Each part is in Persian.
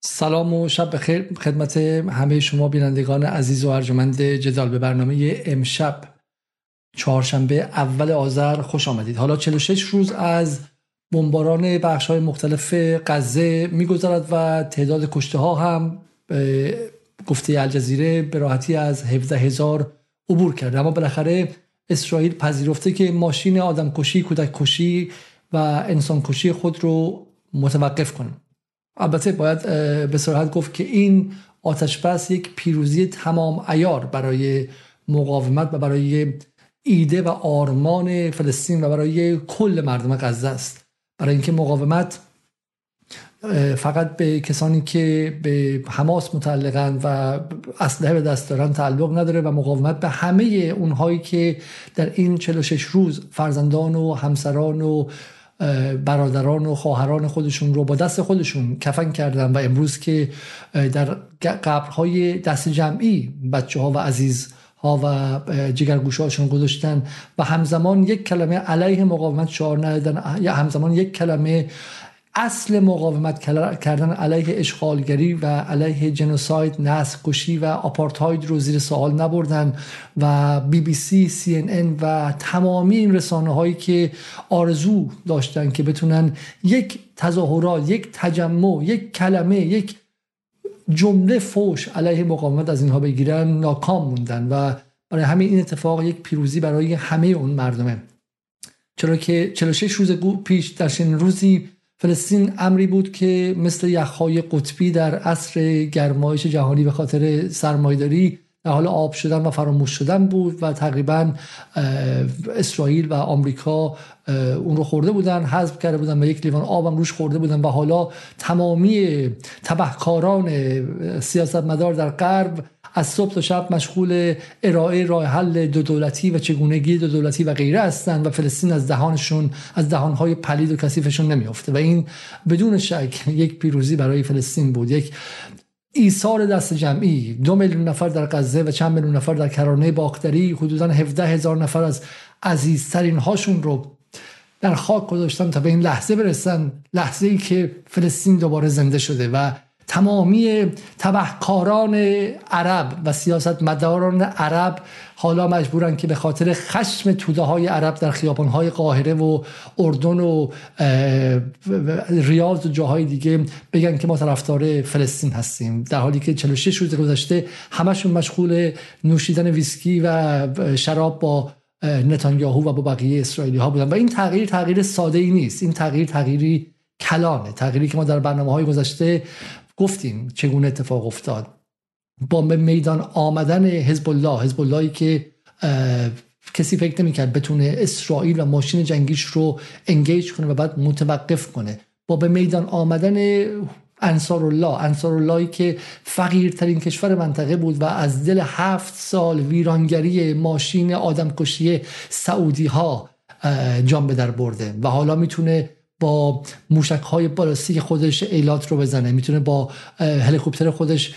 سلام و شب بخیر. خدمت همه شما بینندگان عزیز و ارجمند جدال به برنامه امشب چهارشنبه اول آذر خوش آمدید. حالا 46 روز از بمباران بخش های مختلف غزه میگذرد و تعداد کشته ها هم گفته الجزیره به راحتی از 17 هزار عبور کرده اما بالاخره اسرائیل پذیرفته که ماشین آدم کشی کودک کشی و انسان کشی خود رو متوقف کنه. البته باید به صراحت گفت که این آتش بس یک پیروزی تمام ایار برای مقاومت و برای ایده و آرمان فلسطین و برای کل مردم غزه است. برای اینکه مقاومت فقط به کسانی که به حماس متعلقند و اسلحه به دست دارن تعلق نداره و مقاومت به همه اونهایی که در این 46 روز فرزندان و همسران و برادران و خواهران خودشون رو با دست خودشون کفن کردن و امروز که در قبرهای دست جمعی بچه ها و عزیز ها و جگرگوشه هاشون گذاشتن و همزمان یک کلمه علیه مقاومت شعار ندادن همزمان یک کلمه اصل مقاومت کردن علیه اشغالگری و علیه جنوساید نسل کشی و آپارتاید رو زیر سوال نبردن و بی بی سی سی ان ان و تمامی این رسانه هایی که آرزو داشتن که بتونن یک تظاهرات یک تجمع یک کلمه یک جمله فوش علیه مقاومت از اینها بگیرن ناکام موندن و برای همین این اتفاق یک پیروزی برای همه اون مردمه. چرا که 46 روز پیش در چنین روزی فلسطین امری بود که مثل یخهای قطبی در عصر گرمایش جهانی به خاطر سرمایداری در حال آب شدن و فراموش شدن بود و تقریبا اسرائیل و آمریکا اون رو خورده بودن حذف کرده بودن و یک لیوان آبم روش خورده بودن و حالا تمامی تبهکاران سیاستمدار در غرب از صبح تا شب مشغول ارائه راه حل دو دولتی و چگونگی دو دولتی و غیره هستند و فلسطین از دهانشون از دهانهای پلید و کثیفشون نمیافته. و این بدون شک یک پیروزی برای فلسطین بود. یک ایثار دست جمعی دو میلیون نفر در غزه و چند میلیون نفر در کرانه باختری حدودا 17 هزار نفر از عزیزترین هاشون رو در خاک گذاشتن تا به این لحظه برسن لحظه ای که فلسطین دوباره زنده شده و تمامی تبهکاران عرب و سیاستمداران عرب حالا مجبورن که به خاطر خشم توده های عرب در خیابان های قاهره و اردن و ریاض و جاهای دیگه بگن که ما طرفدار فلسطین هستیم. در حالی که 46 روز گذشته همشون مشغول نوشیدن ویسکی و شراب با نتانیاهو و با بقیه اسرائیلی ها بودن. و این تغییر تغییر ساده ای نیست. این تغییر تغییری کلانه. تغییری که ما در برنامه های گذشته گفتیم چگونه اتفاق افتاد. با میدان آمدن حزب الله حزب اللهی که کسی فکر نمی‌کرد بتونه اسرائیل و ماشین جنگیش رو انگیج کنه و بعد متوقف کنه. با به میدان آمدن انصار الله انصار اللهی که فقیرترین کشور منطقه بود و از دل هفت سال ویرانگری ماشین آدمکشی سعودی ها جان به در برده و حالا می‌تونه با موشک های بالاستیک خودش ایلات رو بزنه. می‌تونه با هلیکوپتر خودش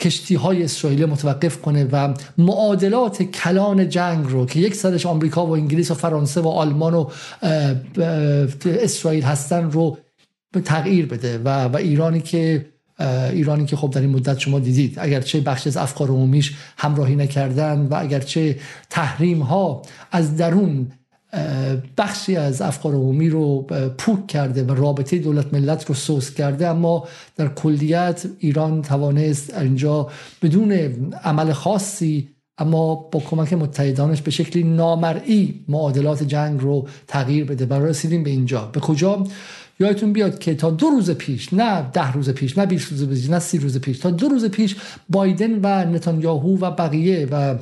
کشتی های اسرائیل متوقف کنه و معادلات کلان جنگ رو که یک سرش آمریکا و انگلیس و فرانسه و آلمان و اسرائیل هستن رو به تغییر بده و, و ایرانی که ایرانی که خب در این مدت شما دیدید اگرچه بخش از افکار عمومیش همراهی نکردن و اگرچه تحریم ها از درون بخشی از افکار عمومی رو پوک کرده و رابطه دولت ملت رو سوس کرده اما در کلیت ایران توانست اینجا بدون عمل خاصی اما با کمک متحدانش به شکلی نامرئی معادلات جنگ رو تغییر بده و رسیدیم به اینجا. به کجا؟ یادتون بیاد که تا دو روز پیش نه ده روز پیش نه 20 روز پیش نه سی روز پیش تا دو روز پیش بایدن و نتانیاهو و بقیه و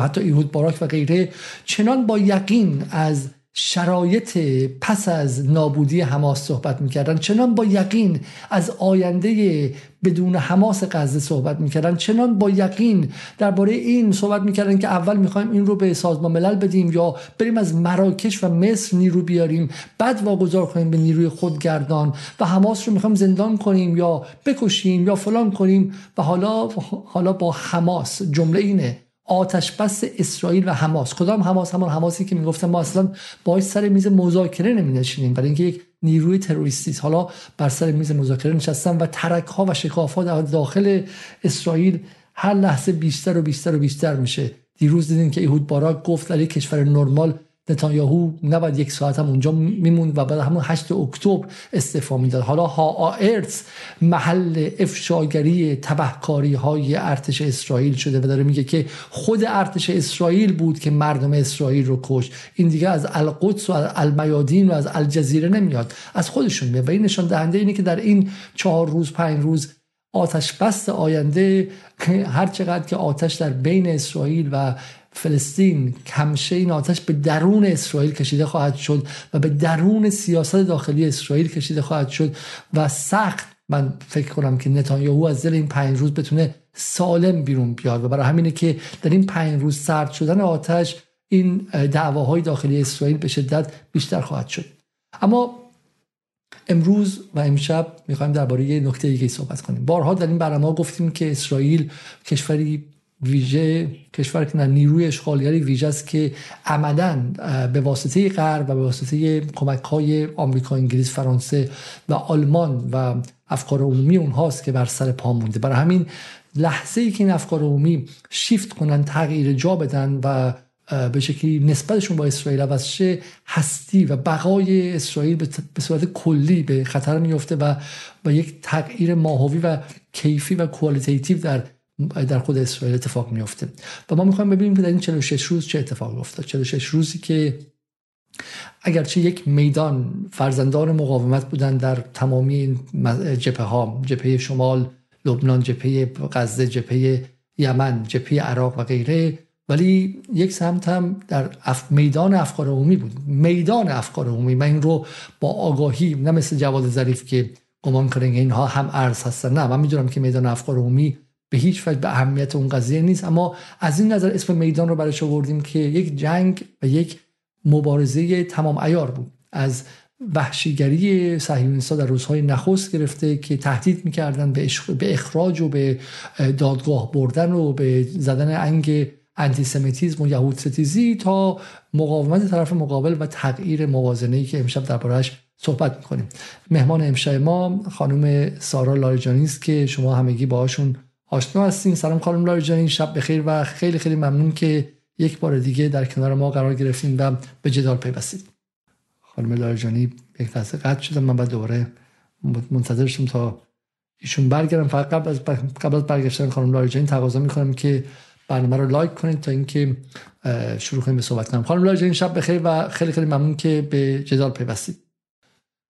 حتی ایهود باراک و غیره چنان با یقین از شرایط پس از نابودی حماس صحبت می‌کردن چنان با یقین از آینده بدون حماس غزه صحبت می‌کردن چنان با یقین درباره این صحبت می‌کردن که اول می‌خوایم این رو به سازمان ملل بدیم یا بریم از مراکش و مصر نیرو بیاریم بعد واگذار کنیم به نیروی خودگردان و حماس رو می‌خوایم زندان کنیم یا بکشیم یا فلان کنیم و حالا حالا با حماس جمله اینه. آتش بس اسرائیل و حماس. کدام حماس؟ همان حماسی که می‌گفتن ما اصلا باید سر میز مذاکره نمی نشینیم برای اینکه یک نیروی تروریستی. حالا بر سر میز مذاکره نشستن و ترک ها و شکاف ها در داخل اسرائیل هر لحظه بیشتر و بیشتر و بیشتر میشه. دیروز دیدیم که ایهود باراک گفت در یک کشور نرمال نتانیاهو نباید یک ساعت هم اونجا میموند و بعد همون 8 اکتبر استعفا می‌داد. حالا ها ارتس محل افشاگری تبهکاری های ارتش اسرائیل شده و داره میگه که خود ارتش اسرائیل بود که مردم اسرائیل رو کشت. این دیگه از القدس و از المیادین و از الجزیره نمیاد. از خودشون میاد. و این نشان دهنده اینه که در این چهار روز پنج روز آتش بست آینده هر چقدر که آتش در بین اسرائیل و فلسطین کمشه این آتش به درون اسرائیل کشیده خواهد شد و به درون سیاست داخلی اسرائیل کشیده خواهد شد و سخت من فکر کنم که نتانیاهو از دل این پنج روز بتونه سالم بیرون بیاد و برای همینه که در این پنج روز سرد شدن آتش این دعواهای داخلی اسرائیل به شدت بیشتر خواهد شد. اما امروز و امشب می‌خوایم درباره یه نکته دیگه صحبت کنیم. بارها در این برنامه گفتیم که اسرائیل کشوری ویژه کشور که نیروی اشغالگری ویژه است که عملا به واسطه غرب و به واسطه کمک های آمریکا انگلیس فرانسه و آلمان و افکار عمومی اونهاست که بر سر پا مونده. برای همین لحظه ای که این افکار عمومی شیفت کنن تغییر جا بدن و به شکلی نسبتشون با اسرائیل عوض شه هستی و بقای اسرائیل به صورت کلی به خطر میفته و با یک تغییر ماهوی و کیفی و qualitative در در خود اسرائیل اتفاق میفته و ما می‌خوایم ببینیم که در این 46 روز چه اتفاقی افتاد. 46 روزی که اگرچه یک میدان فرزندان مقاومت بودن در تمامی جبهه ها جبهه شمال لبنان جبهه غزه جبهه یمن جبهه عراق و غیره ولی یک سمت هم در اف... میدان افکار عمومی بود. میدان افکار عمومی. من این رو با آگاهی نه مثل جواد ظریف که گمان کنه اینها هم ارز هستن نه. من می‌دونم که میدان افکار عمومی به هیچ وجه به اهمیت اون قضیه نیست. اما از این نظر اسم میدان رو برش آوردیم که یک جنگ و یک مبارزه تمام ایار بود. از وحشیگری صهیونیست‌ها در روزهای نخست گرفته که تهدید می‌کردن به, به اخراج و به دادگاه بردن و به زدن انگ انتیسمیتیزم و یهود ستیزی تا مقاومت طرف مقابل و تغییر موازنه که امشب دربارهش صحبت می‌کنیم. مهمان امشب ما خانم سارا لارجانی است که شما همگی باهاشون آشنا هستین سلام خانم لارجانی شب بخیر و خیلی خیلی ممنون که یک بار دیگه در کنار ما قرار گرفتین و به جدال پیوستید. خانم لارجانی یک لحظه قطع شدم. من بعد دوباره منتظر شدم تا ایشون برگردم. فقط قبل از قبل از برگشتن خانم لارجانی تقاضا می‌کنم که برنامه رو لایک کنید تا اینکه شروع کنیم به صحبت کنم. خانم لارجانی شب بخیر و خیلی خیلی ممنون که به جدال پیوستید.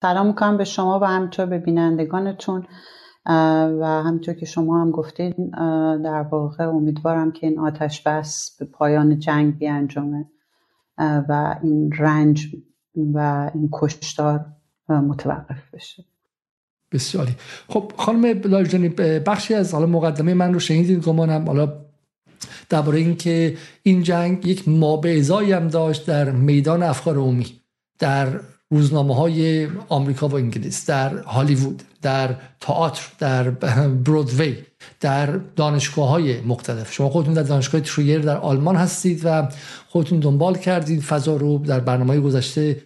سلام می‌کنم به شما و همینطور به بینندگانتون. و همینطور که شما هم گفتید در واقع امیدوارم که این آتش بس به پایان جنگ بیانجامه و این رنج و این کشتار متوقف بشه. بسیاری خب خانم لاجانی بخشی از حالا مقدمه من رو شنیدید گمانم. حالا درباره اینکه این جنگ یک مابعضایی هم داشت در میدان افکار عمومی در روزنامه های آمریکا و انگلیس در هالیوود در تئاتر در برودوی در دانشگاه های مختلف. شما خودتون در دانشگاه تریر در آلمان هستید و خودتون دنبال کردید فضا رو در برنامه گذشته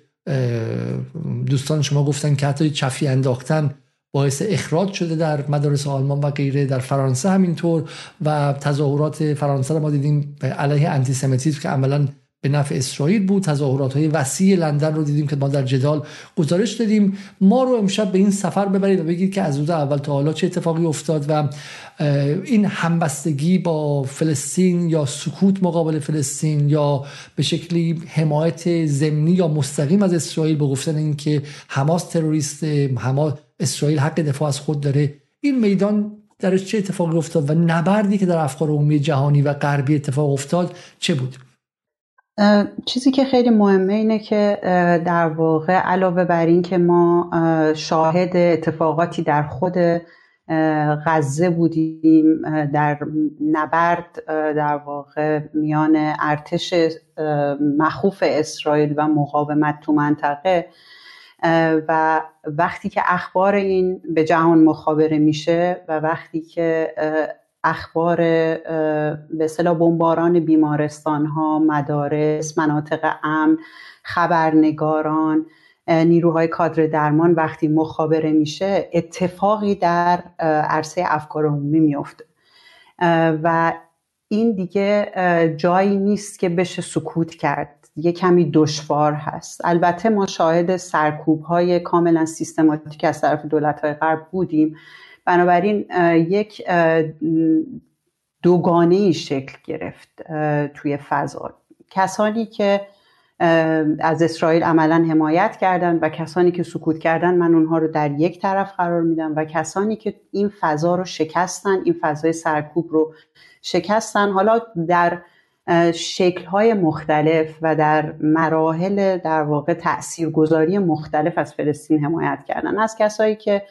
دوستان شما گفتن که حتی چفی انداختن باعث اخراج شده در مدارس آلمان و غیره در فرانسه همینطور و تظاهرات فرانسه رو ما دیدیم علیه انتیسمیتیسم که عملا به نفع اسرائیل بود. تظاهرات های وسیع لندن رو دیدیم که ما در جدال گزارش دادیم. ما رو امشب به این سفر ببرید و بگید که از روز اول تا حالا چه اتفاقی افتاد و این همبستگی با فلسطین یا سکوت مقابل فلسطین یا به شکلی حمایت ضمنی یا مستقیم از اسرائیل به گفتن اینکه حماس تروریست حماس اسرائیل حق دفاع از خود داره. این میدان درش چه اتفاقی افتاد و نبردی که در افکار عمومی جهانی و غربی اتفاق افتاد چه بود؟ چیزی که خیلی مهمه اینه که در واقع علاوه بر این که ما شاهد اتفاقاتی در خود غزه بودیم در نبرد در واقع میان ارتش مخوف اسرائیل و مقاومت تو منطقه و وقتی که اخبار این به جهان مخابره میشه و وقتی که اخبار به اصطلاح بمباران بیمارستان ها مدارس مناطق امن خبرنگاران نیروهای کادر درمان وقتی مخابره میشه اتفاقی در عرصه افکار عمومی میفته و این دیگه جایی نیست که بشه سکوت کرد. یه کمی دشوار هست. البته ما شاهد سرکوب های کاملا سیستماتیک از طرف دولت های غرب بودیم. بنابراین یک دوگانه ای شکل گرفت توی فضا. کسانی که از اسرائیل عملا حمایت کردن و کسانی که سکوت کردن من اونها رو در یک طرف قرار میدم و کسانی که این فضا رو شکستن این فضای سرکوب رو شکستن. حالا در شکلهای مختلف و در مراحل در واقع تاثیرگذاری مختلف از فلسطین حمایت کردن. از کسایی که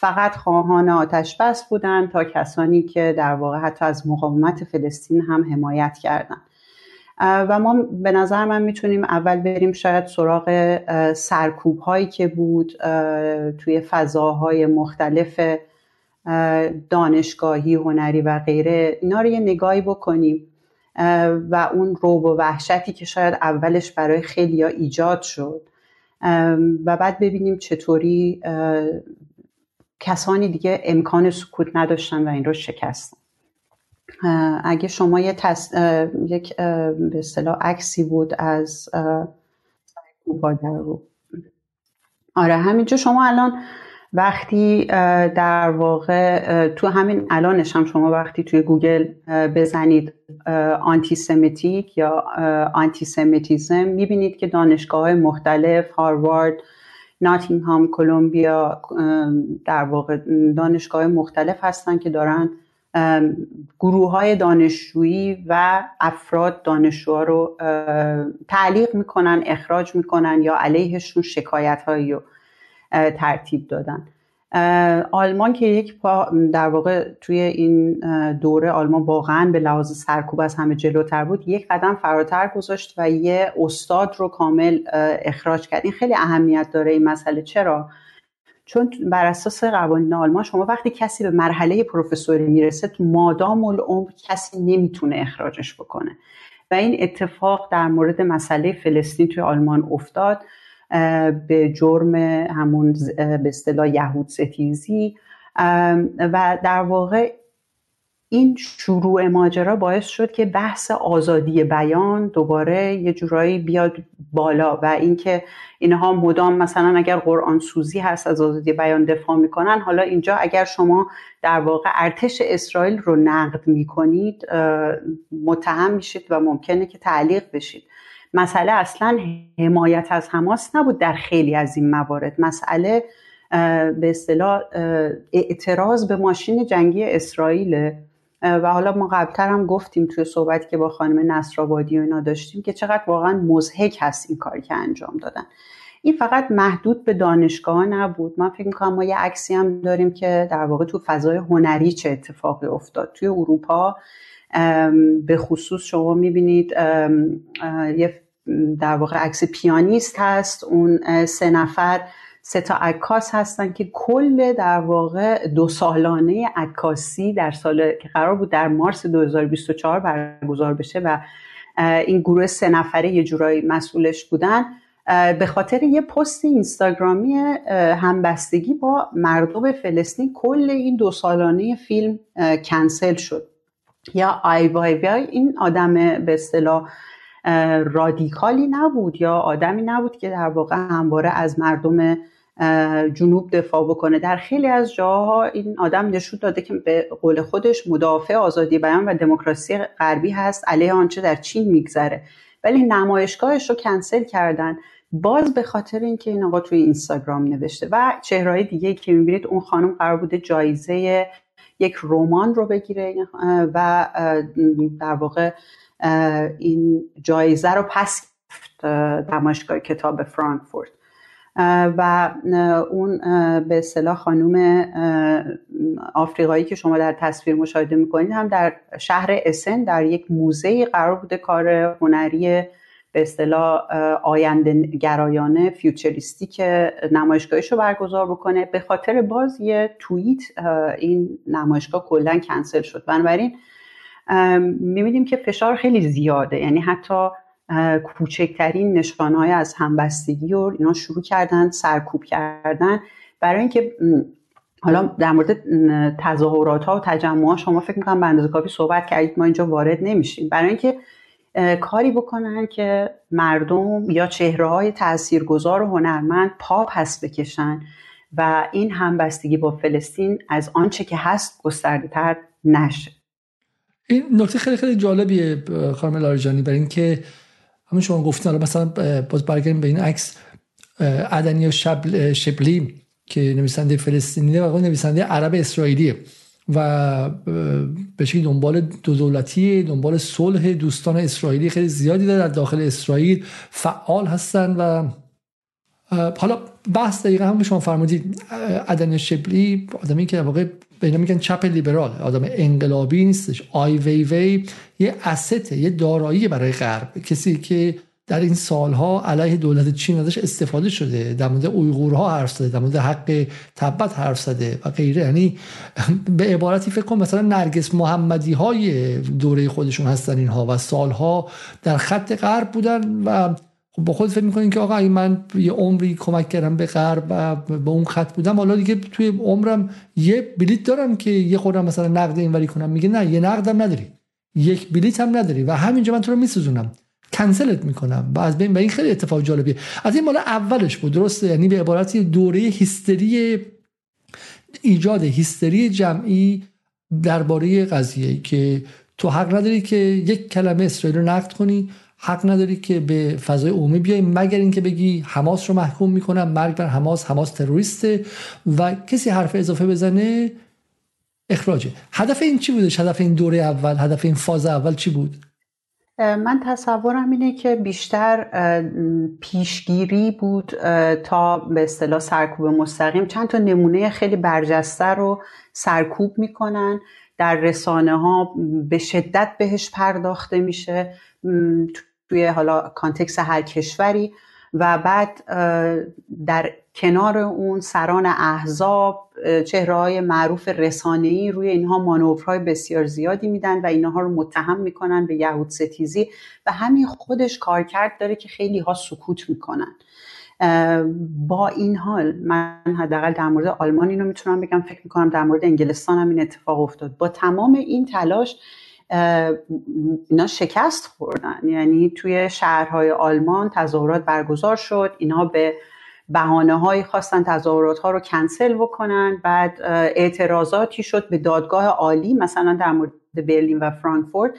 فقط خواهان آتش بس بودن تا کسانی که در واقع حتی از مقاومت فلسطین هم حمایت کردن. و ما به نظر من می‌تونیم اول بریم شاید سراغ سرکوب هایی که بود توی فضاهای مختلف دانشگاهی هنری و غیره. اینا رو یه نگاهی بکنیم و اون روب و وحشتی که شاید اولش برای خیلی ایجاد شد و بعد ببینیم چطوری کسانی دیگه امکان سکوت نداشتن و این رو شکستن اگه شما یه تس... یک به اصطلاح عکسی بود از رو. آره همینجا شما الان وقتی در واقع تو همین الانش هم شما وقتی توی گوگل بزنید antisemitic یا antisemitism می‌بینید که دانشگاه های مختلف هاروارد ناتینگهام کلمبیا در واقع دانشگاه مختلف هستن که دارن گروه های دانشجویی و افراد دانشجوها رو تعلیق می‌کنن اخراج می‌کنن یا علیهشون شکایت هایی رو ترتیب دادن. آلمان که یک پا در واقع توی این دوره آلمان واقعا به لحاظ سرکوب از همه جلوتر بود یک قدم فراتر گذاشت و یه استاد رو کامل اخراج کرد. این خیلی اهمیت داره این مسئله. چرا؟ چون بر اساس قوانین آلمان شما وقتی کسی به مرحله پروفسوری می‌رسه تو مادام العمر کسی نمی‌تونه اخراجش بکنه. و این اتفاق در مورد مسئله فلسطین توی آلمان افتاد. به جرم همون به اصطلاح یهود ستیزی. و در واقع این شروع ماجرا باعث شد که بحث آزادی بیان دوباره یه جورایی بیاد بالا و اینکه اینها مدام مثلا اگر قرآن سوزی هست از آزادی بیان دفاع می‌کنن حالا اینجا اگر شما در واقع ارتش اسرائیل رو نقد می‌کنید متهم میشید و ممکنه که تعلیق بشید. مسئله اصلا حمایت از حماس نبود در خیلی از این موارد. مسئله به اصطلاح اعتراض به ماشین جنگی اسرائیل و حالا ما قبلتر هم گفتیم توی صحبتی که با خانم نصرآبادی و اینا داشتیم که چقدر واقعا مزهک هست این کاری که انجام دادن. این فقط محدود به دانشگاه نبود. من فکر می‌کنم ما یه عکسی هم داریم که در واقع تو فضای هنری چه اتفاقی افتاد. توی اروپا به خصوص شما می‌بینید یه در واقع عکس پیانیست هست. اون سه نفر سه تا عکاس هستن که کل در واقع دو سالانه عکاسی در سال که قرار بود در مارس 2024 برگزار بشه و این گروه سه نفره یه جورایی مسئولش بودن. به خاطر یه پست اینستاگرامی همبستگی با مردم فلسطین کل این دو سالانه فیلم کنسل شد. یا آی وای وای این آدم به اصطلاح رادیکالی نبود یا آدمی نبود که در واقع همواره از مردم جنوب دفاع بکنه. در خیلی از جاها این آدم نشون داده که به قول خودش مدافع آزادی بیان و دموکراسی غربی هست علیه آنچه در چین میگذره. ولی نمایشگاهش رو کنسل کردن. باز به خاطر اینکه این آقا توی اینستاگرام نوشته و چهرهای دیگه که می‌بینید اون خانم قرار بوده جایزه یک رمان رو بگیره و در واقع این جایزه رو پس دماشگاه کتاب فرانکفورت. و اون به اصطلاح خانوم آفریقایی که شما در تصویر مشاهده می‌کنید هم در شهر اسن در یک موزه قرار بوده کار هنری به اصطلاح آینده گرایانه فیوچریستیک نمایشگاهش رو برگزار بکنه. به خاطر باز یه توییت این نمایشگاه کلا کنسل شد. بنابراین می‌بینیم که فشار خیلی زیاده. یعنی حتی کوچکترین نشانهای از همبستگی رو اینا شروع کردن سرکوب کردن. برای اینکه حالا در مورد تظاهرات ها و تجمع شما فکر می‌کنم به اندازه کافی صحبت کردید. ما اینجا وارد نمیشیم. برای اینکه کاری بکنن که مردم یا چهره های تاثیرگذار و هنرمند پا پس بکشن و این همبستگی با فلسطین از آنچه که هست گسترده تر نشه. این نکته خیلی خیلی جالبیه خانم لاریجانی برای اینکه همون شما گفتین حالا مثلا باز برگردیم به این عکس عدنی و شبل شبلی که نویسنده فلسطینی و نویسنده عرب اسرائیلیه. و به شکلی دنبال دو دولتی دنبال صلح دوستان اسرائیلی خیلی زیادی در داخل اسرائیل فعال هستن و حالا بحث دقیقا هم شما فرمودید عدن شبلی آدمی که واقع به میگن چپ لیبرال آدم انقلابی نیستش آی وی وی یه استه یه دارایی برای غرب کسی که در این سالها علیه دولت چین ازش استفاده شده در مورد اویغورها حرف زده در مورد حق تبت حرف زده و غیره. یعنی به عبارتی فکر کن مثلا نرگس محمدی های دوره خودشون هستن اینها و سالها در خط غرب بودن و خب با خود فکر می‌کنین که آقا من یه عمری کمک کردم به غرب و به اون خط بودم حالا دیگه توی عمرم یه بلیت دارم که یه خودم مثلا نقد اینوری کنم. میگه نه یه نقدم نداری. یک بلیت هم نداری و همینجا من تو رو میسوزونم. کنسلت می‌کنم. و از بین و این خیلی اتفاق جالبیه. از این مال اولش بود درسته؟ یعنی به عبارتی دوره هیستری ایجاد هیستری جمعی درباره قضیه که تو حق نداری که یک کلمه اسرائیل رو نقد کنی حق نداری که به فضای عمومی بیای مگر اینکه بگی حماس رو محکوم می‌کنم مرگ بر حماس حماس تروریسته و کسی حرف اضافه بزنه اخراجه. هدف این چی بوده؟ هدف این دوره اول هدف این فاز اول چی بود؟ من تصورم اینه که بیشتر پیشگیری بود تا به اصطلاح سرکوب مستقیم. چند تا نمونه خیلی برجسته رو سرکوب می‌کنن. در رسانه ها به شدت بهش پرداخته میشه. توی حالا کانتکس هر کشوری. و بعد در کنار اون سران احزاب چهره های معروف ای روی اینها مانورهای بسیار زیادی میدن و اینها رو متهم می‌کنن به یهود ستیزی و همین خودش کارکرد داره که خیلی ها سکوت می‌کنن. با این حال من حداقل در مورد آلمان اینو می‌تونم بگم. فکر می‌کنم در مورد انگلستان هم این اتفاق افتاد. با تمام این تلاش اینا شکست خوردن. یعنی توی شهرهای آلمان تظاهرات برگزار شد. اینها به بهانه هایی خواستن تظاهرات ها رو کنسل بکنن. بعد اعتراضاتی شد به دادگاه عالی مثلا در مورد برلین و فرانکفورت.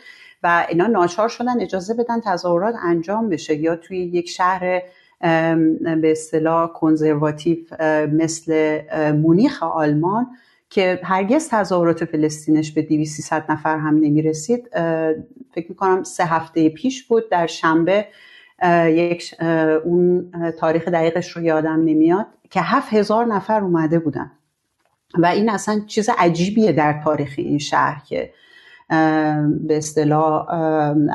و اینا ناچار شدن اجازه بدن تظاهرات انجام بشه. یا توی یک شهر به اصطلاح کنزرواتیو مثل مونیخ آلمان که هرگز تظاهرات فلسطینش به 200 نفر هم نمی‌رسید فکر می‌کنم سه هفته پیش بود. در شنبه یک اون تاریخ دقیقش رو یادم نمیاد که هفت هزار نفر اومده بودن. و این اصلا چیز عجیبیه در تاریخ این شهر که به اصطلاح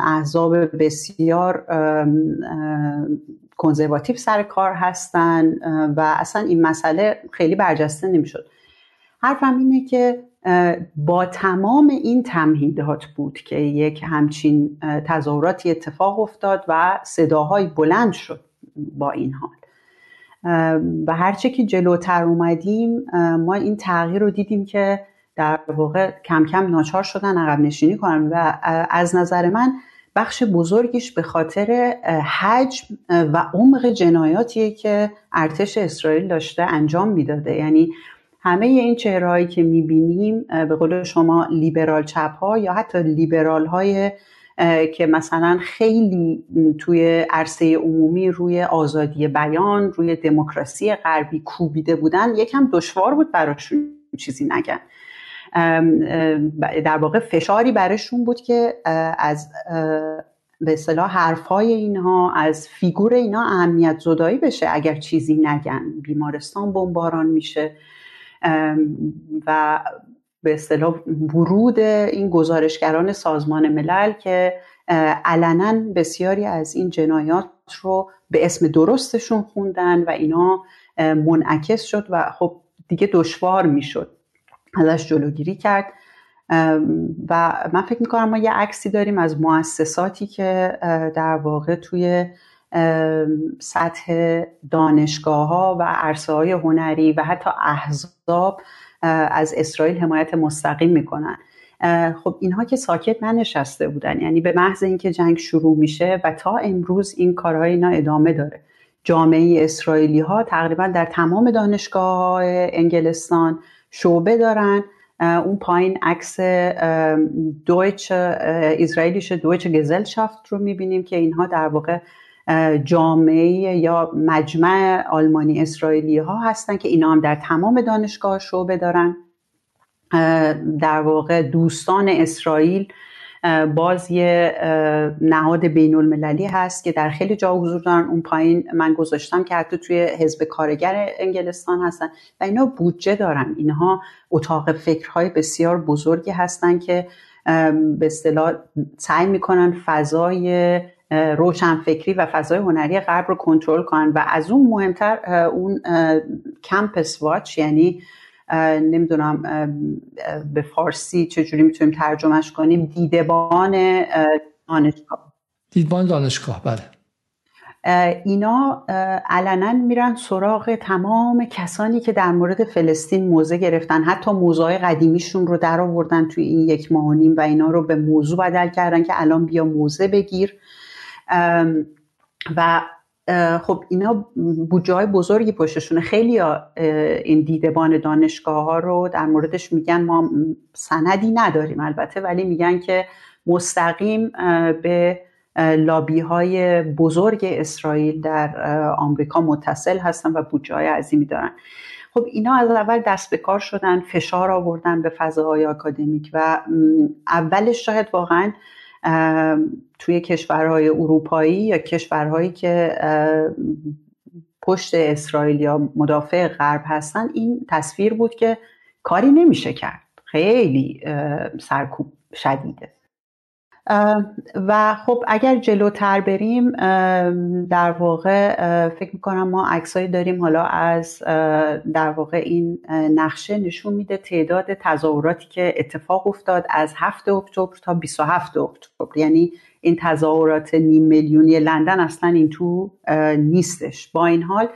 احزاب بسیار کنزرواتیو سر کار هستن و اصلا این مسئله خیلی برجسته نمی‌شد. حرفم اینه که با تمام این تمهیدات بود که یک همچین تظاهراتی اتفاق افتاد و صداهای بلند شد با این حال. و هرچه که جلوتر اومدیم ما این تغییر رو دیدیم که در واقع کم کم ناچار شدن عقب نشینی کنن و از نظر من بخش بزرگیش به خاطر حجم و عمق جنایاتیه که ارتش اسرائیل داشته انجام می‌داده. یعنی همه این چهرهایی که می‌بینیم به قول شما لیبرال چپ ها یا حتی لیبرال های که مثلا خیلی توی عرصه عمومی روی آزادی بیان روی دموکراسی غربی کوبیده بودن یکم دشوار بود براشون چیزی نگن در واقع فشاری برشون بود که از به اصطلاح حرفهای اینها از فیگور اینا اهمیت زدایی بشه اگر چیزی نگن. بیمارستان بمباران میشه. و به اصطلاح ورود این گزارشگران سازمان ملل که علنا بسیاری از این جنایات رو به اسم درستشون خوندن و اینا منعکس شد و خب دیگه دشوار می‌شد ازش جلوگیری کرد. و من فکر می‌کنم ما یه عکسی داریم از مؤسساتی که در واقع توی سطح دانشگاه ها و عرصه های هنری و حتی احزاب از اسرائیل حمایت مستقیم می‌کنن. خب اینها که ساکت ننشسته بودن. یعنی به محض اینکه جنگ شروع میشه و تا امروز این کارهای اینا ادامه داره. جامعه اسرائیلی ها تقریبا در تمام دانشگاه انگلستان شعبه دارن. اون پایین عکس دویچ اسرائیلیش دویچ گزلشافت رو می‌بینیم که اینها در واقع جامعه یا مجمع آلمانی اسرائیلی ها هستن که اینا هم در تمام دانشگاه شعبه دارن. در واقع دوستان اسرائیل باز یه نهاد بین المللی هست که در خیلی جا حضور دارن. اون پایین من گذاشتم که حتی توی حزب کارگر انگلستان هستن و اینا بودجه دارن. اینها اتاق فکرهای بسیار بزرگی هستن که به اصطلاح سعی می‌کنن فضای روشنفکری و فضای هنری غرب رو کنترل کنن و از اون مهمتر اون کمپس واچ یعنی نمی‌دونم به فارسی چجوری می‌تونیم ترجمهش کنیم دیدبان دانشگاه. دیدبان دانشگاه بله. اینا علنا میرن سراغ تمام کسانی که در مورد فلسطین موزه گرفتن. حتی موضوع قدیمیشون رو در آوردن توی این یک ماه و نیم و اینا رو به موضوع بدل کردن که الان بیا موزه بگیر. و خب اینا بودجه های بزرگی پشتشونه. خیلی این دیدبان دانشگاه ها رو در موردش میگن ما سندی نداریم البته ولی میگن که مستقیم به لابی های بزرگ اسرائیل در آمریکا متصل هستن و بودجه های عظیمی دارن. خب اینا از اول دست به کار شدن فشار آوردن به فضاهای آکادمیک و اولش شاید واقعا توی کشورهای اروپایی یا کشورهایی که پشت اسرائیل یا مدافع غرب هستن این تصویر بود که کاری نمیشه کرد. خیلی سرکوب شدیده. و خب اگر جلوتر بریم در واقع فکر می‌کنم ما عکسایی داریم حالا از در واقع این نقشه نشون میده تعداد تظاهراتی که اتفاق افتاد از 7 اکتبر تا 27 اکتبر. یعنی این تظاهرات نیم میلیونی لندن اصلا این تو نیستش. با این حال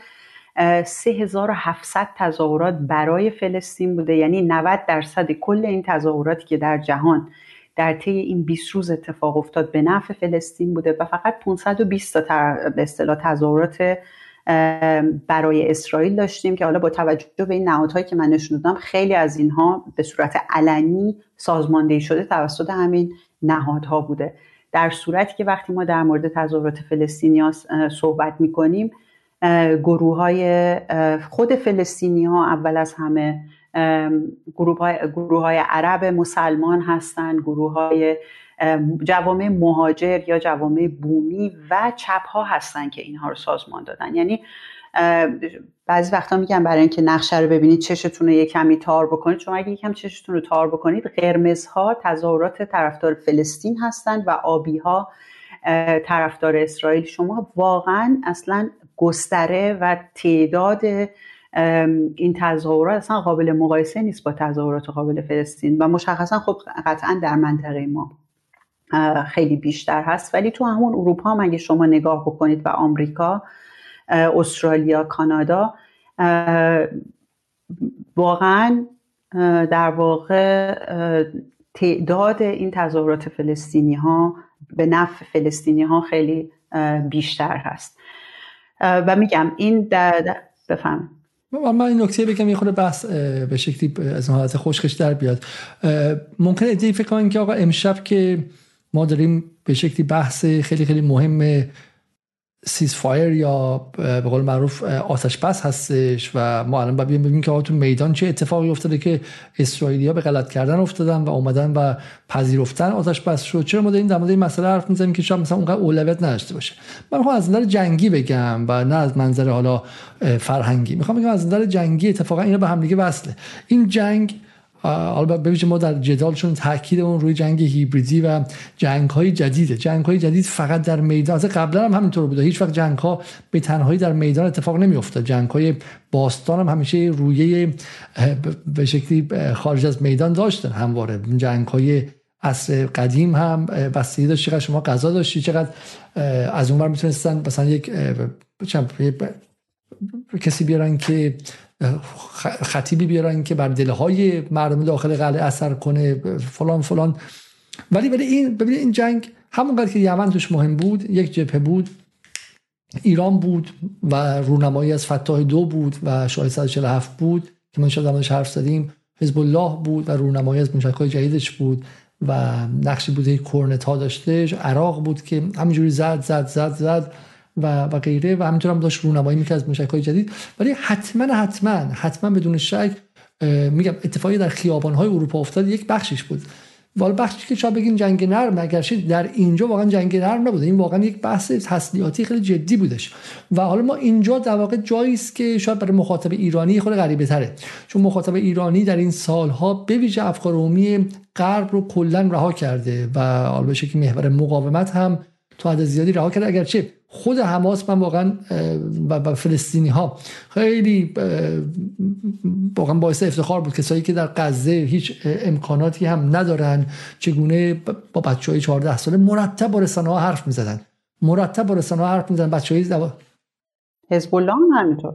3700 تظاهرات برای فلسطین بوده. یعنی 90 درصد کل این تظاهراتی که در جهان در طی این 20 روز اتفاق افتاد به نفع فلسطین بوده و فقط 520 تا به اصطلاح تظاهرات برای اسرائیل داشتیم که حالا با توجه به این نهادهایی که من نشون دادم خیلی از اینها به صورت علنی سازماندهی شده توسط همین نهادها بوده. در صورتی که وقتی ما در مورد تظاهرات فلسطینیا صحبت می‌کنیم گروه های خود فلسطینی ها اول از همه گروه های, گروه های عرب مسلمان هستند گروه های جوامع مهاجر یا جوامع بومی و چپ ها هستن که اینها رو سازمان دادن. یعنی بعضی وقتا میگم برای اینکه نقشه رو ببینید چشتون رو یه کمی تار بکنید. شما اگه یکم چشتون رو تار بکنید قرمزها تظاهرات طرفدار فلسطین هستند و آبی ها طرفدار اسرائیل. شما واقعا اصلا گستره و تعداد این تظاهرات اصلا قابل مقایسه نیست با تظاهرات قابل فلسطین و مشخصا خب قطعا در منطقه ما خیلی بیشتر هست. ولی تو همون اروپا هم اگه شما نگاه بکنید و آمریکا استرالیا کانادا واقعا در واقع تعداد این تظاهرات فلسطینی ها به نفع فلسطینی ها خیلی بیشتر هست. و میگم این در بفهم من این نکته بگم یه خورده بحث به شکلی از حالت خوشخش در بیاد. ممکن ادهی فکر کنن که آقا امشب که ما داریم به شکلی بحث خیلی خیلی مهم سیز فایر یا به قول معروف آتش بس هستش و ما الان باید ببینیم که تو میدان چه اتفاقی افتاده که اسرائیلی ها به غلط کردن افتادن و اومدن و پذیرفتن آتش بس شد چرا ما داریم در مورد این مسئله حرف می‌زنیم که شاید مثلا اونقدر اولویت نداشته باشه؟ من می‌خوام از نظر جنگی بگم و نه از منظر حالا فرهنگی. می‌خوام بگم از نظر جنگی اتفاقا اینا به هم دیگه وصله. این جنگ حالا ببینید ما در جدال چون تاکید اون روی جنگ هیبریدی و جنگ های جدیده. جنگ های جدید فقط در میدان از قبلا هم همینطور بوده. هیچ وقت جنگ ها به تنهایی در میدان اتفاق نمی افتاد جنگ های باستان هم همیشه رویه به شکلی خارج از میدان داشتن. همواره جنگ های عصر قدیم هم بستگی داشت چقدر شما غذا داشتی چقدر از اونور می‌تونستن مثلا یک کسی بیارن که خطیبی بیارن که بر دلهای مردم داخل قلعه اثر کنه فلان فلان. ولی ولی این ببینید این جنگ همونقدر که یمن توش مهم بود یک جبهه بود ایران بود و رونمایی از فتاح دو بود و شاید 147 بود که ما شاید حرف زدیم. حزب الله بود و رونمایی از های جدیدش بود و نقشی بوده کورنت ها داشته عراق بود که همینجوری زد زد زد زد. و و غیره و همینطور هم داشت رونمایی می‌کرد از های جدید. ولی حتما حتما حتما بدون شک میگم اتفاقی در خیابان های اروپا افتاد یک بخشش بود. ولی بخشی که شاید بگین جنگ نرم اگرچه در اینجا واقعا جنگ نرم نبوده این واقعا یک بحث تسلیحاتی خیلی جدی بودش. و حالا ما اینجا در واقع جایی است که شاید برای مخاطب ایرانی خود غریبه تره. چون مخاطب ایرانی در این سالها به ویژه افکار عمومی غرب رو کلا رها کرده و حالا که محور مقاومت هم تا حد زیادی رها کرده. اگرچه خود حماس من واقعا و فلسطینی ها خیلی واقعا باعث افتخار بود. کسایی که در غزه هیچ امکاناتی هم ندارن چگونه با بچه های 14 ساله مرتب با رسانه ها حرف می‌زدن. مرتب با رسانه ها حرف می‌زدن. بچه های حزب الله همینطور.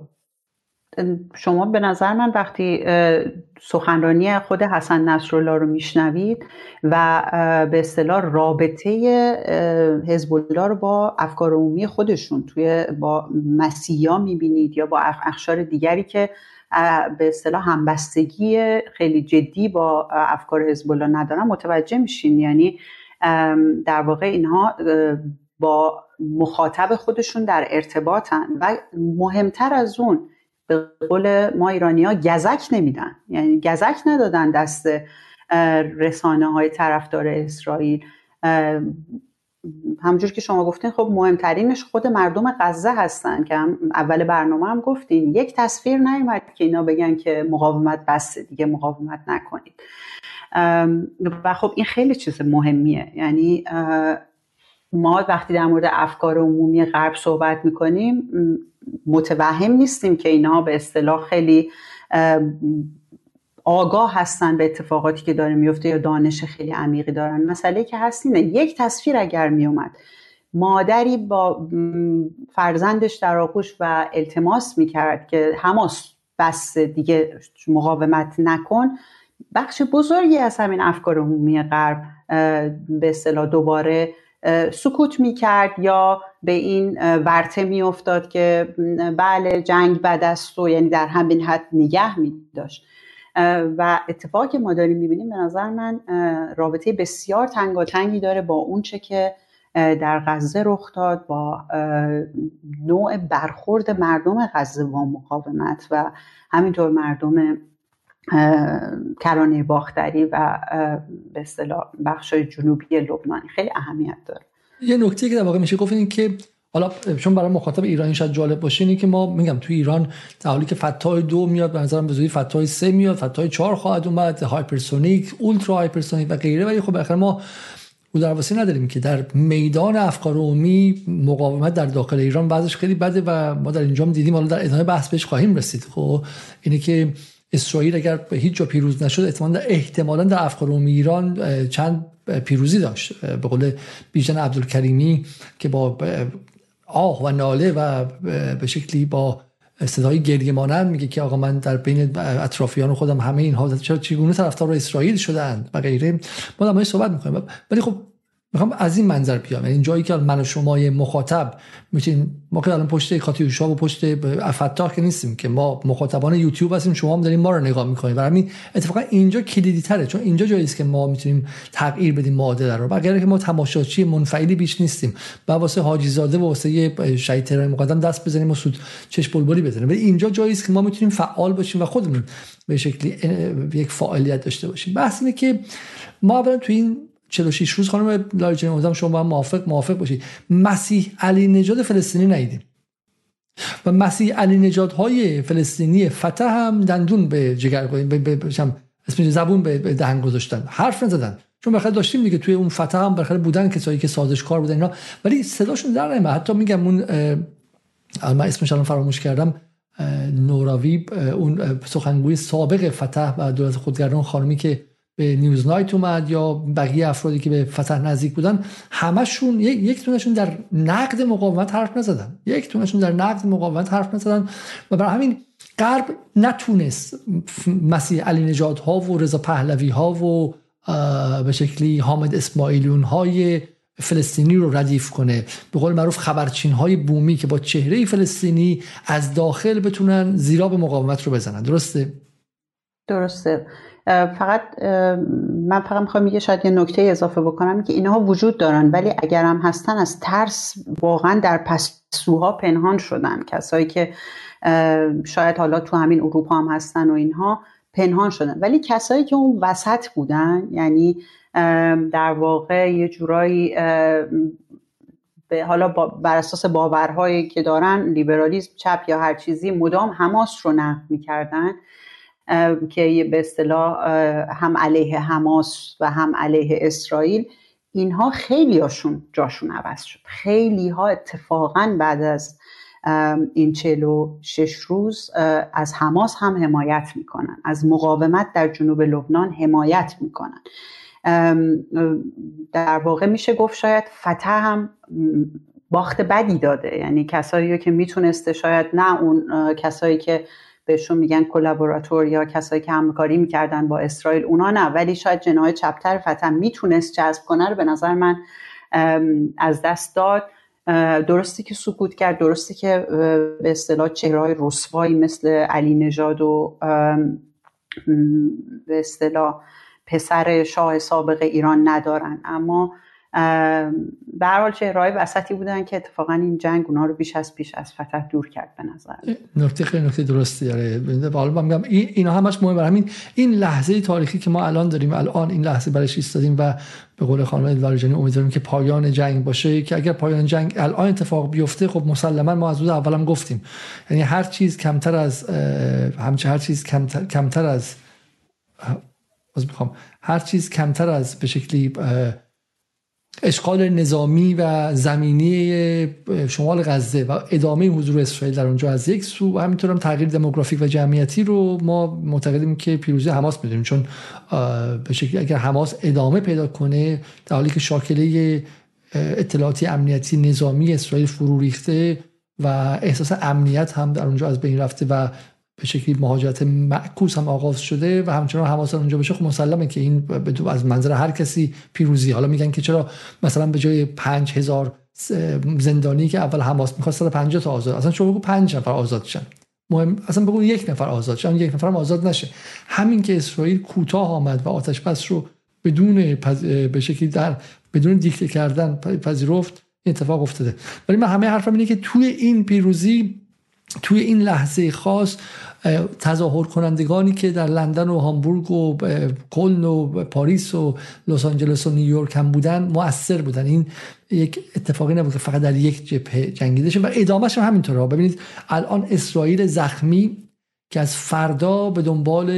شما به نظر من وقتی سخنرانی خود حسن نصرالله رو میشنوید و به اصطلاح رابطه حزب الله رو با افکار عمومی خودشون توی با مسیحا می‌بینید یا با اخشار دیگری که به اصطلاح همبستگی خیلی جدی با افکار حزب الله ندارن متوجه میشین. یعنی در واقع اینها با مخاطب خودشون در ارتباطن. و مهمتر از اون به قول ما ایرانی ها گزک نمیدن. یعنی گزک ندادن دست رسانه های طرفدار اسرائیل. همجور که شما گفتین خب مهمترینش خود مردم غزه هستن که هم اول برنامه هم گفتین. یک تصویر نیومد که اینا بگن که مقاومت بسته دیگه مقاومت نکنید. و خب این خیلی چیز مهمیه. یعنی ما وقتی در مورد افکار عمومی غرب صحبت می‌کنیم متوهم نیستیم که اینها به اصطلاح خیلی آگاه هستن به اتفاقاتی که داره میفته یا دانش خیلی عمیقی دارن. مسئله که هست اینه یک تصویر اگر میومد مادری با فرزندش در آغوش و التماس می‌کرد که هماس بس دیگه مقاومت نکن بخش بزرگی از همین افکار عمومی غرب به اصطلاح دوباره سکوت می‌کرد یا به این ورته میافتاد که بله جنگ بد است و یعنی در همین حد نگه میداشت. و اتفاقی که ما داریم می‌بینیم به نظر من رابطه بسیار تنگاتنگی داره با اونچه که در غزه رخ داد با نوع برخورد مردم غزه با مقاومت و همینطور مردم کرانه باختری و به اصطلاح بخش جنوبی لبنانی خیلی اهمیت داره. یه نکته که در واقع میشه گفت این که حالا چون برای مخاطب ایرانی شاید جالب باشه اینه که ما میگم تو ایران در حالی که فتاح دو میاد به نظرم به زودی فتاح سه میاد فتاح چهار خواهد اومد hypersonic ultra hypersonic و غیره ولی خب بالاخره ما درواسی نداریم که در میدان افکار عمومی مقاومت در داخل ایران بعضش خیلی بده و ما در اینجا دیدیم حالا در ادامه بحث بهش خواهیم رسید. خب اینه که اسرائیل اگر به هیچ جا پیروز نشد احتمالا در احتمالا در افکار ایران چند پیروزی داشت. به قول بیژن عبدالکریمی که با آه و ناله و به شکلی با صدای گریه مانند میگه که آقا من در بین اطرافیان خودم همه اینها چرا چگونه طرفدار اسرائیل شدن و غیره. ما در صحبت می‌کنیم ولی خب می‌خوام از این منظر بیام. یعنی جایی که من و شما مخاطب می‌تونیم ما که الان پشت کاتیوشا و پشت فتاح که نیستیم که ما مخاطبان یوتیوب هستیم شما هم دارین ما رو نگاه می‌کنید و همین اتفاقا اینجا کلیدی تره چون اینجا جایی است که ما می‌تونیم تغییر بدیم معادله رو. اگر که ما تماشاچی منفعلی بیش نیستیم. و واسه حاجی زاده و واسه شهید ترور مقدم دست بزنیم و سود چش بلبلی بزنیم. ولی اینجا جایی است که ما می‌تونیم فعال باشیم و خودمون به شکلی یک فعالیت داشته باشیم. بحث اینه که ما اولا تو این 46 روز خانم لاریجانی امیدوارم شما با موافق موافق باشید مسیح علی نجات فلسطینی ندیدیم. و مسیح علی نجات های فلسطینی فتح هم دندون به جگر به اسم زبون به دهن گذاشتن. حرف نزدن. چون بخاطر داشتیم دیگه توی اون فتح هم بخاطر بودن کسایی که سازشکار بودن اینا. ولی صداشون در نمیاد. حتی میگم اون من اسمش الان فراموش کردم. نوراوی اون سخنگوی سابق فتح و دولت خودگردان خانمی که به نیوز نایت اومد یا بقیه افرادی که به فتح نزدیک بودن همشون یک تونشون در نقد مقاومت حرف نزدن. یک تونشون در نقد مقاومت حرف نزدن و برای همین غرب نتونست مسیح علی نجات ها و رضا پهلوی ها و به شکلی حامد اسماعیلیون های فلسطینی رو ردیف کنه. به قول معروف خبرچین های بومی که با چهره فلسطینی از داخل بتونن زیرا به مقاومت رو بزنن. درسته؟ درسته. فقط من فقط می‌خوام یه شاید یه نکته اضافه بکنم که اینها وجود دارن ولی اگر هم هستن از ترس واقعا در پسوها پنهان شدن. کسایی که شاید حالا تو همین اروپا هم هستن و اینها پنهان شدن. ولی کسایی که اون وسط بودن یعنی در واقع یه جورایی به حالا بر اساس باورهایی که دارن لیبرالیسم چپ یا هر چیزی مدام حماس رو نقد می‌کردن. که به اصطلاح هم علیه حماس و هم علیه اسرائیل اینها خیلی هاشون جاشون عوض شد. خیلی ها اتفاقا بعد از این چلو شش روز از حماس هم حمایت می‌کنن. از مقاومت در جنوب لبنان حمایت می‌کنن. در واقع میشه گفت شاید فتح هم باخت بدی داده. یعنی کسایی که می‌تونسته شاید نه اون کسایی که بهشون میگن کلابوراتور یا کسایی که همکاری می‌کردن با اسرائیل اونا نه. ولی شاید جناح چپتر فتح می‌تونست جذب کنه رو به نظر من از دست داد. درستی که سکوت کرد درستی که به اصطلاح چهرهای رسوایی مثل علی نژاد و به اصطلاح پسر شاه سابق ایران ندارن. اما به هر حال چهرهای وسطی بودن که اتفاقا این جنگ اونا رو بیش از پیش از فتح دور کرد به نظر. نکته خیلی نکته درستی داره. حالا میگم این اینا همش مهمه. همین این لحظه تاریخی که ما الان داریم الان این لحظه برش ایستادیم و به قول خانم ادواریجانی امیدواریم که پایان جنگ باشه که اگر پایان جنگ الان اتفاق بیفته خب مسلما ما از روز اولم گفتیم. یعنی هر چیز کمتر از همچه هر چیز کمتر, کمتر از از می‌خوام. هر چیز کمتر از به شکلی اشغال نظامی و زمینی شمال غزه و ادامه حضور اسرائیل در اونجا از یک سو. و همینطور هم تغییر دموگرافیک و جمعیتی رو ما معتقدیم که پیروزی حماس می‌دونیم. چون به شکلی اگر حماس ادامه پیدا کنه در حالی که شاکله اطلاعاتی امنیتی نظامی اسرائیل فرو ریخته و احساس امنیت هم در اونجا از بین رفته و به شکلی مهاجرت معکوس هم آغاز شده و همچنان حماس اونجا بشه خب مسلمه که این از منظر هر کسی پیروزی. حالا میگن که چرا مثلا به جای پنج هزار زندانی که اول حماس می‌خواست 150 تا آزاد. اصلا شما بگو پنج نفر آزاد شن. مهم اصلا بگو یک نفر آزاد شن. یک نفر آزاد نشه. همین که اسرائیل کوتاه آمد و آتش بس رو بدون به شکلی در بدون دیکته کردن پذیرفت اتفاق افتاده. ولی من همه حرفم اینه که توی این پیروزی توی این لحظه خاص تظاهر کنندگانی که در لندن و هامبورگ و کلن و پاریس و لس آنجلس و نیویورک هم بودن مؤثر بودن. این یک اتفاقی نبود که فقط در یک جبهه جنگیده و ادامهش هم همینطوره. ببینید الان اسرائیل زخمی که از فردا به دنبال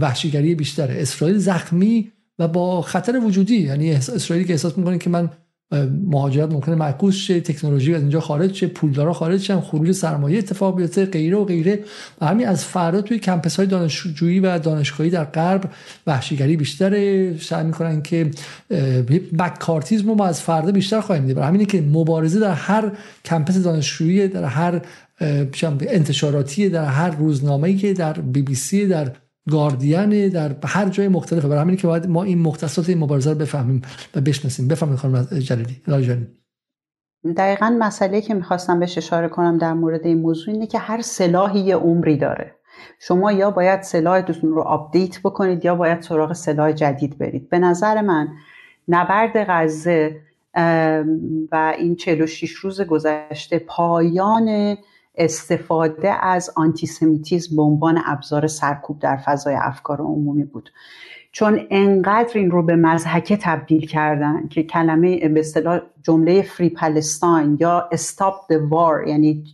وحشیگری بیشتره. اسرائیل زخمی و با خطر وجودی یعنی اسرائیلی که احساس می‌کنه که من مهاجرت ممکنه معکوس شه تکنولوژی از اینجا خارج شه پولدارا خارج شن خروج سرمایه اتفاق بیفته غیره و غیره. و همین از فردا توی کمپس های دانشجویی و دانشگاهی در غرب وحشیگری بیشتره. سعی می‌کنن که بکارتیزم رو ما از فردا بیشتر خواهیم دید. همینه که مبارزه در هر campus دانشجویی در هر انتشاراتی در هر روزنامه‌ای که در بی بی سی در گاردین در هر جای مختلفه. برای همین که باید ما این مختصات این مبارزه رو بفهمیم و بشناسیم. بفهمید خانم جلیلی جلیلی دقیقا مسئله که می‌خواستم بهش اشاره کنم در مورد این موضوع اینه که هر سلاحی یه عمری داره. شما یا باید سلاحتون رو update بکنید یا باید سراغ سلاح جدید برید. به نظر من نبرد غزه و این 46 روز گذشته پایان استفاده از antisemitism به عنوان ابزار سرکوب در فضای افکار عمومی بود. چون انقدر این رو به مضحکه تبدیل کردن که کلمه به اصطلاح جمله free Palestine یا stop the war یعنی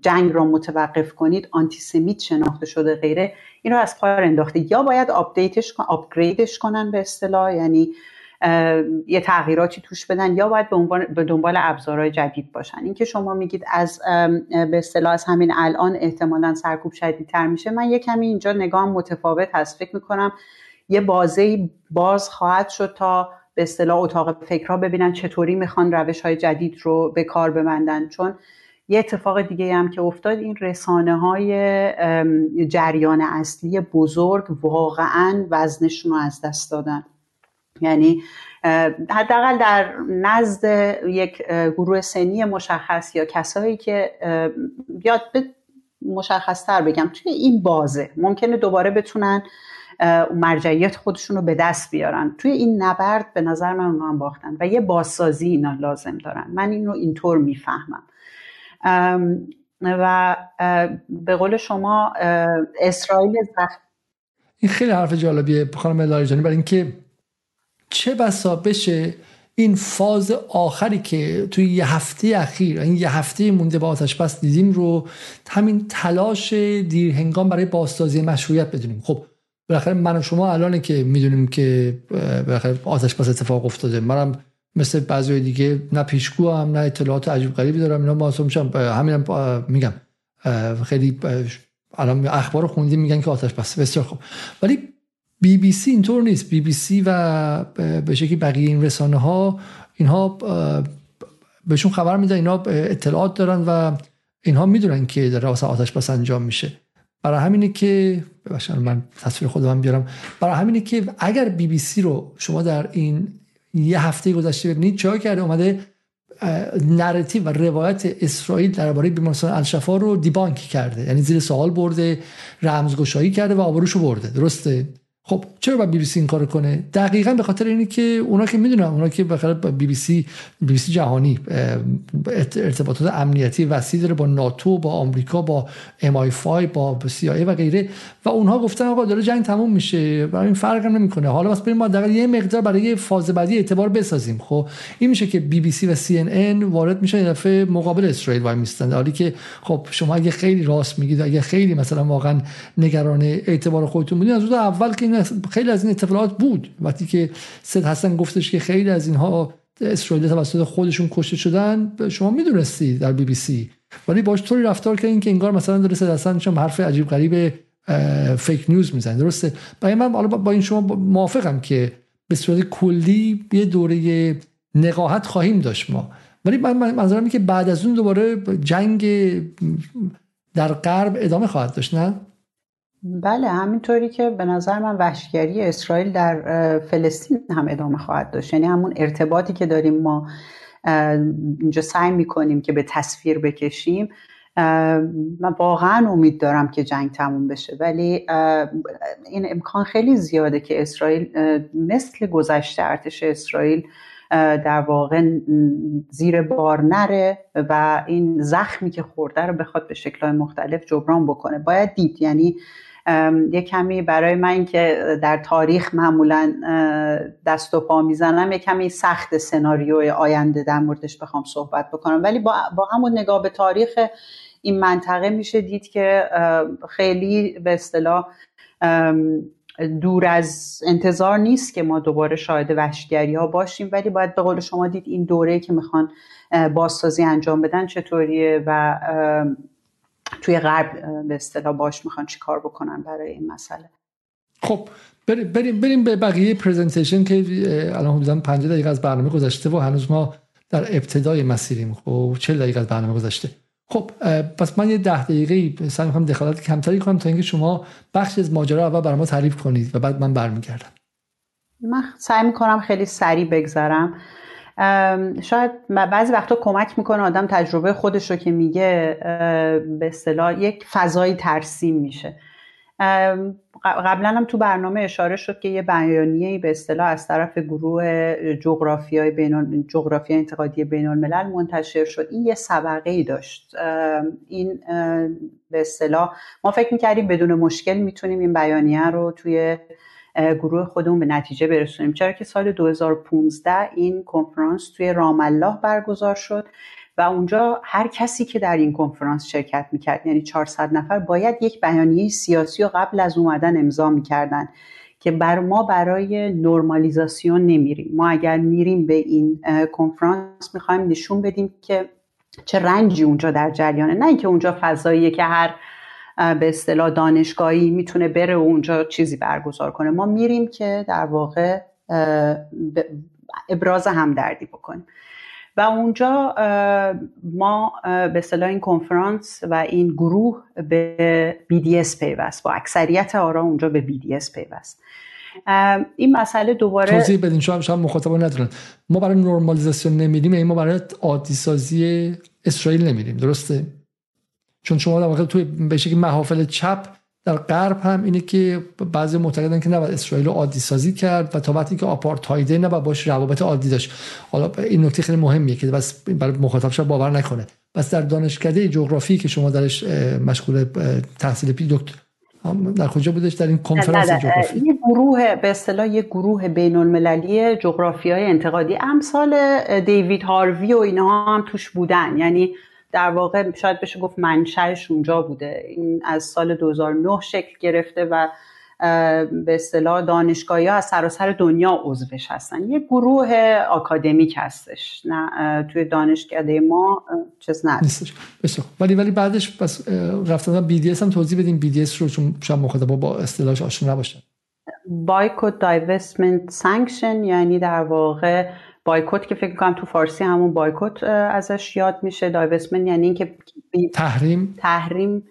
جنگ را متوقف کنید antisemite شناخته شده غیره این رو از کار انداخته. یا باید update ش upgrade ش کنن به اصطلاح یعنی یه تغییراتی توش بدن یا باید به دنبال ابزارهای جدید باشن. اینکه شما میگید از به اصطلاح از همین الان احتمالا سرکوب شدیدتر میشه. من یه کمی اینجا نگاه متفاوت هست. فکر می‌کنم یه بازه باز خواهد شد تا به اصطلاح اتاق فکرها ببینن چطوری می‌خوان روش های جدید رو به کار ببندن. چون یه اتفاق دیگه هم که افتاد این رسانه های جریان اصلی بزرگ واقعا وزنشون رو از دست دادن. یعنی حداقل در نزد یک گروه سنی مشخص یا کسایی که بیاد مشخص تر بگم توی این بازه ممکنه دوباره بتونن مرجعیت خودشون رو به دست بیارن. توی این نبرد به نظر من اونها هم باختن و یه بازسازی اینا لازم دارن. من این رو اینطور می‌فهمم. و به قول شما اسرائیل این خیلی حرف جالبیه خانم لاریجانی برای اینکه چه بسا بشه این فاز آخری که توی یه هفته اخیر این یه هفته مونده با آتش بس دیدیم رو همین تلاش دیر هنگام برای بازسازی مشروعیت بدونیم. خب بالاخره من و شما الان که می‌دونیم که بالاخره آتش بس اتفاق افتاده. منم مثل بعضی دیگه نه پیشگو هم نه اطلاعات عجیب غریبی دارم اینا ما میشم همین هم میگم. خیلی الان اخبار خوندیم میگن که آتش بس. بسیار خوب. ولی بی بی سی اینطور نیست. بی بی سی و به شکلی بقیه این رسانه ها اینها بهشون خبر میدن اینا اطلاعات دارن و اینها می‌دونن که در آتش بس انجام میشه. برای همینه که ببخشید من تصویر خودم بیارم. برای همینه که اگر بی بی سی رو شما در این یه هفته گذشته ببینید چه کرده؟ اومده narrative و روایت اسرائیل درباره بیمارستان الشفا رو debunk کرده. یعنی زیر سوال برده رمزگشایی کرده و آبروشو برده. درسته؟ خب چرا باید بی بی سی این کارو کنه؟ دقیقا به خاطر اینه که اونا که می‌دونن اونا که بخاطر بی بی سی بی بی سی جهانی ارتباطات امنیتی وسیع داره با ناتو با آمریکا با MI5 با سی و غیره. و اونها گفتن آقا داره جنگ تموم میشه برای این فرق هم نمی‌کنه. حالا بس بریم ما دقیقا یه مقدار برای فاز بعدی اعتبار بسازیم. خب این میشه که بی بی سی و سی ان ان وارد میشن یه دفعه مقابل اسرائیل وای میستن. حالی که خب شما اگه خیلی راست میگید اگه خیلی مثلا واقعا نگران اعتبار خودتون بودین از اول که خیلی از این اتفاقات بود. وقتی که سید حسن گفتش که خیلی از اینها اسرائیل توسط خودشون کشته شدن شما می‌دونستی در بی بی سی ولی باش طوری رفتار کردین که انگار مثلا داره سید حسن حرف عجیب غریب fake news می‌زنه. درسته؟ برای من حالا با این شما موافقم که به صورت کلی یه دوره نقاهت خواهیم داشت ما. ولی من منظورم که بعد از اون دوباره جنگ در غرب ادامه خواهد داشت نه؟ بله همینطوری که به نظر من وحشگری اسرائیل در فلسطین هم ادامه خواهد داشت. یعنی همون ارتباطی که داریم ما اینجا سعی می‌کنیم که به تصویر بکشیم من واقعا امید دارم که جنگ تموم بشه. ولی این امکان خیلی زیاده که اسرائیل مثل گذشته ارتش اسرائیل در واقع زیر بار نره و این زخمی که خورده رو بخواد به شکلهای مختلف جبران بکنه. باید دید یعنی یه کمی برای من که در تاریخ معمولا دست و پا می‌زنم یه کمی سخت سناریوی آینده در موردش بخوام صحبت بکنم. ولی با, با همون نگاه به تاریخ این منطقه میشه دید که خیلی به اصطلاح دور از انتظار نیست که ما دوباره شاهد وحشگری ها باشیم. ولی باید به قول شما دید این دوره که می‌خوان بازسازی انجام بدن چطوریه و توی غرب به اصطلاح باش می‌خوان چی کار بکنن برای این مسئله. خب بریم بریم به بقیه پرزنتیشن که الان حدودا 50 دقیقه از برنامه گذشته و هنوز ما در ابتدای مسیریم. خب 40 دقیقه از برنامه گذشته. خب پس من یه ده دقیقه سعی می‌کنم دخالت کمتری کنم تا اینکه شما بخش از ماجرا اول برای ما تعریف کنید و بعد من برمیگردم. من سعی می‌کنم خیلی سریع بگذرم. شاید بعضی وقتا کمک می‌کنه آدم تجربه خودش رو که میگه به اصطلاح یک فضایی ترسیم میشه. قبلا هم تو برنامه اشاره شد که یه بیانیه به اصطلاح از طرف گروه جغرافیای بین جغرافی انتقادی بین الملل منتشر شد. این یه سبقه ای داشت این به اصطلاح ما فکر می‌کردیم بدون مشکل می‌تونیم این بیانیه رو توی گروه خودمون به نتیجه برسونیم. چرا که سال 2015 این کنفرانس توی رام الله برگزار شد. و اونجا هر کسی که در این کنفرانس شرکت می‌کرد یعنی 400 نفر باید یک بیانیه سیاسی و قبل از اومدن امضا می‌کردن که بر ما برای نرمالیزاسیون نمیریم. ما اگر میریم به این کنفرانس می‌خوایم نشون بدیم که چه رنجی اونجا در جریانه. نه اینکه اونجا فضاییه که هر به اصطلاح دانشگاهی می‌تونه بره و اونجا چیزی برگزار کنه. ما میریم که در واقع ابراز همدردی بکنیم. و اونجا ما به اصطلاح این کنفرانس و این گروه به BDS پیوست. با اکثریت آرا اونجا به BDS پیوست. این مسئله دوباره توضیح بدین شما شما مخاطبا ندارن ما برای نرمالیزاسیون نمیریم یعنی ما برای عادی سازی اسرائیل نمیریم درسته؟ چون شما در واقع توی به شکل محافل چپ در غرب هم اینه که بعضی معتقدن که نباید اسرائیل رو عادی سازی کرد و تا وقتی که آپارتایده نباید باش روابط عادی داشت. حالا این نکته خیلی مهمیه که بس برای مخاطب باور نکنه. بس در دانشکده جغرافی که شما درش مشغول تحصیل پی دکتر در کجا بودش؟ در این کنفرانس جغرافی. یه گروه به اصطلاح یه گروه بین المللی جغرافی های انتقادی. امثال دیوید هاروی و اینها هم توش بودن. یعنی در واقع شاید بشه گفت منشأش اونجا بوده. این از سال 2009 شکل گرفته و به اصطلاح دانشگاهی ها از سراسر دنیا عضوش هستن. یه گروه آکادمیک هستش. نه توی دانشکده ما چیز نیستش. ولی ولی بعدش پس رفتن BDS هم توضیح بدیم BDS رو چون شاید مخاطبا با اصطلاحش آشنا نباشن. boycott divestment sanction یعنی در واقع بایکوت که فکر کنم تو فارسی همون بایکوت ازش یاد میشه. divestment یعنی اینکه تحریم؟ تحریم.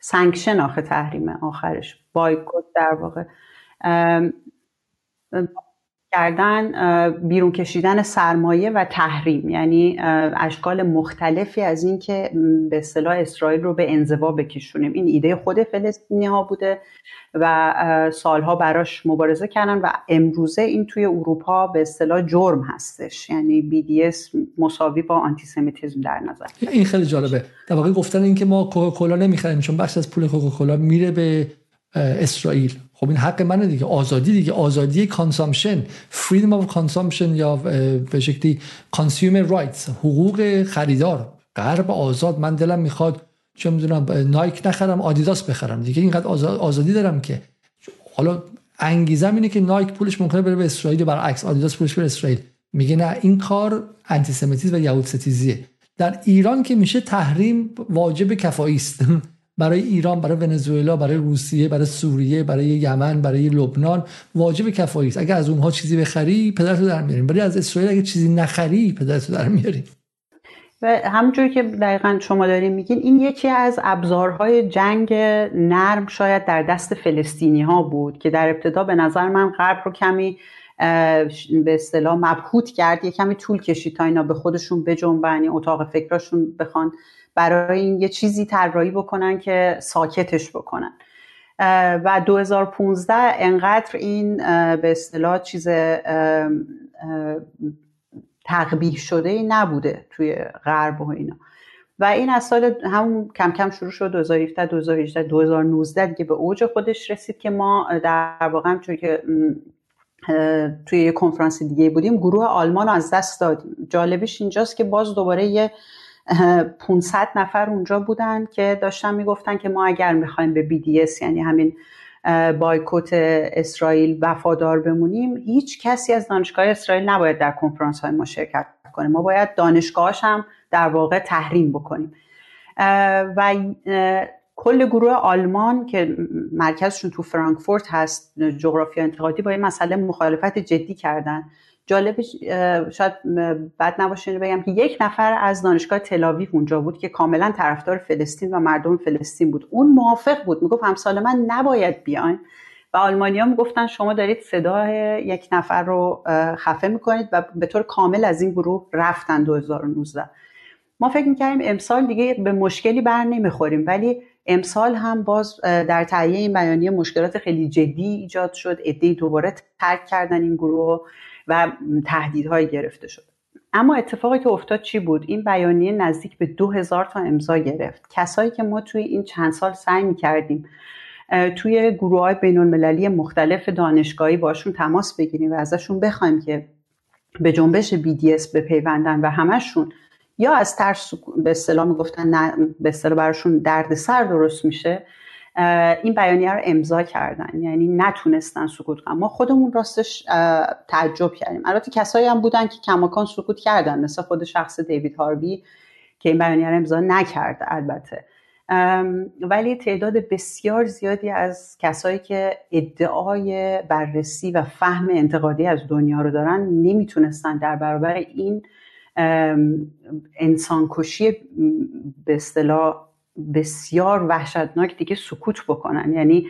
sanction آخه تحریم آخرش. بایکوت در واقع. کردن بیرون کشیدن سرمایه و تحریم. یعنی اشکال مختلفی از این که به اصطلاح اسرائیل رو به انزوا بکشونیم. این ایده خود فلسطینی ها بوده و سالها براش مبارزه کردن و امروزه این توی اروپا به اصطلاح جرم هستش. یعنی BDS مساوی با آنتیسمیتیزم در نظر. این خیلی جالبه. در واقع گفتن این که ما کوکاکولا نمی‌خریم چون بخش از پول کوکاکولا میره به اسرائیل. خب این حق منه دیگه. آزادی دیگه. آزادی کانسامشن freedom of consumption یا به شکلی consumer rights حقوق خریدار. غرب آزاد. من دلم می‌خواد چه می‌دونم نایک نخرم آدیداس بخرم. دیگه اینقدر آزادی دارم که. حالا انگیزم اینه که نایک پولش ممکنه بره به اسرائیل برعکس. آدیداس پولش بره اسرائیل. میگه نه این کار انتیسمیتیسم و یهود ستیزیه. در ایران که میشه تحریم واجب کفایی است. برای ایران برای ونزوئلا برای روسیه برای سوریه برای یمن برای لبنان واجب کفایی است. اگر از اونها چیزی بخری پدرتو در میاریم. ولی از اسرائیل اگه چیزی نخری پدرتو در میاریم. و همونجوری که دقیقا شما داریم میگین این یکی از ابزارهای جنگ نرم شاید در دست فلسطینی ها بود که در ابتدا به نظر من غرب رو کمی به اصطلاح مبهوت کرد یه کمی طول کشید تا اینا به خودشون بجنبن اتاق فکراشون بخوان. برای این یه چیزی طراحی بکنن که ساکتش بکنن. و 2015 انقدر این به اصطلاح چیز تقبیح شده ای نبوده توی غرب و اینا. و این از سال همون کم کم شروع شد 2017 2018 2019 دیگه به اوج خودش رسید که ما در واقع چون که توی یه کنفرانس دیگه بودیم گروه آلمان رو از دست دادیم. جالبش اینجاست که باز دوباره یه 500 نفر اونجا بودن که داشتن می‌گفتن که ما اگر می‌خوایم به BDS یعنی همین بایکوت اسرائیل وفادار بمونیم هیچ کسی از دانشگاه اسرائیل نباید در کنفرانس های ما شرکت کنه. ما باید دانشگاهش هم در واقع تحریم بکنیم. و کل گروه آلمان که مرکزشون تو فرانکفورت هست جغرافیا انتقادی با این مسئله مخالفت جدی کردن. جالبش شاید بد نباشه بگم که یک نفر از دانشگاه تلاویف اونجا بود که کاملا طرفدار فلسطین و مردم فلسطین بود. اون موافق بود. می‌گفت همسال من نباید بیاین. و آلمانیا می‌گفتن شما دارید صدای یک نفر رو خفه می‌کنید و به طور کامل از این گروه رفتن 2019 ما فکر می‌کردیم امسال دیگه به مشکلی بر نمی‌خوریم ولی امسال هم باز در تهیه این بیانیه مشکلات خیلی جدی ایجاد شد. عدهای دوباره ترک کردن این گروه. و تهدیدهایی گرفته شد. اما اتفاقی که افتاد چی بود؟ این بیانیه نزدیک به دو هزار تا امضا گرفت. کسایی که ما توی این چند سال سعی می کردیم توی گروه های بین المللی مختلف دانشگاهی باشون تماس بگیریم و ازشون بخوایم که به جنبش BDS بپیوندن و همشون یا از ترس به اصطلاح می‌گفتن به اصطلاح براشون دردسر درست میشه این بیانیه رو امضا کردن. یعنی نتونستن سکوت کنن. ما خودمون راستش تعجب کردیم. البته کسایی هم بودن که کماکان سکوت کردن مثل خود شخص دیوید هاربی که این بیانیه رو امضا نکرد البته. ولی تعداد بسیار زیادی از کسایی که ادعای بررسی و فهم انتقادی از دنیا رو دارن نمی‌تونستن در برابر این انسانکشی به اصطلاح بسیار وحشتناک دیگه سکوت بکنن. یعنی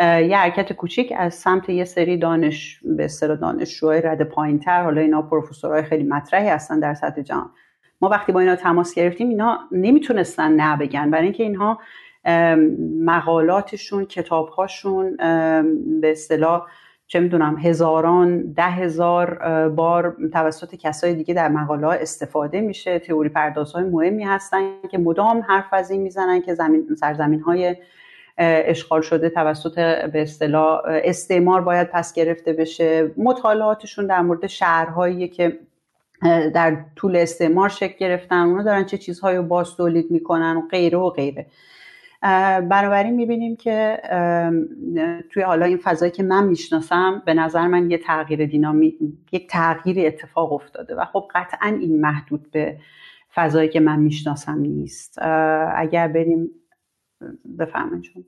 یه حرکت کوچیک از سمت یه سری دانش به اصطلاح دانشجوهای رد پایینتر حالا اینا پروفسورهای خیلی مطرحی هستن در سطح جهان. ما وقتی با اینا تماس گرفتیم اینا نمی‌تونستن نه بگن. برای اینکه اینها مقالاتشون کتابهاشون به اصطلاح چه می‌دونم هزاران ده هزار بار توسط کسای دیگه در مقاله استفاده میشه. تئوری پردازهای مهمی هستن که مدام حرف از این می‌زنن که زمین سرزمین های اشغال شده توسط به اصطلاح استعمار باید پس گرفته بشه. مطالعاتشون در مورد شهرهایی که در طول استعمار شکل گرفتن اونا دارن چه چیزهایی رو باز تولید می‌کنن و غیره و غیره. بنابراین می‌بینیم که توی حالا این فضایی که من می‌شناسم به نظر من یه تغییر دینامی یک تغییر اتفاق افتاده و خب قطعا این محدود به فضایی که من می‌شناسم نیست. اگر بریم بفهمن چون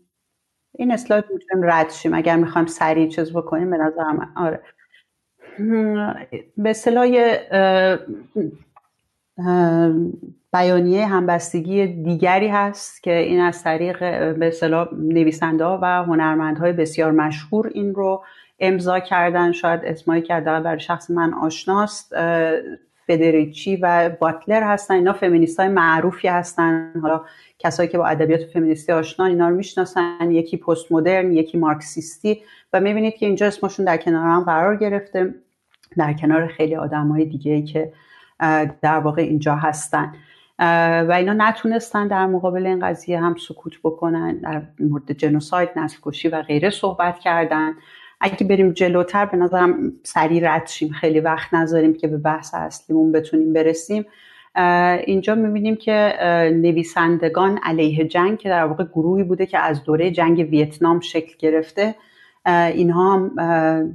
این اسلاید می‌تونیم رد شیم. اگر می‌خوایم سریع چیز بکنیم به نظر من آره. به اصطلاح بیانیه همبستگی دیگری هست که این از طریق به اصطلاح نویسنده و هنرمندهای بسیار مشهور این رو امضا کردن. شاید اسمایی که برای شخص من آشناست فدریچی و باتلر هستن. اینا فمینیست های معروفی هستن. حالا کسایی که با ادبیات فمینیستی آشنا اینا رو می‌شناسن. یکی پست مدرن یکی مارکسیستی. و می‌بینید که اینجا اسمشون در کنار هم قرار گرفته در کنار خیلی آدم های دیگه که در واقع اینجا هستن. و اینا نتونستن در مقابل این قضیه هم سکوت بکنن در مورد جنوساید نسل کشی و غیره صحبت کردن. اگه بریم جلوتر به نظرم سریع رد شیم. خیلی وقت نذاریم که به بحث اصلیمون بتونیم برسیم. اینجا می‌بینیم که نویسندگان علیه جنگ که در واقع گروهی بوده که از دوره جنگ ویتنام شکل گرفته اینها هم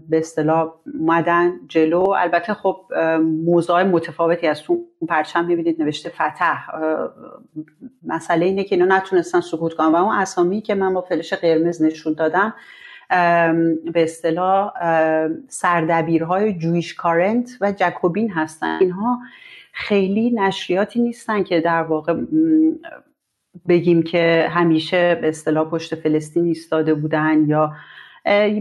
به اصطلاح اومدن جلو. البته خب موضوع متفاوتی از تو پرچم می‌بینید نوشته فتح. مسئله اینه که اینا نتونستن سکوت کنن. و اون اسامی که من با فلش قرمز نشون دادم به اصطلاح سردبیرهای جویش کارنت و جکوبین هستن. اینها خیلی نشریاتی نیستن که در واقع بگیم که همیشه به اصطلاح پشت فلسطین ایستاده بودن یا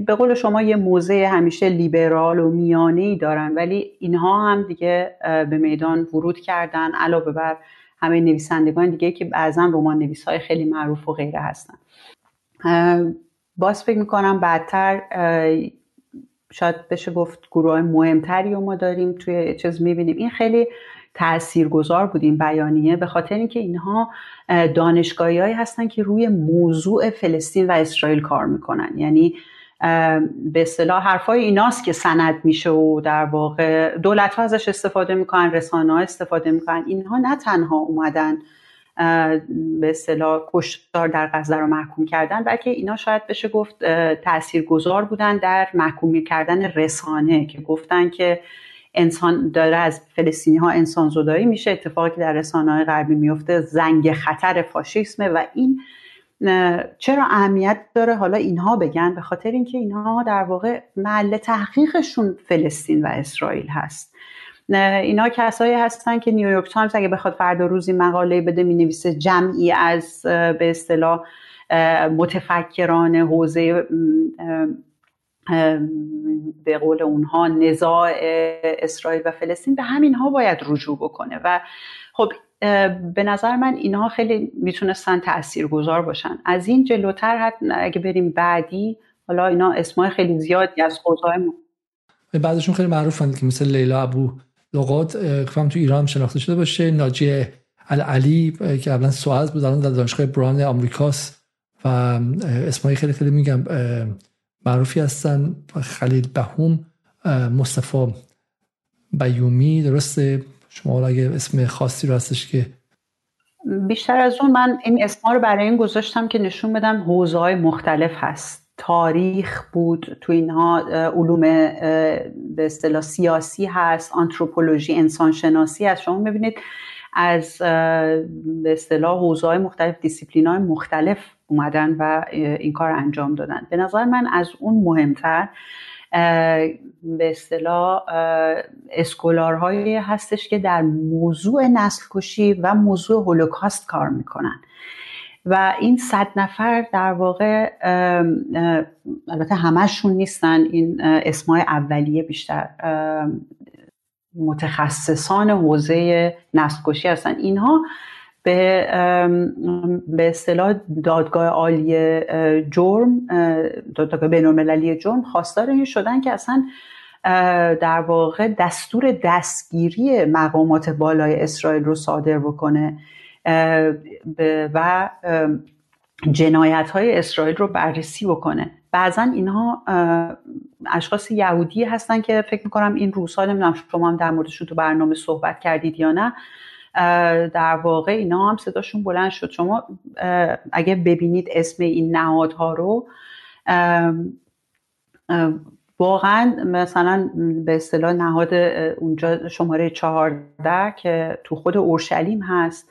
به قول شما یه موزه همیشه لیبرال و میانه ای دارن ولی اینها هم دیگه به میدان ورود کردن علاوه بر همه نویسندگان دیگه که بعضا رمان نویس های خیلی معروف و غیره هستن. باز فکر می‌کنم بعدتر شاید بشه گفت گروه مهمتری رو ما داریم توی چیز می‌بینیم. این خیلی تاثیرگذار بود این بیانیه به خاطر اینکه اینها دانشگاهی هستن که روی موضوع فلسطین و اسرائیل کار می‌کنن. یعنی به اصطلاح حرفای ایناست که سند میشه و در واقع دولت ها ازش استفاده می‌کنن رسانه ها استفاده می‌کنن. اینها نه تنها اومدن به اصطلاح کشتار در غزه رو محکوم کردن بلکه اینا شاید بشه گفت تاثیرگذار بودن در محکوم کردن رسانه که گفتن که انسان داره از فلسطینی ها انسان زدایی میشه. اتفاقی که در رسانه های غربی میفته زنگ خطر فاشیسمه و این چرا اهمیت داره؟ حالا اینها بگن به خاطر اینکه اینها در واقع محل تحقیقشون فلسطین و اسرائیل هست. اینا کسایی هستن که نیویورک تایمز اگه بخواد فردا روزی مقاله بده می نویسه جمعی از به اصطلاح متفکران حوزه به قول اونها نزاع اسرائیل و فلسطین. به همین ها باید رجوع بکنه. و خب به نظر من اینها خیلی می‌تونستن تاثیرگذار باشن. از این جلوتر اگه بریم بعدی حالا اینا اسمای خیلی زیادی از حوزه‌های بعدشون خیلی معروفن که مثل لیلا ابو لغات فهم تو ایران شناخته شده باشه. ناجی علی که قبلا سواز بود در دانشگاه بران آمریکاست و اسمایی خیلی خیلی میگم معروفی هستن. خلیل بهوم مصطفی بیومی درسته. شما اگه اسم خاصی رو هستش که بیشتر از اون من این اسما رو برای این گذاشتم که نشون بدم حوزه های مختلف هست. تاریخ بود تو اینها علوم به اصطلاح سیاسی هست آنتروپولوژی انسانشناسی هست. شما می‌بینید از به اصطلاح حوزه مختلف دیسیپلین های مختلف اومدن و این کار انجام دادن. به نظر من از اون مهمتر به اصطلاح scholar هایی هستش که در موضوع نسل کشی و موضوع هولوکاست کار می‌کنن. و این صد نفر در واقع البته همشون نیستن. این اسمای اولیه بیشتر متخصصان حوزه نسل کشی هستن. اینها به به اصطلاح دادگاه عالی جرم دادگاه بینالمللی جرم خواستار این شدن که اصلا در واقع دستور دستگیری مقامات بالای اسرائیل رو صادر بکنه و جنایت های اسرائیل رو بررسی بکنه. بعضا اینها اشخاص یهودی هستن که فکر می‌کنم این روزها نمی‌دونم شما هم در موردش تو برنامه صحبت کردید یا نه در واقع اینا هم صداشون بلند شد. شما اگه ببینید اسم این نهادها رو واقعا مثلا به اصطلاح نهاد اونجا شماره چهارده که تو خود اورشلیم هست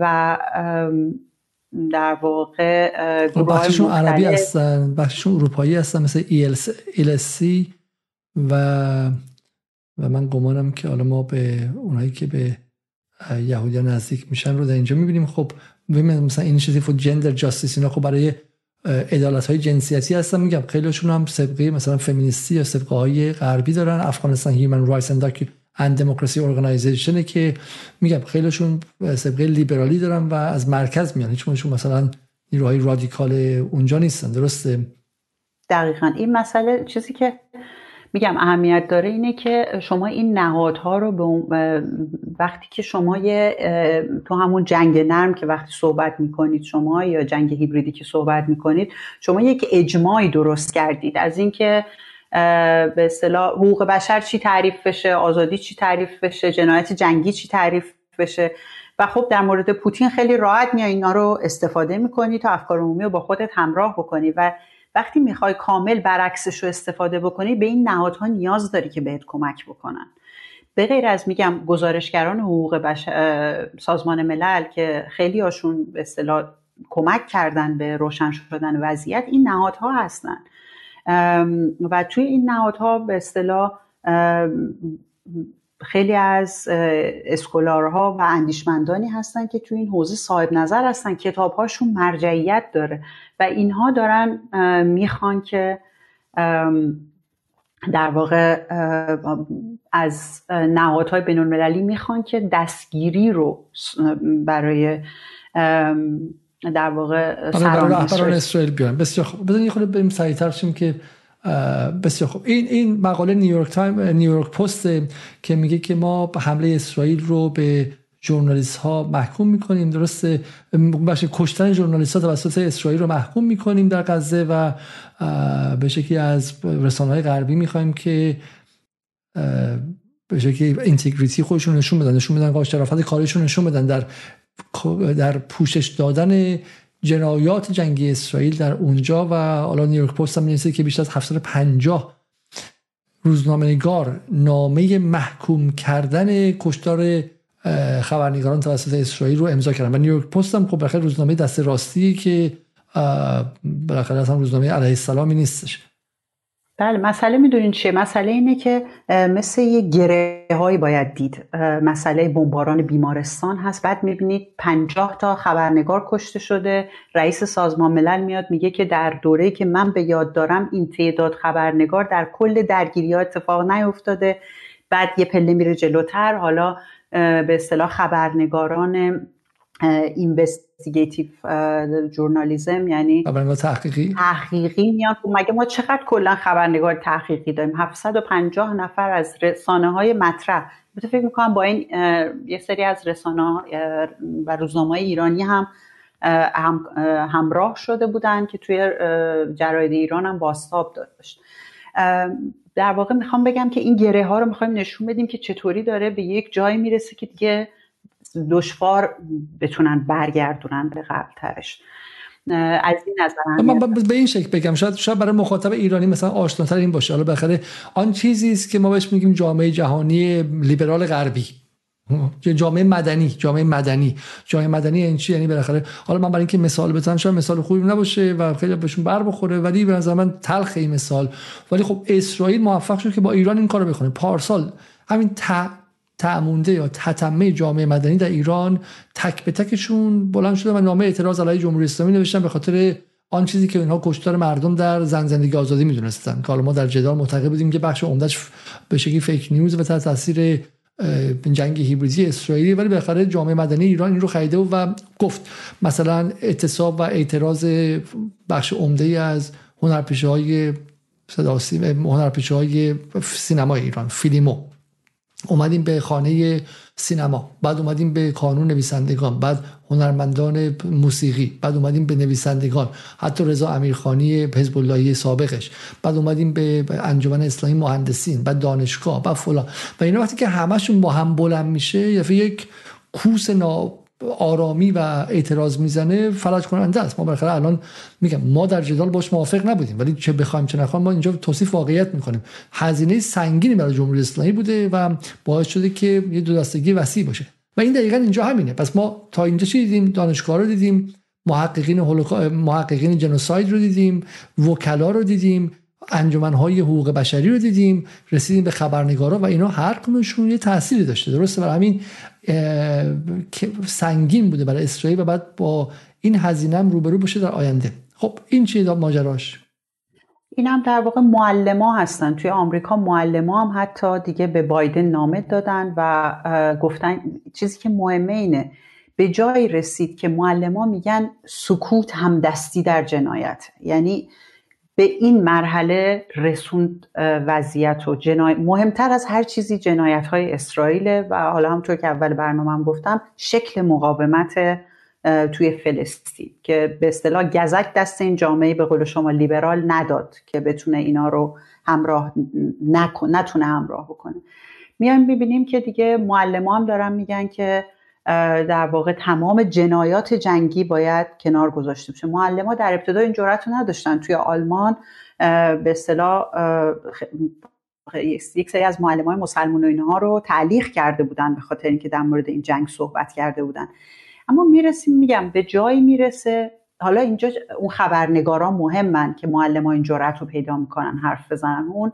و در واقع بخششون عربی هستن بخششون اروپایی هستن مثل ELC و و من گمانم که حالا ما به اونایی که به یهودیان نزدیک میشن رو در اینجا می‌بینیم. خب مثلا Initiative for Gender Justice اینا خب برای عدالت های جنسیتی هستن. میگم خیلیشون هم صبغه مثلا فمینیستی یا صبغه های غربی دارن. Afghanistan Human Rights and Democracy Organization که میگم خیلیشون سبقه لیبرالی دارن و از مرکز میان. هیچ مثلا نیروهای رادیکال اونجا نیستن. درسته؟ دقیقا. این مسئله چیزی که میگم اهمیت داره اینه که شما این نهادها رو به وقتی که شما یه تو همون جنگ نرم که وقتی صحبت می‌کنید شما یا جنگ هیبریدی که صحبت می‌کنید شما یک اجماعی درست کردید. از اینکه به اصطلاح حقوق بشر چی تعریف بشه آزادی چی تعریف بشه جنایت جنگی چی تعریف بشه. و خب در مورد پوتین خیلی راحت میای اینا رو استفاده می‌کنی تا افکار عمومی رو با خودت همراه بکنی. و وقتی می‌خوای کامل برعکسش رو استفاده بکنی به این نهادها نیاز داری که بهت کمک بکنن. به غیر از میگم گزارشگران حقوق بشر سازمان ملل که خیلی هاشون به اصطلاح کمک کردن به روشن شدن وضعیت این نهادها هستن. و توی این نهادها به اصطلاح خیلی از اسکولارها و اندیشمندانی هستن که توی این حوزه صاحب نظر هستن کتابهاشون مرجعیت داره. و اینها دارن می‌خوان که در واقع از نهادهای بین المللی می‌خوان که دستگیری رو برای در واقع رهبران اسرائیل بیان. بسیار خوب. بزنید یه خورده بریم سریعتر شیم که بسیار خوب. این این مقاله نیویورک تایم نیویورک پست که میگه که ما حمله اسرائیل رو به ژورنالیست ها محکوم می‌کنیم. درسته بخش کشتن ژورنالیست ها توسط اسرائیل رو محکوم می‌کنیم در غزه و به شکلی از رسانه های غربی می‌خوایم که به شکلی integrity خودشون نشون بدن نشون بدن که شرافت کارشون نشون بدن. در در پوشش دادن جنایات جنگی اسرائیل در اونجا و حالا نیویورک پست هم که بیشتر از 750 روزنامه نگار نامه محکوم کردن کشتار خبرنگاران توسط اسرائیل رو امضا کردن. و نیویورک پست هم خب روزنامه دست راستی که بالاخره اصلا روزنامه علیه السلامی نیستش. بله مسئله می‌دونین چیه؟ مسئله اینه که مثل یه گره هایی باید دید. مسئله بمباران بیمارستان هست. بعد می‌بینید پنجاه تا خبرنگار کشته شده. رئیس سازمان ملل میاد میگه که در دوره که من به یاد دارم این تعداد خبرنگار در کل درگیری ها اتفاق نیفتاده. بعد یه پله میره جلوتر. حالا به اصطلاح خبرنگاران اینوستیگیتیو جورنالیزم یعنی خبرنگار تحقیقی؟ تحقیقی میان. خب مگه ما چقدر کلا خبرنگار تحقیقی داریم؟ 750 نفر از رسانه های مطرح فکر می‌کنم با این یه سری از رسانه و روزنامه ایرانی هم هم همراه شده بودن که توی جراید ایران هم باستاب داشت. در واقع می‌خوام بگم که این گره ها رو می‌خوایم نشون بدیم که چطوری داره به یک جایی می‌رسه که دیگه دشوار بتونن برگردونن به قبل ترش از این نظر من به این شکل بگم شاید شاید برای مخاطب ایرانی مثلا آشناتر این باشه. حالا بخره آن چیزی است که ما بهش میگیم جامعه جهانی لیبرال غربی. جامعه مدنی جامعه مدنی. جامعه مدنی این یعنی چی؟ یعنی بالاخره حالا من برای اینکه مثال بزنم شاید مثال خوبی نباشه و خیلی بهشون بر بخوره ولی به نظر من تلخ این مثال. ولی خب اسرائیل موفق شد که با ایران این کارو بکنه. پارسال همین تعمونده یا تتمه جامعه مدنی در ایران تک به تکشون بلند شده و نامه اعتراض علیه جمهوری اسلامی نوشتن به خاطر آن چیزی که اینها کشتار مردم در زن زندگی آزادی می‌دونستن. که حالا ما در جدال معتقد بودیم که بخش عمدهش به شکلی فیک نیوز و تاثیر جنگ هیبریدی اسرائیلی ولی بالاخره جامعه مدنی ایران این رو خریده و گفت مثلا اعتصاب و اعتراض بخش عمده از هنرپیشه های هنرپیشه های سینما ایران فیلیمو. اومدیم به خانه سینما بعد اومدیم به کانون نویسندگان بعد هنرمندان موسیقی. بعد اومدیم به نویسندگان. حتی رضا امیرخانی حزب اللهی سابقش. بعد اومدیم به انجمن اسلامی مهندسین بعد دانشگاه بعد فلان. و اینا وقتی که همشون با هم بلند میشه یا یک کوس نا آرامی و اعتراض می‌زنه فلج کننده است. ما بالاخره الان میگم ما در جدال باش موافق نبودیم. ولی چه بخوایم چه نخوایم ما اینجا توصیف واقعیت می‌کنیم. هزینه سنگینی برای جمهوری اسلامی بوده و باعث شده که یه دو دستگی وسیع باشه. این دقیقا اینجا همینه. پس ما تا اینجا چی دیدیم؟ دانشگاه رو دیدیم محققین محققین جنوساید رو دیدیم وکلا رو دیدیم انجمنهای حقوق بشری رو دیدیم رسیدیم به خبرنگارا و اینا هر کدومشون یه تأثیری داشته. درسته؟ برای همین سنگین بوده برای اسرائیل و بعد با این هزینه روبرو باشه در آینده. خب این چیه ماجراش؟ این هم در واقع معلما هستن. توی آمریکا معلما هم حتی دیگه به بایدن نامه دادن و گفتن چیزی که مهمه اینه. به جایی رسید که معلما میگن سکوت هم دستی در جنایت. یعنی به این مرحله رسوند وضعیت و جنای... مهمتر از هر چیزی جنایت های اسرائیل و حالا همطور که اول برنامه هم گفتم شکل مقاومت توی فلسطین که به اصطلاح گزک دست این جامعه به قول شما لیبرال نداد که بتونه اینا رو همراه نکن... نتونه همراه بکنه. میایم ببینیم که دیگه معلم هم دارن میگن که در واقع تمام جنایات جنگی باید کنار گذاشته بشه معلم در ابتدا این جرأت رو نداشتن. توی آلمان به اصطلاح یک سری از معلم های مسلمان و اینها رو تعلیق کرده بودن به خاطر اینکه در مورد این جنگ صحبت کرده بودن. اما می‌رسیم میگم به جایی می‌رسه. حالا اینجا اون خبرنگاران مهمن که معلم ها این جرأت رو پیدا می‌کنن حرف بزنن. اون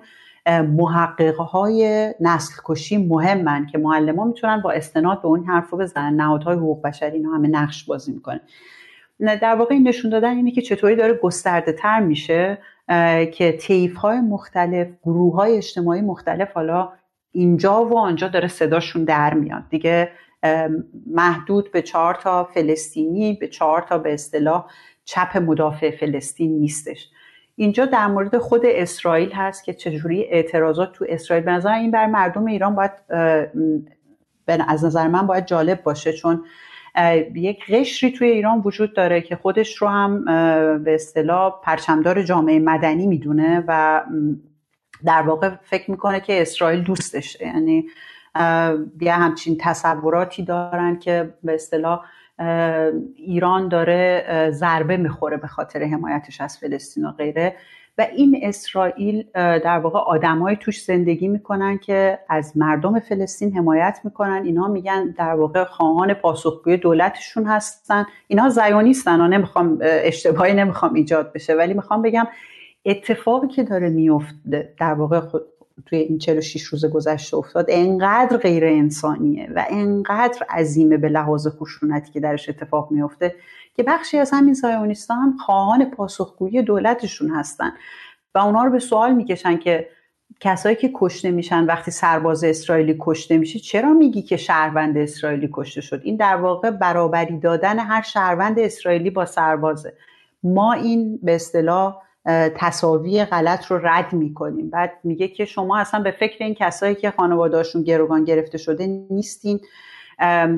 محقق های نسل کشی مهمن که معلم ها می‌تونن با استناد به اون حرف رو بزنن. نهادهای حقوق بشری اینا همه نقش بازی می‌کنه در واقع این نشون دادن اینه که چطوری داره گسترده تر میشه که تیف های مختلف گروه های اجتماعی مختلف حالا اینجا و آنجا داره صداشون در میاد. دیگه محدود به چهار تا فلسطینی به چهار تا به اصطلاح چپ مدافع فلسطین نیستش. اینجا در مورد خود اسرائیل هست که چجوری اعتراضات تو اسرائیل به نظر این بر مردم ایران باید از نظر من باید جالب باشه چون یک قشری توی ایران وجود داره که خودش رو هم به اصطلاح پرچمدار جامعه مدنی می‌دونه و در واقع فکر می‌کنه که اسرائیل دوستش. یعنی یه همچین تصوراتی دارن که به اصطلاح ایران داره ضربه می‌خوره به خاطر حمایتش از فلسطین و غیره. و این اسرائیل در واقع آدمایی توش زندگی می‌کنن که از مردم فلسطین حمایت می‌کنن. اینا میگن در واقع خواهان پاسخگوی دولتشون هستن. اینا زیونیستن و نمی‌خوام اشتباهی نمی‌خوام ایجاد بشه. ولی می‌خوام بگم اتفاقی که داره میفته در واقع توی این 46 روز گذشته افتاد انقدر غیر انسانیه و انقدر عظیمه به لحاظ خشونتی که درش اتفاق میفته که بخشی از همین زایونیستا هم خواهان پاسخگویی دولتشون هستن و اونا رو به سوال می‌کشن که کسایی که کشته میشن وقتی سرباز اسرائیلی کشته میشه چرا میگی که شهروند اسرائیلی کشته شد؟ این در واقع برابری دادن هر شهروند اسرائیلی با سربازه. ما این به اصطلاح تصاوی غلط رو رد می‌کنیم. بعد میگه که شما اصلا به فکر این کسایی که خانوادهاشون گروگان گرفته شده نیستین.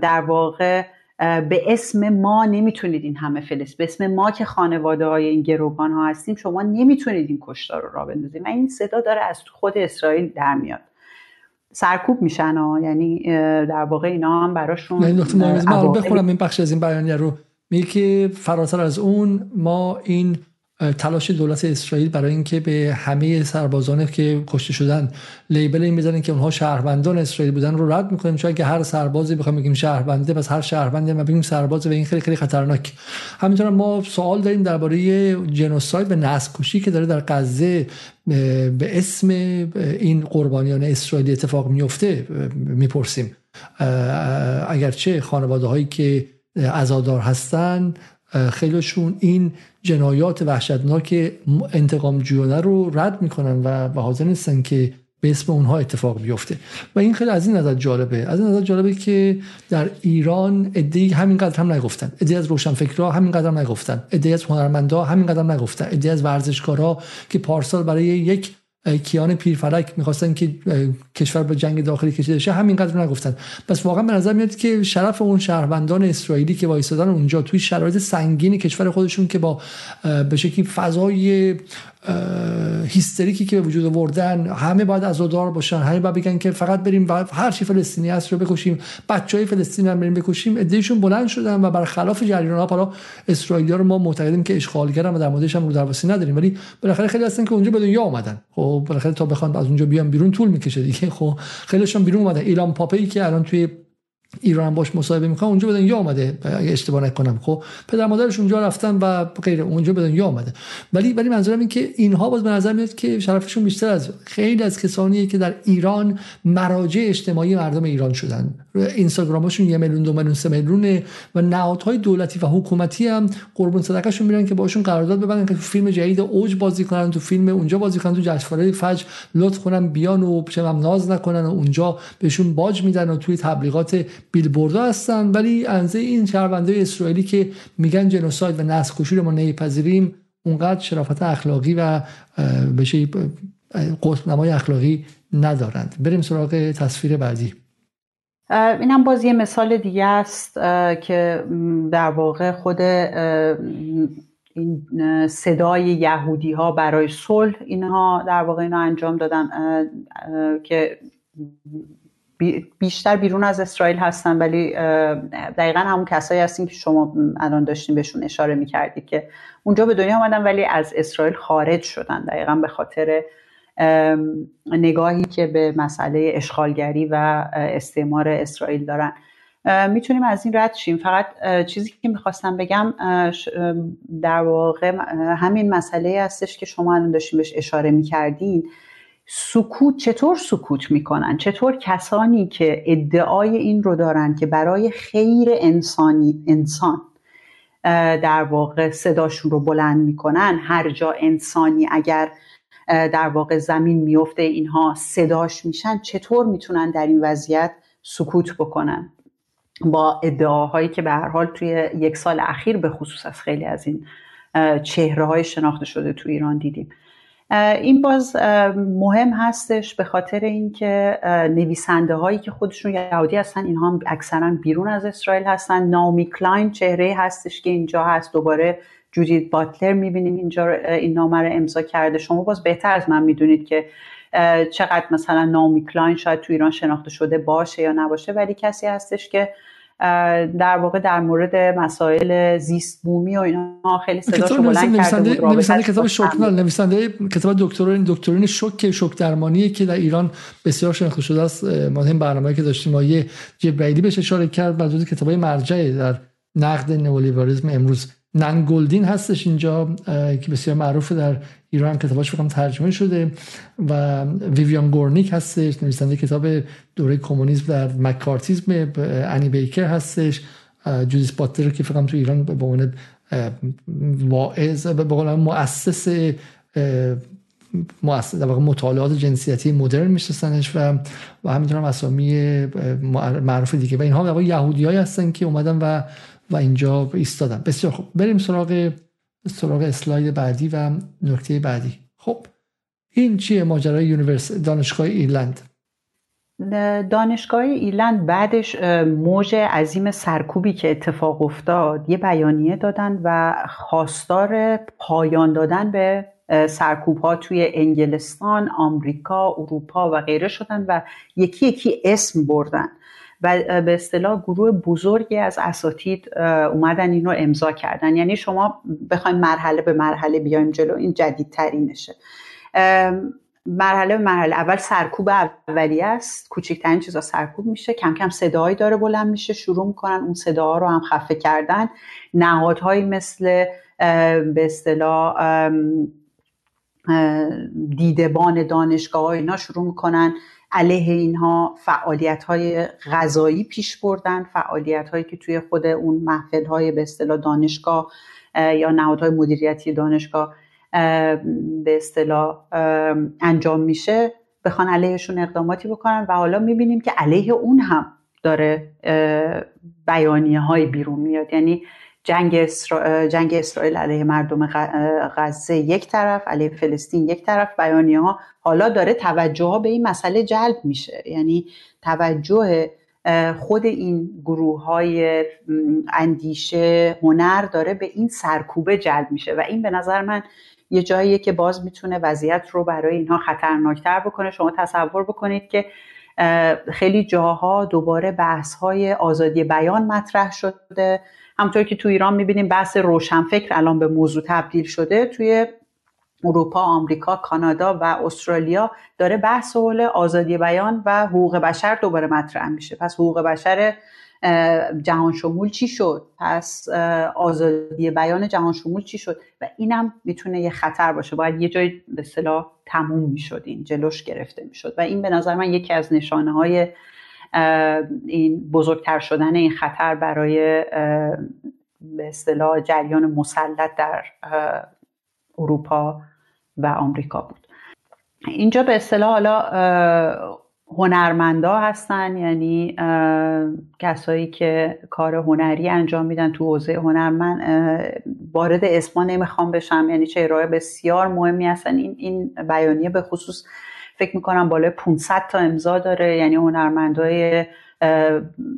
در واقع به اسم ما نمی‌تونید این همه فلسطین به اسم ما که خانواده های این گروگان ها هستیم شما نمی‌تونید این کشتار رو را بندازید. و این صدا داره از خود اسرائیل در میاد. سرکوب میشن ها یعنی در واقع اینا هم براشون یعنی من بخونم این بخش از این بیانیه رو. میگه که فراتر از اون ما این تلاش دولت اسرائیل برای اینکه به همه سربازان که کشته شدن لیبل این بزنن که اونها شهروندان اسرائیل بودن رو رد می‌کنیم. چون اگه هر سربازی بخوام بگیم شهرونده پس هر شهرونده ما بگیم سرباز و این خیلی خیلی خطرناک. همینطور ما سوال داریم درباره جنوساید و نسل کشی که داره در غزه به اسم این قربانیان اسرائیلی اتفاق میفته می‌پرسیم. اگرچه خانواده هایی که عزادار هستن خیلیشون این جنایات وحشتناک انتقام جویانه رو رد می‌کنن و حاضر نیستن که به اسم اونها اتفاق بیفته. و این خیلی از این نظر جالبه. از این نظر جالبه که در ایران همین همینقدر هم نگفتن. ادعی از روشنفکرها همینقدر هم نگفتن. ادعی از هنرمندا همینقدر هم نگفتن. ادعی از ورزشکارا که پارسال برای یک کیان پیرفلک می‌خواستن که کشور به جنگ داخلی کشیده شه همینقدر نگفتن. پس واقعا به نظر میاد که شرف اون شهروندان اسرائیلی که وایسادن اونجا توی شرایط سنگین کشور خودشون که با به شکلی فضای هیستریکی که به وجود آوردن همه باید عزادار باشن. همه باید بگن که فقط بریم و هر چی فلسطینی هست رو بکشیم. بچهای فلسطین رو بریم بکشیم. ادهشون بلند شدن و برخلاف جریان ها حالا اسرائیلی رو ما معتقدیم که اشغالگرن و در موردش هم رو درواسی نداریم. ولی بالاخره خیلی هستن که اونجا به دنیا اومدن خب بالاخره تا بخوان از اونجا بیان بیرون طول می‌کشه دیگه. خب خیلیشون بیرون اومدن. ایلان پاپی که الان توی ایران باش مصاحبه می‌کنه اونجا به دنیا آمده اگه اشتباه نکنم. خب پدر مادرش اونجا رفتن و غیره اونجا به دنیا آمده ولی ولی منظورم این که اینها باز به نظر میاد که شرفشون بیشتر از خیلی از کسانیه که در ایران مراجع اجتماعی مردم ایران شدن. اینستاگرامشون یه میلیون دو میلیون سه میلیونه و نهادهای دولتی و حکومتی هم قربون صدقهشون میرن که باشون قرارداد ببندن که تو فیلم جدید اوج بازی کنن تو فیلم اونجا بازی کنن تو جشنواره فجر لطف کنن بیان و چم ناز نکنن و اونجا بهشون باج میدن و توی تبلیغات بیلبوردها هستن. ولی انزه این شهروندای اسرائیلی که میگن جنوساید و نسل کشی رو ما نمیپذیریم اونقدر شرافت اخلاقی و بشه نمای اخلاقی ندارند. بریم سراغ تصویر بعدی. این هم باز یه مثال دیگه است که در واقع خود این صدای یهودی ها برای صلح اینها در واقع اینا انجام دادن که بیشتر بیرون از اسرائیل هستن ولی دقیقا همون کسایی هستین که شما الان داشتین بهشون اشاره می‌کردید که اونجا به دنیا آمدن ولی از اسرائیل خارج شدن دقیقا به خاطر نگاهی که به مسئله اشغالگری و استعمار اسرائیل دارن. می‌تونیم از این رد شیم. فقط چیزی که می‌خواستم بگم در واقع همین مسئله هستش که شما الان داشتین بهش اشاره می‌کردین. سکوت چطور سکوت می‌کنن؟ چطور کسانی که ادعای این رو دارن که برای خیر انسانی انسان در واقع صداشون رو بلند می‌کنن هر جا انسانی اگر در واقع زمین میفته اینها صداش میشن چطور می‌تونن در این وضعیت سکوت بکنن؟ با ادعاهایی که به هر حال توی یک سال اخیر به خصوص از خیلی از این چهره های شناخته شده تو ایران دیدیم. این باز مهم هستش به خاطر اینکه نویسنده هایی که خودشون یهودی هستن اینها اکثرا بیرون از اسرائیل هستن. نامی کلاین چهره هستش که اینجا هست دوباره جودیت باتلر می‌بینیم اینجا این نامه رو امضا کرده. شما باز بهتر از من می‌دونید که چقدر مثلا نامی کلاین شاید تو ایران شناخته شده باشه یا نباشه. ولی کسی هستش که در واقع در مورد مسائل زیست بومی و اینا خیلی صداشو بلند کرده بود. نویسنده کتاب شوکنال نویسنده کتاب دکترین دکترین شوک شوک درمانی که در ایران بسیار شناخته شده است. ما هم برنامه‌ای که داشتیم ما یه جبرائیلی بهش اشاره کرد بعد کتابای مرجعی در نقد نئولیبرالیسم امروز. ننگلدین هستش اینجا که بسیار معروف در ایران کتاباش فکرم ترجمه شده و ویویان گورنیک هستش نویسنده کتاب دوره کمونیسم در مکارتیزم انی بیکر هستش جودیس باتلر که فکرم تو ایران به عنوان واعظ به قول مؤسس مطالعات جنسیتی مدرن میشناسنش و و همینطور هم اسامی معروف دیگه. و اینها در یهودیایی هستن که اومدن و و اینجا ایستادن بسیار خوب. بریم سراغ سراغ اسلاید بعدی و نکته بعدی. خب این چیه؟ ماجرای University دانشگاه ایرلند. دانشگاه ایرلند بعدش موج عظیم سرکوبی که اتفاق افتاد یه بیانیه دادن و خواستار پایان دادن به سرکوب ها توی انگلستان، آمریکا، اروپا و غیره شدن و یکی یکی اسم بردن. و به اصطلاح گروه بزرگی از اساتید اومدن این رو امضا کردن. یعنی شما بخوایم مرحله به مرحله بیایم جلو این جدیدترینشه. مرحله به مرحله. اول سرکوب اولیه است. کوچکترین چیزا سرکوب میشه. کم کم صدایی داره بلند میشه. شروع می‌کنن اون صداها رو هم خفه کردن. نهادهایی مثل به اصطلاح دیدبان دانشگاه ها اینا شروع می‌کنن. علیه اینها فعالیت های غذایی پیش بردن فعالیت هایی که توی خود اون محفل های به اصطلاح دانشگاه یا نهادهای مدیریتی دانشگاه به اصطلاح انجام میشه بخوان علیهشون اقداماتی بکنن و حالا می‌بینیم که علیه اون هم داره بیانیه های بیرون میاد. یعنی جنگ, اسرا... جنگ اسرائیل علیه مردم غزه یک طرف علیه فلسطین یک طرف. بیانیه ها حالا داره توجه ها به این مسئله جلب میشه. یعنی توجه خود این گروه های اندیشه هنر داره به این سرکوبه جلب میشه و این به نظر من یه جاییه که باز می‌تونه وضعیت رو برای اینها خطرناکتر بکنه. شما تصور بکنید که خیلی جاها دوباره بحث های آزادی بیان مطرح شده. همطور که تو ایران می‌بینیم بحث روشنفکر الان به موضوع تبدیل شده توی اروپا، آمریکا، کانادا و استرالیا داره بحث حول آزادی بیان و حقوق بشر دوباره مطرح میشه. پس حقوق بشر جهان شمول چی شد؟ پس آزادی بیان جهان شمول چی شد؟ و اینم می‌تونه یه خطر باشه. باید یه جای به صلاح تموم می‌شد این جلوش گرفته می‌شد. و این به نظر من یکی از نشانه های این بزرگتر شدن این خطر برای به اصطلاح جریان مسلط در اروپا و آمریکا بود. اینجا به اصطلاح حالا هنرمندا هستن یعنی کسایی که کار هنری انجام میدن تو حوزه هنر من وارد اسما نمی‌خوام بشم یعنی چهرهای بسیار مهمی هستن. این این بیانیه به خصوص فکر می‌کنم بالای 500 تا امضا داره. یعنی هنرمندای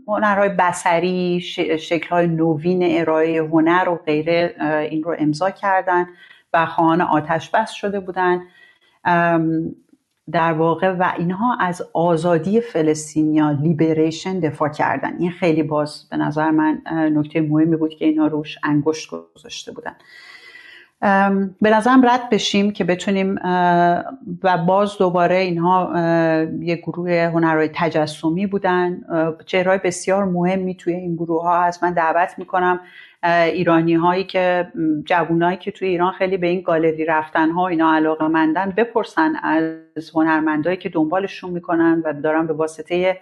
هنرهای بسری شکلهای نوین ارائه هنر و غیره این رو امضا کردن و خواهان آتش بس شده بودن. در واقع و اینها از آزادی فلسطینیا لیبریشن دفاع کردن. این خیلی باز به نظر من نکته مهمی بود که اینا روش انگشت گذاشته بودن. به نظرم رد بشیم که بتونیم و باز دوباره اینها یه گروه هنرهای تجسمی بودن. چهرهای بسیار مهمی توی این گروه ها هست. من دعوت می‌کنم ایرانی هایی که جوونایی که توی ایران خیلی به این گالری رفتن ها اینا علاقه مندن بپرسن از هنرمندایی که دنبالشون می‌کنن و دارن به واسطه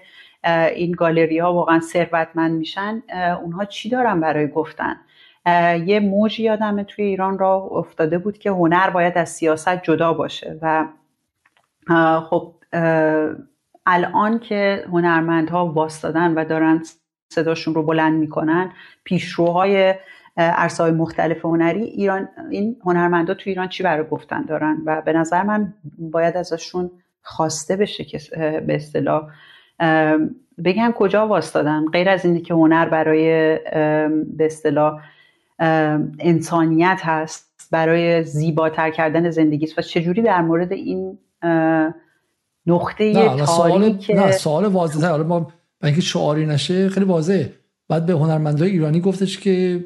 این گالری ها واقعا ثروتمند میشن. اونها چی دارن برای گفتن؟ یه موجی یادمه توی ایران را افتاده بود که هنر باید از سیاست جدا باشه و خب الان که هنرمندها واستادن و دارن صداشون رو بلند می‌کنن پیشروهای عرصه های مختلف هنری ایران این هنرمندا تو ایران چی برای گفتن دارن؟ و به نظر من باید ازشون خواسته بشه که به اصطلاح بگم کجا واستادن غیر از اینکه که هنر برای به اصطلاح انسانیت هست برای زیباتر کردن زندگی است و چجوری در مورد این نقطه نه سوال نه سوال واضحه. حالا ما اینکه شعاری نشه خیلی واضحه. بعد به هنرمندای ایرانی گفتش که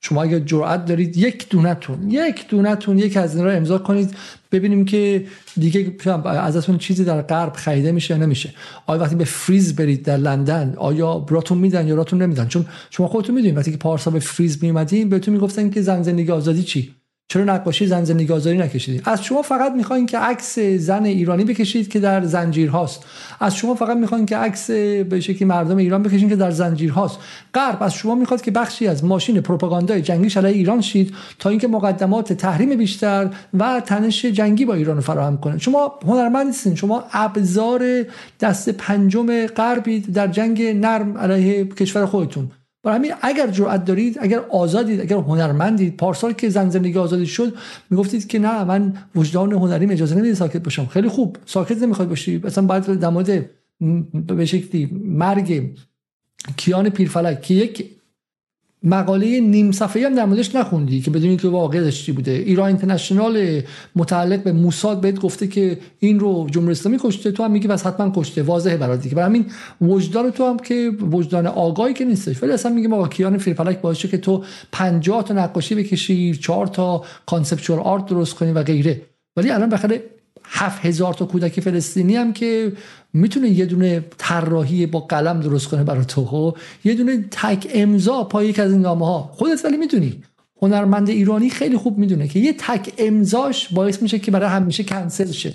شما اگر جرأت دارید یک دونتون یک دونتون یک از این را امضا کنید. ببینیم که دیگه ازتون چیزی در غرب خریده میشه یا نمیشه. آیا وقتی به فریز برید در لندن آیا براتون میدن یا براتون نمیدن؟ چون شما خودتون می‌دونید وقتی که پارسا به فریز میومدین بهتون می‌گفتن که زن زندگی آزادی چی؟ چرا نقاشی زن زندگی آزادی نکشیدید از شما فقط می‌خواین که عکس زن ایرانی بکشید که در زنجیر هاست. از شما فقط می‌خواین که عکس به شکلی مردم ایران بکشید که در زنجیر هاست. غرب از شما می‌خواد که بخشی از ماشین پروپاگاندای جنگی علیه ایران شید تا اینکه مقدمات تحریم بیشتر و تنش جنگی با ایران فراهم کنه. شما هنرمند نیستین. شما ابزار دست پنجم غربید در جنگ نرم علیه کشور خودتون. برای همین اگر جرأت دارید اگر آزادید اگر هنرمندید پارسال که زن زندگی آزادی شد می‌گفتید که نه من وجدان هنریم اجازه نمیده ساکت باشم. خیلی خوب ساکت نمی‌خواد باشی. مثلا باید در مورد به شکلی مرگ کیان پیرفلک که یک مقاله نیم صفحه‌ای هم در موردش نخوندی که بدونی که واقع چی بوده. ایران اینترنشنال متعلق به موساد بهت گفته که این رو جمهوری اسلامی کشته تو هم میگی بس حتما کشته. واضحه برات دیگه. برای همین وجدان تو هم که وجدان آگاهی که نیستش. ولی اصلا میگیم آقا کیان پیرفلک باعث که تو 50 تا نقاشی بکشی 4 تا conceptual art درست کنی و غیره. ولی الان بخاطر هفت هزار تا کودک فلسطینی هم که می‌تونه یه دونه طراحی با قلم درست کنه برای تو خب؟ یه دونه تک امضا پای یک از این نامه ها خودت ولی می‌دونی هنرمند ایرانی خیلی خوب می‌دونه که یه تک امضاش باعث میشه که برای همیشه کنسل شه.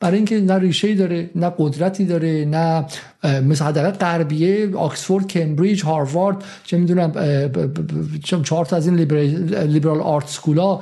برای اینکه نه ریشه داره نه قدرتی داره نه مثل حداقل غربیه آکسفورد کمبریج هاروارد چه می‌دونم چهار تا از این لیبرال آرت سکولا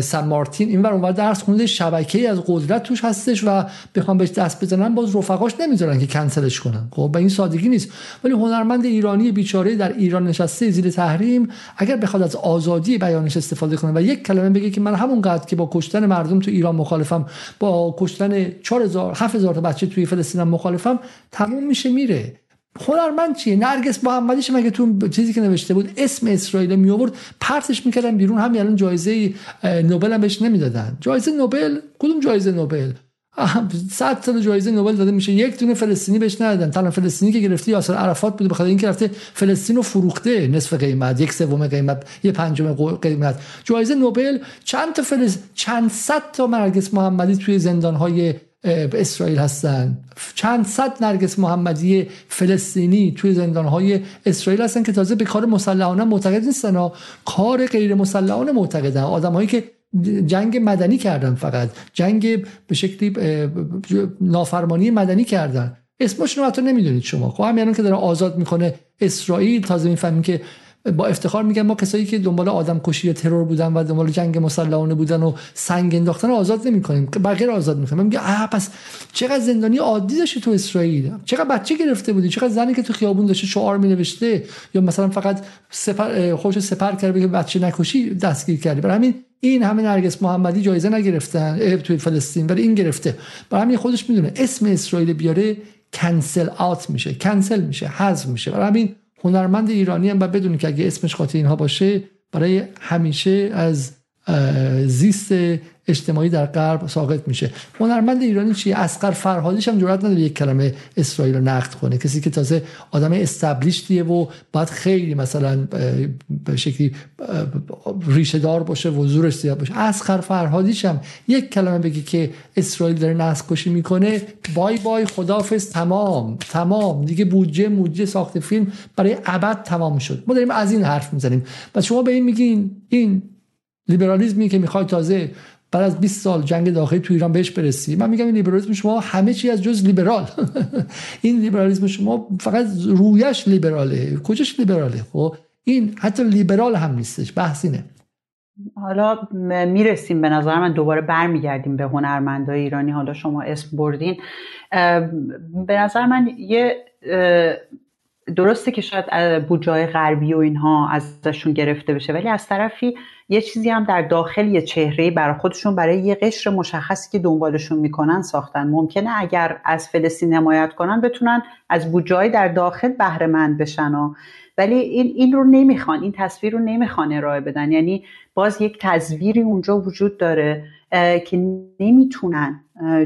سن مارتین این اونور درس خونده شبکه از قدرت توش هستش و بخوام بهش دست بزنن باز رفقاش نمی‌ذارن که کنسلش کنن. خب به این سادگی نیست. ولی هنرمند ایرانی بیچاره در ایران نشسته زیر تحریم اگر بخواد از آزادی بیانش استفاده کنه و یک کلمه بگه که من همون قد که با کشتن مردم تو ایران مخالفم با کشتن 4000 7000 تا بچه توی فلسطین مخالفم تموم میشه میره. هنرمند چیه؟ نرگس محمدیش مگه تو چیزی که نوشته بود اسم اسرائیل می آورد پرتش می‌کردن بیرون همین الان جایزه نوبل هم بهش نمی‌دادن. جایزه نوبل؟ کدوم جایزه نوبل؟ صد تا جایزه نوبل داده میشه. یک دونه فلسطینی بهش ندادن. تنها فلسطینی که گرفتی یاسر عرفات بوده بخاطر اینکه رفته فلسطین رو فروخته نصف قیمت یک سوم قیمت یه پنجم قیمت. جایزه نوبل چند تا فلس... چند صد تا نرگس محمدی توی زندان های اسرائیل هستن. چند صد نرگس محمدی فلسطینی توی زندانهای اسرائیل هستن که تازه به کار مسلحانه معتقد نیستن کار غیر مسلحانه معتقدن. آدمهایی که جنگ مدنی کردن فقط. جنگ به شکلی نافرمانی مدنی کردن. اسمشون رو حتی نمی‌دونید شما. خب همین که داره آزاد می‌کنه اسرائیل تازه می‌فهمیم که با افتخار میگن ما کسایی که دنبال آدم کشی ترور بودن و دنبال جنگ مسلحانه بودن و سنگ انداختن آزاد نمی‌کنیم. بقیه آزاد می‌کنیم. میگه آ پس چقدر زندانی عادی داشتی تو اسرائیل؟ چقدر بچه گرفته بودی؟ چقدر زنی که تو خیابون داشته شعار مینوشته؟ یا مثلا فقط سپر خوش سپر کرده که بچه نکشی دستگیر کردی؟ برای همین این همه نرگس محمدی جایزه نگرفتن توی فلسطین ولی این گرفته. برای همین خودش می‌دونه اسم اسرائیل بیاره کنسل آت میشه کنسل میشه حذف میشه. برای همین هنرمند ایرانی هم باید بدونی که اگه اسمش قاطی اینها باشه برای همیشه از زیست اجتماعی در غرب ساقط میشه. هنرمند ایرانی چیه؟ اسقر فرهادیش هم جرئت نداره یک کلمه اسرائیل رو نقد کنه. کسی که تازه آدم استبلیشتیه و باید خیلی مثلا به شکلی ریشه دار باشه و زورش زیاد باشه. اسقر فرهادیش هم یک کلمه بگی که اسرائیل داره نسل کشی می‌کنه. بای بای خدافظ تمام تمام. دیگه بودجه مودجه ساخت فیلم برای ابد تمام شد. ما داریم از این حرف می‌زنیم. و شما به این میگین این لیبرالیزمی که می‌خواد تازه بعد از 20 سال جنگ داخلی تو ایران بهش برسی من میگم این لیبرالیسم شما همه چی از جز لیبرال. این لیبرالیسم شما فقط رویش لیبراله. کجاش لیبراله؟ خب این حتی لیبرال هم نیستش. بحث اینه. حالا می‌رسیم به نظر من دوباره برمیگردیم به هنرمندای ایرانی. حالا شما اسم بردین. به نظر من یه درسته که شاید بوجای غربی و اینها ازشون گرفته بشه ولی از طرفی یه چیزی هم در داخل یه چهره برای خودشون برای یه قشر مشخصی که دنبالشون می‌کنن ساختن. ممکنه اگر از فلسطین حمایت کنن بتونن از بودجه در داخل بهره مند بشن و ولی این, این رو نمی‌خوان این تصویر رو نمی‌خوان ارائه بدن. یعنی باز یک تصویری اونجا وجود داره که نمی‌تونن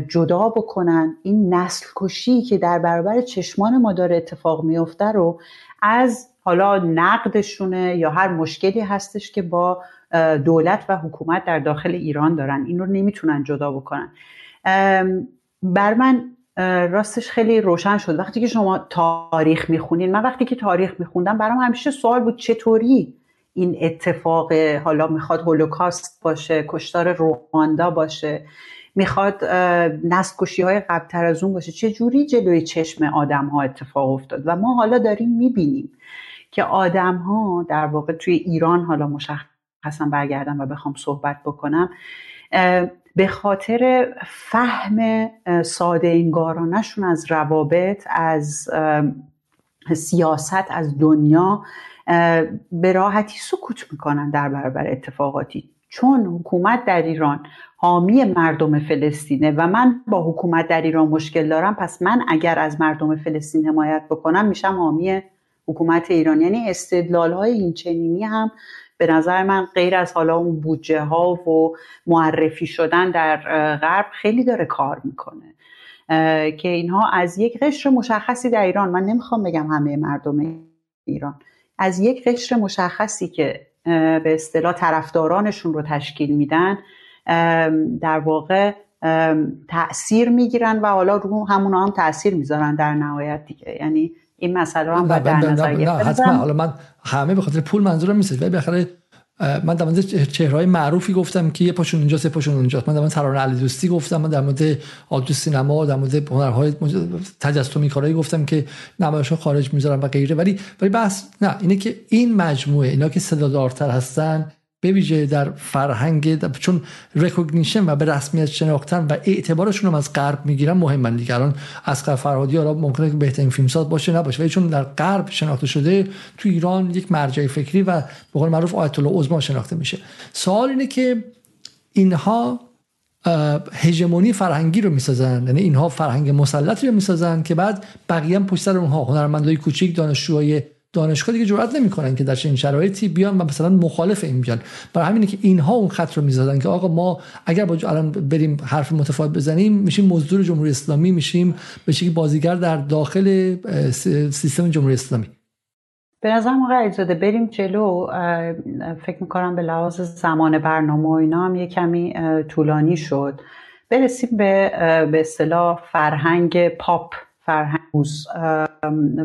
جدا بکنن. این نسل کشی که در برابر چشمان ما داره اتفاق میفته رو از حالا نقدشونه یا هر مشکلی هستش که با دولت و حکومت در داخل ایران دارن. این رو نمی‌تونن جدا بکنن. بر من راستش خیلی روشن شد. وقتی که شما تاریخ می‌خونین من وقتی که تاریخ میخوندم برام همیشه سوال بود چطوری این اتفاق حالا می‌خواد هولوکاست باشه کشتار رواندا باشه می‌خواد نسل کشی های قبلتر از اون باشه چه جوری جلوی چشم آدم ها اتفاق افتاد؟ و ما حالا داریم می‌بینیم که آدم ها در واقع توی ایران حالا مشخصا برگردم و بخوام صحبت بکنم. به خاطر فهم ساده انگارانشون از روابط از سیاست از دنیا به راحتی سکوت می‌کنن در برابر اتفاقاتی. چون حکومت در ایران حامی مردم فلسطینه و من با حکومت در ایران مشکل دارم پس من اگر از مردم فلسطین حمایت بکنم میشم حامی حکومت ایران. یعنی استدلال های این چنینی هم به نظر من غیر از حالا اون بودجه ها و معرفی شدن در غرب خیلی داره کار می‌کنه. که اینها از یک قشر مشخصی در ایران من نمی‌خوام بگم همه مردم ایران از یک قشر مشخصی که به اصطلاح طرفدارانشون رو تشکیل میدن در واقع تاثیر می‌گیرن و حالا رو همون هم تاثیر می‌ذارن در نهایت دیگه. یعنی این مسئله هم باید در نظر گرفت حالا من همه به خاطر پول منظورم نیست ولی بالاخره من در مورد چهره‌های معروفی گفتم که یه پاشون اینجا سه پاشون اونجاست. من در مورد ترانه علیدوستی گفتم. من در مورد آبدو سینما در مورد هنرهای تجسمی کارهایی گفتم که نمایش خارج می‌ذارن و غیره. ولی ولی بس نه اینه که این مجموعه اینا که صدادارتر هستن به ویژه در فرهنگ چون recognition و به رسمیت شناختن و اعتبارشون رو از غرب می‌گیرن مهمن دیگه. الان اسقر فرهادی حالا ممکنه که بهترین فیلمساز باشه نباشه. ولی چون در غرب شناخته شده تو ایران یک مرجع فکری و به قول معروف آیت الله عظما شناخته میشه. سوال اینه که اینها هژمونی فرهنگی رو می‌سازن. یعنی اینها فرهنگ مسلطی رو می‌سازن که بعد بقیه هم پشت سر اونها. هنرمندای کوچیک دانشجوهای دانشگاه دیگه جرئت نمی‌کنن که در چنین شرایطی بیان و مثلا مخالف این بیان. برای همینه که اینها اون خط رو می‌زدن که آقا ما اگر با الان بریم حرف متفاوت بزنیم میشیم مزدور جمهوری اسلامی میشیم به شکلی بازیگر در داخل سیستم جمهوری اسلامی. به نظر موقع اجازه بریم جلو. فکر می‌کنم به لحاظ زمان برنامه و اینا هم یه کمی طولانی شد. برسیم به به اصطلاح فرهنگ پاپ. فرهنگ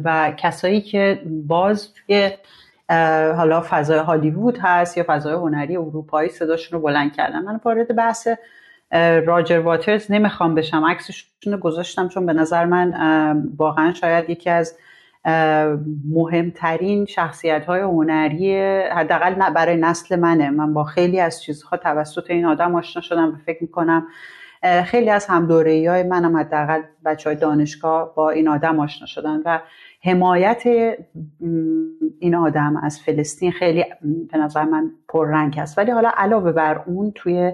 و کسایی که باز توی حالا فضای هالیوود هست یا فضای هنری اروپایی صداشون رو بلند کردن. من وارد بحث راجر واترز نمی‌خوام بشم. عکسشون رو گذاشتم چون به نظر من واقعا شاید یکی از مهمترین شخصیت های هنری حداقل برای نسل منه. من با خیلی از چیزها توسط این آدم آشنا شدم و فکر می‌کنم خیلی از هم دوره های منم حداقل بچه های دانشگاه با این آدم آشنا شدن و حمایت این آدم از فلسطین خیلی به نظر من پررنگ است. ولی حالا علاوه بر اون توی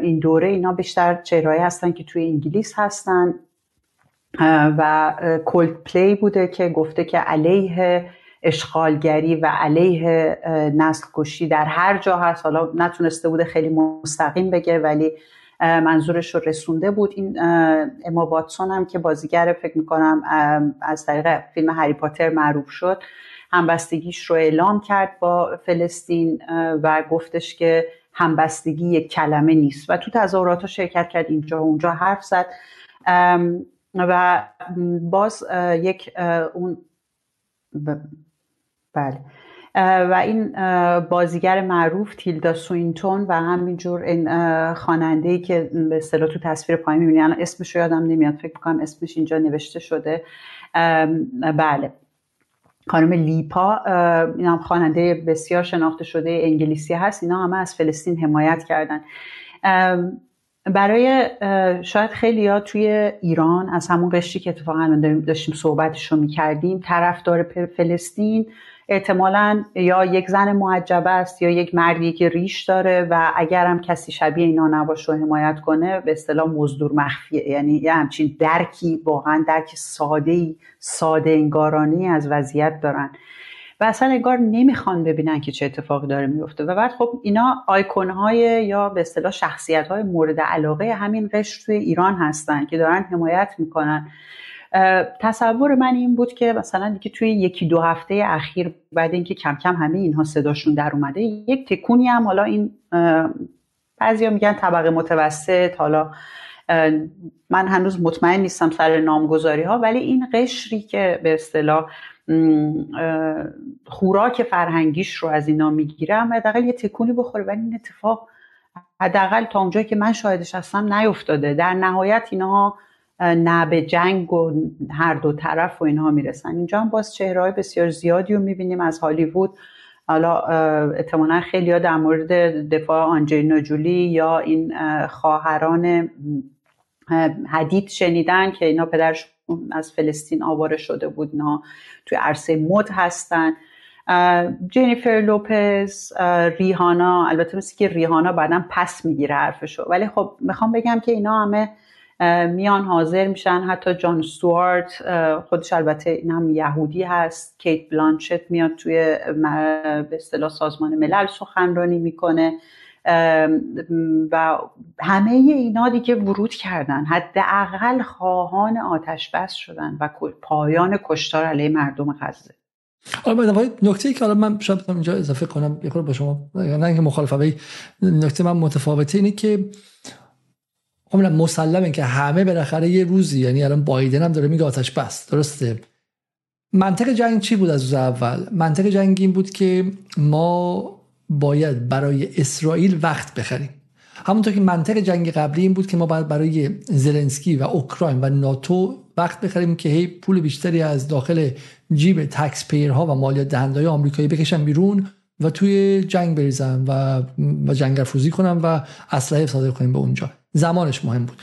این دوره اینا بیشتر چهرهایی هستن که توی انگلیس هستن و کولد پلی بوده که گفته که علیه اشغالگری و علیه نسل کشی در هر جا هست. حالا نتونسته بوده خیلی مستقیم بگه ولی منظورش رو رسونده بود. این اما واتسون هم که بازیگر فکر می‌کنم از طریق فیلم هری پاتر معروف شد همبستگیش رو اعلام کرد با فلسطین و گفتش که همبستگی یک کلمه نیست. و تو تظاهرات شرکت کرد اینجا اونجا حرف زد. و باز یک اون بله. و این بازیگر معروف تیلدا سوینتون و همینجور این خواننده ای که به اصطلاح تو تصویر پایین می‌بینی الان اسمش رو یادم نمیاد فکر می‌کنم اسمش اینجا نوشته شده. بله. خانم لیپا این هم خواننده بسیار شناخته شده انگلیسی هست. اینا همه از فلسطین حمایت کردن. برای شاید خیلی ها توی ایران از همون قشری که اتفاقا داشتیم صحبتش رو می‌کردیم طرفدار فلسطین احتمالا یا یک زن معجبه است یا یک مردی که ریش داره و اگر هم کسی شبیه اینا نباشه و حمایت کنه به اصطلاح مزدور مخفیه. یعنی یه همچین درکی واقعا درک ساده ای ساده انگارانی از وضعیت دارن. و اصلا انگار نمی‌خوان ببینن که چه اتفاقی داره میفته و بعد خب اینا آیکون های یا به اصطلاح شخصیت های مورد علاقه همین قشر توی ایران هستن که دارن حمایت می‌کنن. تصور من این بود که مثلا دیگه توی یکی دو هفته اخیر بعد اینکه کم کم همه اینها صداشون در اومده یک تکونی هم حالا این بعضیا میگن طبقه متوسط حالا من هنوز مطمئن نیستم سر نامگذاری ها ولی این قشری که به اصطلاح خوراک فرهنگیش رو از اینا می‌گیرم حداقل یه تکونی بخوره. ولی این اتفاق حداقل تا اونجایی که من شاهدش هستم نیفتاده. در نهایت اینها نه به جنگ و هر دو طرف و اینها می‌رسن. اینجا هم باز چهره بسیار زیادی رو می‌بینیم از هالیوود. حالا احتمالا خیلی ها در مورد دفاع آنجلینا جولی یا این خواهران حدید شنیدن که اینا پدرش از فلسطین آواره شده بود اینا توی عرصه مد هستن. جنیفر لوپز ریهانا البته مثل که ریهانا بعدا پس می‌گیره حرفشو. ولی خب می‌خوام بگم که اینا همه میان حاضر میشن. حتی جان ستوارت خودش البته این هم یهودی هست. کیت بلانچت میاد توی به اصطلاح سازمان ملل سخنرانی می‌کنه. و همه اینا دیگه ورود کردن. حداقل خواهان آتش بس شدن و پایان کشتار علیه مردم غزه. حالا نکته که حالا من شاید اینجا اضافه کنم یه با شما نه اینکه مخالفه نکته من متفاوته اینه که خب مسلمه که همه بالاخره یه روزی یعنی الان بایدن هم داره میگه آتش بس درسته؟ منطق جنگ چی بود از روز اول؟ منطق جنگ این بود که ما باید برای اسرائیل وقت بخریم. همونطور که منطق جنگ قبلی این بود که ما باید برای زلنسکی و اوکراین و ناتو وقت بخریم که هی پول بیشتری از داخل جیب تکس پیرها و مالیات دهندهای آمریکایی بکشن بیرون و توی جنگ بریزن و و جنگرفوزی کنن و اسلحه صادر کنیم به اونجا. زمانش مهم بود.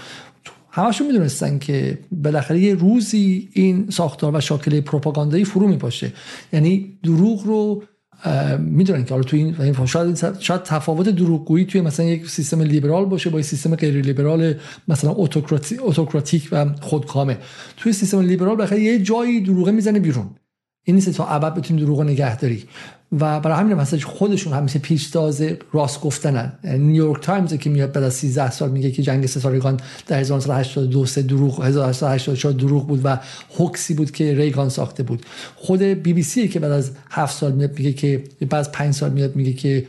همشون می‌دونستن که بالاخره یه روزی این ساختار و شاکله پروپاگاندایی فرو میپاشه. یعنی دروغ رو می‌دونن که حالا تو این شاید شاید تفاوت دروغگویی توی مثلا یک سیستم لیبرال باشه با یک سیستم غیر لیبرال مثلا اتوکراتیک و خودکامه. توی سیستم لیبرال بخاطر یه جایی دروغه می‌زنه بیرون. این نیست تا ابد بتونی دروغ نگهداری و برای همین مثلا خودشون همیشه پیشتاز راست گفتنن. نیویورک تایمز که میاد بعد از 13 سال میگه که جنگ ستارگان در 1982 سه دروغ 1884 دروغ بود و hoax ی بود که ریگان ساخته بود. خود بی بی سی که بعد از 7 سال میاد میگه که بعد از 5 سال میاد میگه که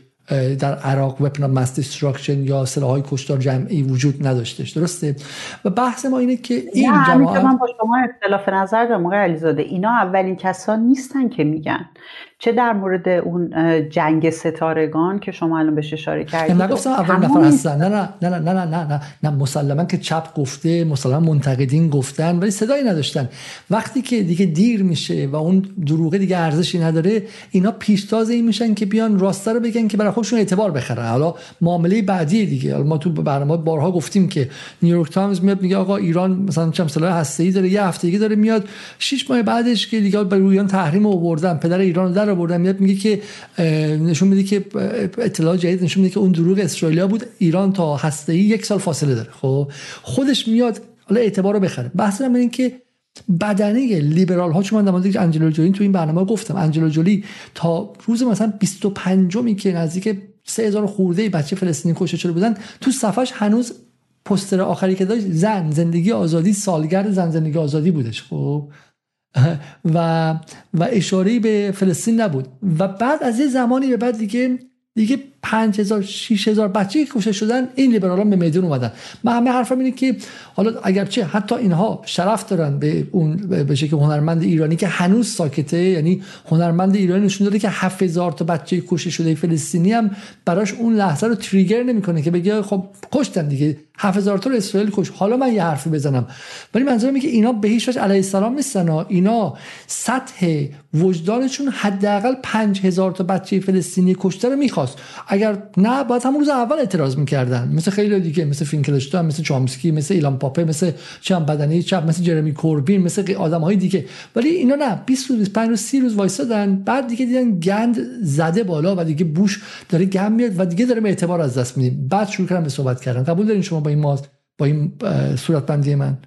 در عراق weapon mass destruction یا های کشتار جمعی وجود نداشتش. درسته؟ و بحث ما اینه که این جماعت من با شما اختلاف نظر دارم آقای علیزاده. اینا اولین کسان نیستن که میگن. چه در مورد اون جنگ ستارگان که شما الان بهش اشاره کردید؟ گفتم اول نفر هستن نه نه نه نه نه نه نه, نه. مسلما که چپ گفته مسلما منتقدین گفتن ولی صدایی نداشتن. وقتی که دیگه دیر میشه و اون دروغه دیگه ارزشی نداره اینا پیشتاز این میشن که بیان راستا رو بگن که برای خودشون اعتبار بخره. حالا معامله بعدی دیگه. حالا ما تو برنامه بارها گفتیم که نیویورک تایمز میاد میگه آقا ایران مثلا چند سال هسته‌ای داره یه هفتگی داره میاد 6 ماه بعدش که دیگه به رویان تحریم آوردن پدر ایران در آوردن میاد میگه که نشون میده که اطلاع جدید نشون میده که اون دروغ اسرائیلیا بود. ایران تا هسته‌ای یک سال فاصله داره. خب خودش میاد حالا اعتبار رو بخره. بحث این که بدنه لیبرال ها چون من در مورد انجلو جولی تو این برنامه گفتم. انجلو جولی تا روز مثلا 25 می که نزدیک 3000 خورده بچه فلسطینی کشته شده بودن تو صفحش هنوز پستر آخری که داشت زن زندگی آزادی سالگرد زن زندگی آزادی بودش. خب و و اشاره به فلسطین نبود. و بعد از یه زمانی به بعد دیگه دیگه 5000 6000 بچه که کشته شدن این لیبرالان به میدون اومدن. من همه حرفم اینه که حالا اگرچه حتی اینها شرف دارن به اون به شکل هنرمند ایرانی که هنوز ساکته یعنی هنرمند ایرانی نشون داده که 7000 تا بچه کشته شده فلسطینی هم براش اون لحظه رو تریگر نمی‌کنه که بگه خب کشتن دیگه. 7000 تا اسرائیل کش. حالا من یه حرفی بزنم. ولی منظورم اینه که اینا به هیچ وجه علیه السلام نیستن اینا سطح وجدانشون حداقل 5000 تا بچه فلسطینی کشته رو می‌خواست. اگر نه باید همون روز اول اعتراض می‌کردن. مثل خیلی دیگه مثل فینکلشتان مثل چامسکی مثل ایلان پاپه مثل چم بدنی چپ مثل جرمی کوربین مثل آدم های دیگه. ولی اینا نه 20 روز 25 روز 30 روز وایسادن. بعد دیگه دیدن گند زده بالا و دیگه بوش داره گم میاد و دیگه داره اعتبار از دست میدیم. بعد شروع کردن به صحبت کردن. قبول دارین شما با این ماز با این صورت بندی من؟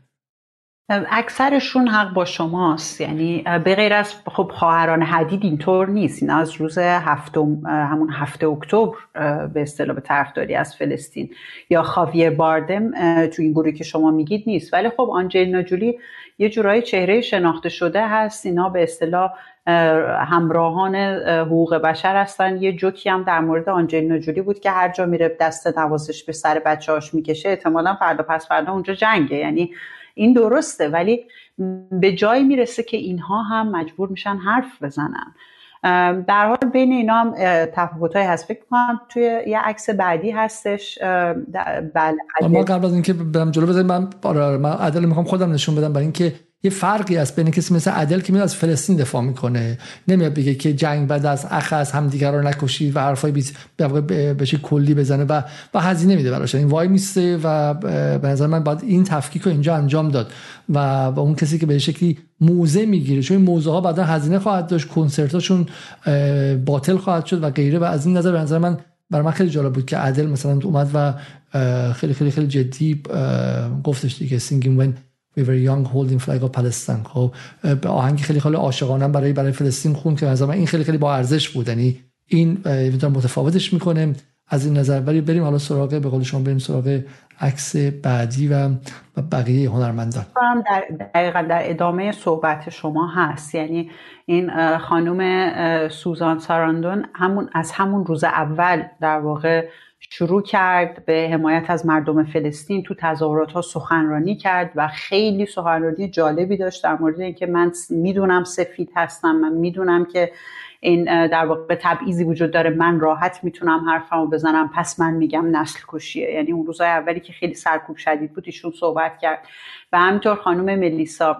اکثرشون حق با شماست. یعنی به غیر از خب خواهران حدید اینطور نیست. این از روز هفتم همون هفته اکتبر به اصطلاح به طرفداری از فلسطین یا خاویر باردم تو این گروهی که شما میگید نیست. ولی خب آنجلینا جولی یه جورایی چهره شناخته شده هست. اینا به اصطلاح همراهان حقوق بشر هستن. یه جوکی هم در مورد آنجلینا جولی بود که هر جا میره دست نوازش به سر بچه‌هاش می‌کشه احتمالا فردا پس فردا اونجا جنگه. یعنی این درسته ولی به جایی می‌رسه که اینها هم مجبور میشن حرف بزنن. در حال بین اینا هم تفاوت هست. فکر کنم توی یه عکس بعدی هستش بله ما قبل از اینکه برم جلو بزنیم من آره من عدل می‌خوام خودم نشون بدم برای اینکه یه فرقی است بین کسی مثل عدل که میاد از فلسطین دفاع می‌کنه. نمیاد بگه که جنگ بعد از اخ از همدیگر رو نکشید و حرفای بیز بشه کلی بزنه و و هزینه میده براش. این وای میسته و به نظر من باید این تفکیک رو اینجا انجام داد و با اون کسی که به شکلی موزه می‌گیره. چون این موزه ها بعدا هزینه خواهد داشت کنسرتاشون باطل خواهد شد و غیره و از این نظر به نظر من برای من خیلی جالب بود که ادل مثلا اومد و خیلی خیلی خیلی جدی گفتش دیگه singing When We Were Young holding flag of Palestine. خب به آهنگ خیلی خیلی عاشقانه برای برای فلسطین خون که مثلا این خیلی خیلی با ارزش بود. یعنی این متفاوتش می‌کنه از این نظر ولی بریم حالا سراغ به قول شما بریم سراغ عکس بعدی و بقیه هنرمندان. در دقیقا در ادامه صحبت شما هست. یعنی این خانم سوزان ساراندون همون از همون روز اول در واقع شروع کرد به حمایت از مردم فلسطین تو تظاهرات ها سخنرانی کرد و خیلی سخنرانی جالبی داشت در مورد اینکه من می‌دونم سفید هستم من می‌دونم که این در واقع تبعیضی وجود داره من راحت می‌تونم حرفمو بزنم پس من میگم نسل کشیه یعنی اون روزهای اولی که خیلی سرکوب شدید بود ایشون صحبت کرد. و همینطور خانم ملیسا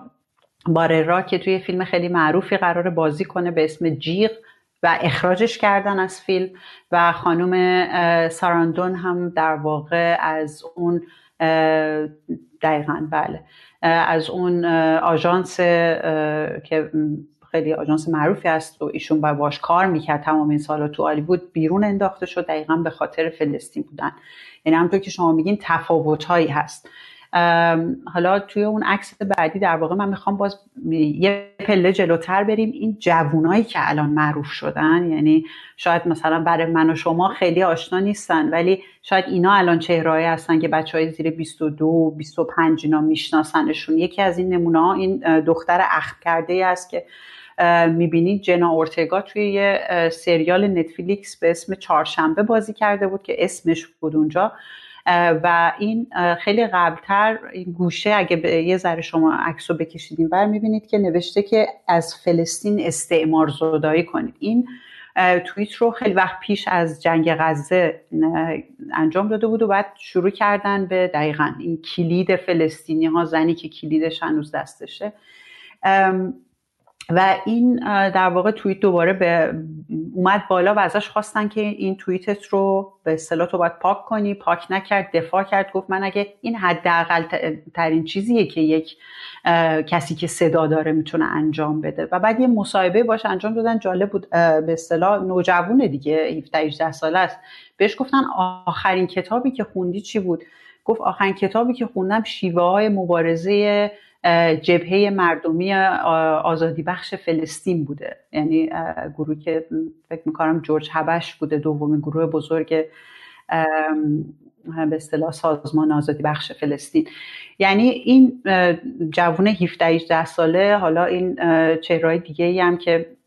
باررا که توی فیلم خیلی معروفی قرار بازی کنه به اسم جیغ و اخراجش کردن از فیلم و خانم ساراندون هم در واقع از اون دقیقا بله از اون آژانس که خیلی آژانس معروفی است و ایشون با باش کار می‌کرد تمام این سالا تو بود بیرون انداخته شد دقیقا به خاطر فلسطین بودن. یعنی همونطور که شما میگین تفاوت هست. حالا توی اون عکس بعدی در واقع من می‌خوام باز یه پله جلوتر بریم. این جوونایی که الان معروف شدن یعنی شاید مثلا برای من و شما خیلی آشنا نیستن ولی شاید اینا الان چهرهایی هستن که بچه های زیر 22 25 اینا میشناسنشون. یکی از این نمونه این دختر اخم کرده ای است که می‌بینید جنا اورتگا توی یه سریال نتفلیکس به اسم چهارشنبه بازی کرده بود که اسمش بود اونجا. و این خیلی قبلتر این گوشه اگه یه ذره شما عکس رو بر می‌بینید که نوشته که از فلسطین استعمار زدایی کنید. این توییت رو خیلی وقت پیش از جنگ غزه انجام داده بود و بعد شروع کردن به دقیقا این کلید فلسطینی ها زنی که کلیدش هنوز دستشه. و این در واقع توییت دوباره به اومد بالا و ازش خواستن که این توییتت رو به اصطلاح تو باید پاک کنی پاک نکرد دفاع کرد گفت من اگه این حداقل ترین چیزیه که یک کسی که صدا داره می‌تونه انجام بده. و بعد یه مصاحبه باش انجام دادن جالب بود به اصطلاح نوجوونه دیگه 17 18 ساله است. بهش گفتن آخرین کتابی که خوندی چی بود؟ گفت آخرین کتابی که خوندم شیوه های مبارزه جبهه مردمی آزادی بخش فلسطین بوده. یعنی گروهی که فکر می‌کنم جورج هبش بوده دومین گروه بزرگ به اصطلاح سازمان آزادی بخش فلسطین. یعنی این جوون 17 18 ساله حالا این چهرهای دیگه ای هم که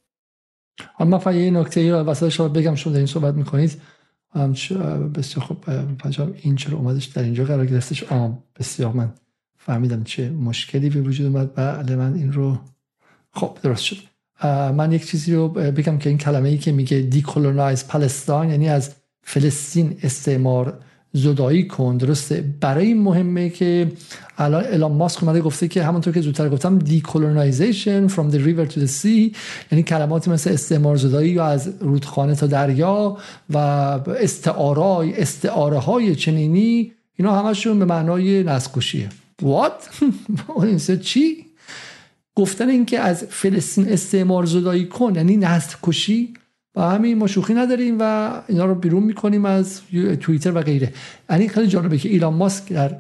من فقط یه نکته وسط شما بگم شما در این صحبت می‌کنید. بسیار خب این چرا اومدش در اینجا؟ قرار گرفتش آم بسیار من. فهمیدم چه مشکلی به وجود اومد. بله من این رو خب درست شد. من یک چیزی رو بگم که این کلمه ای که میگه decolonize Palestine یعنی از فلسطین استعمار زدایی کن. درسته. برای این مهمه که الان الان ماسک اومده گفته که همونطور که زودتر گفتم decolonization from the river to the sea یعنی کلماتی مثل استعمار زدایی یا از رودخانه تا دریا و استعارای استعاره های چنینی اینا همشون به معنای نسکشیه what چی؟ گفتن اینکه از فلسطین استعمار زدایی کن یعنی نسل کشی. و همین ما شوخی نداریم و اینا رو بیرون می‌کنیم از توییتر و غیره. یعنی خیلی جالبه که ایلان ماسک در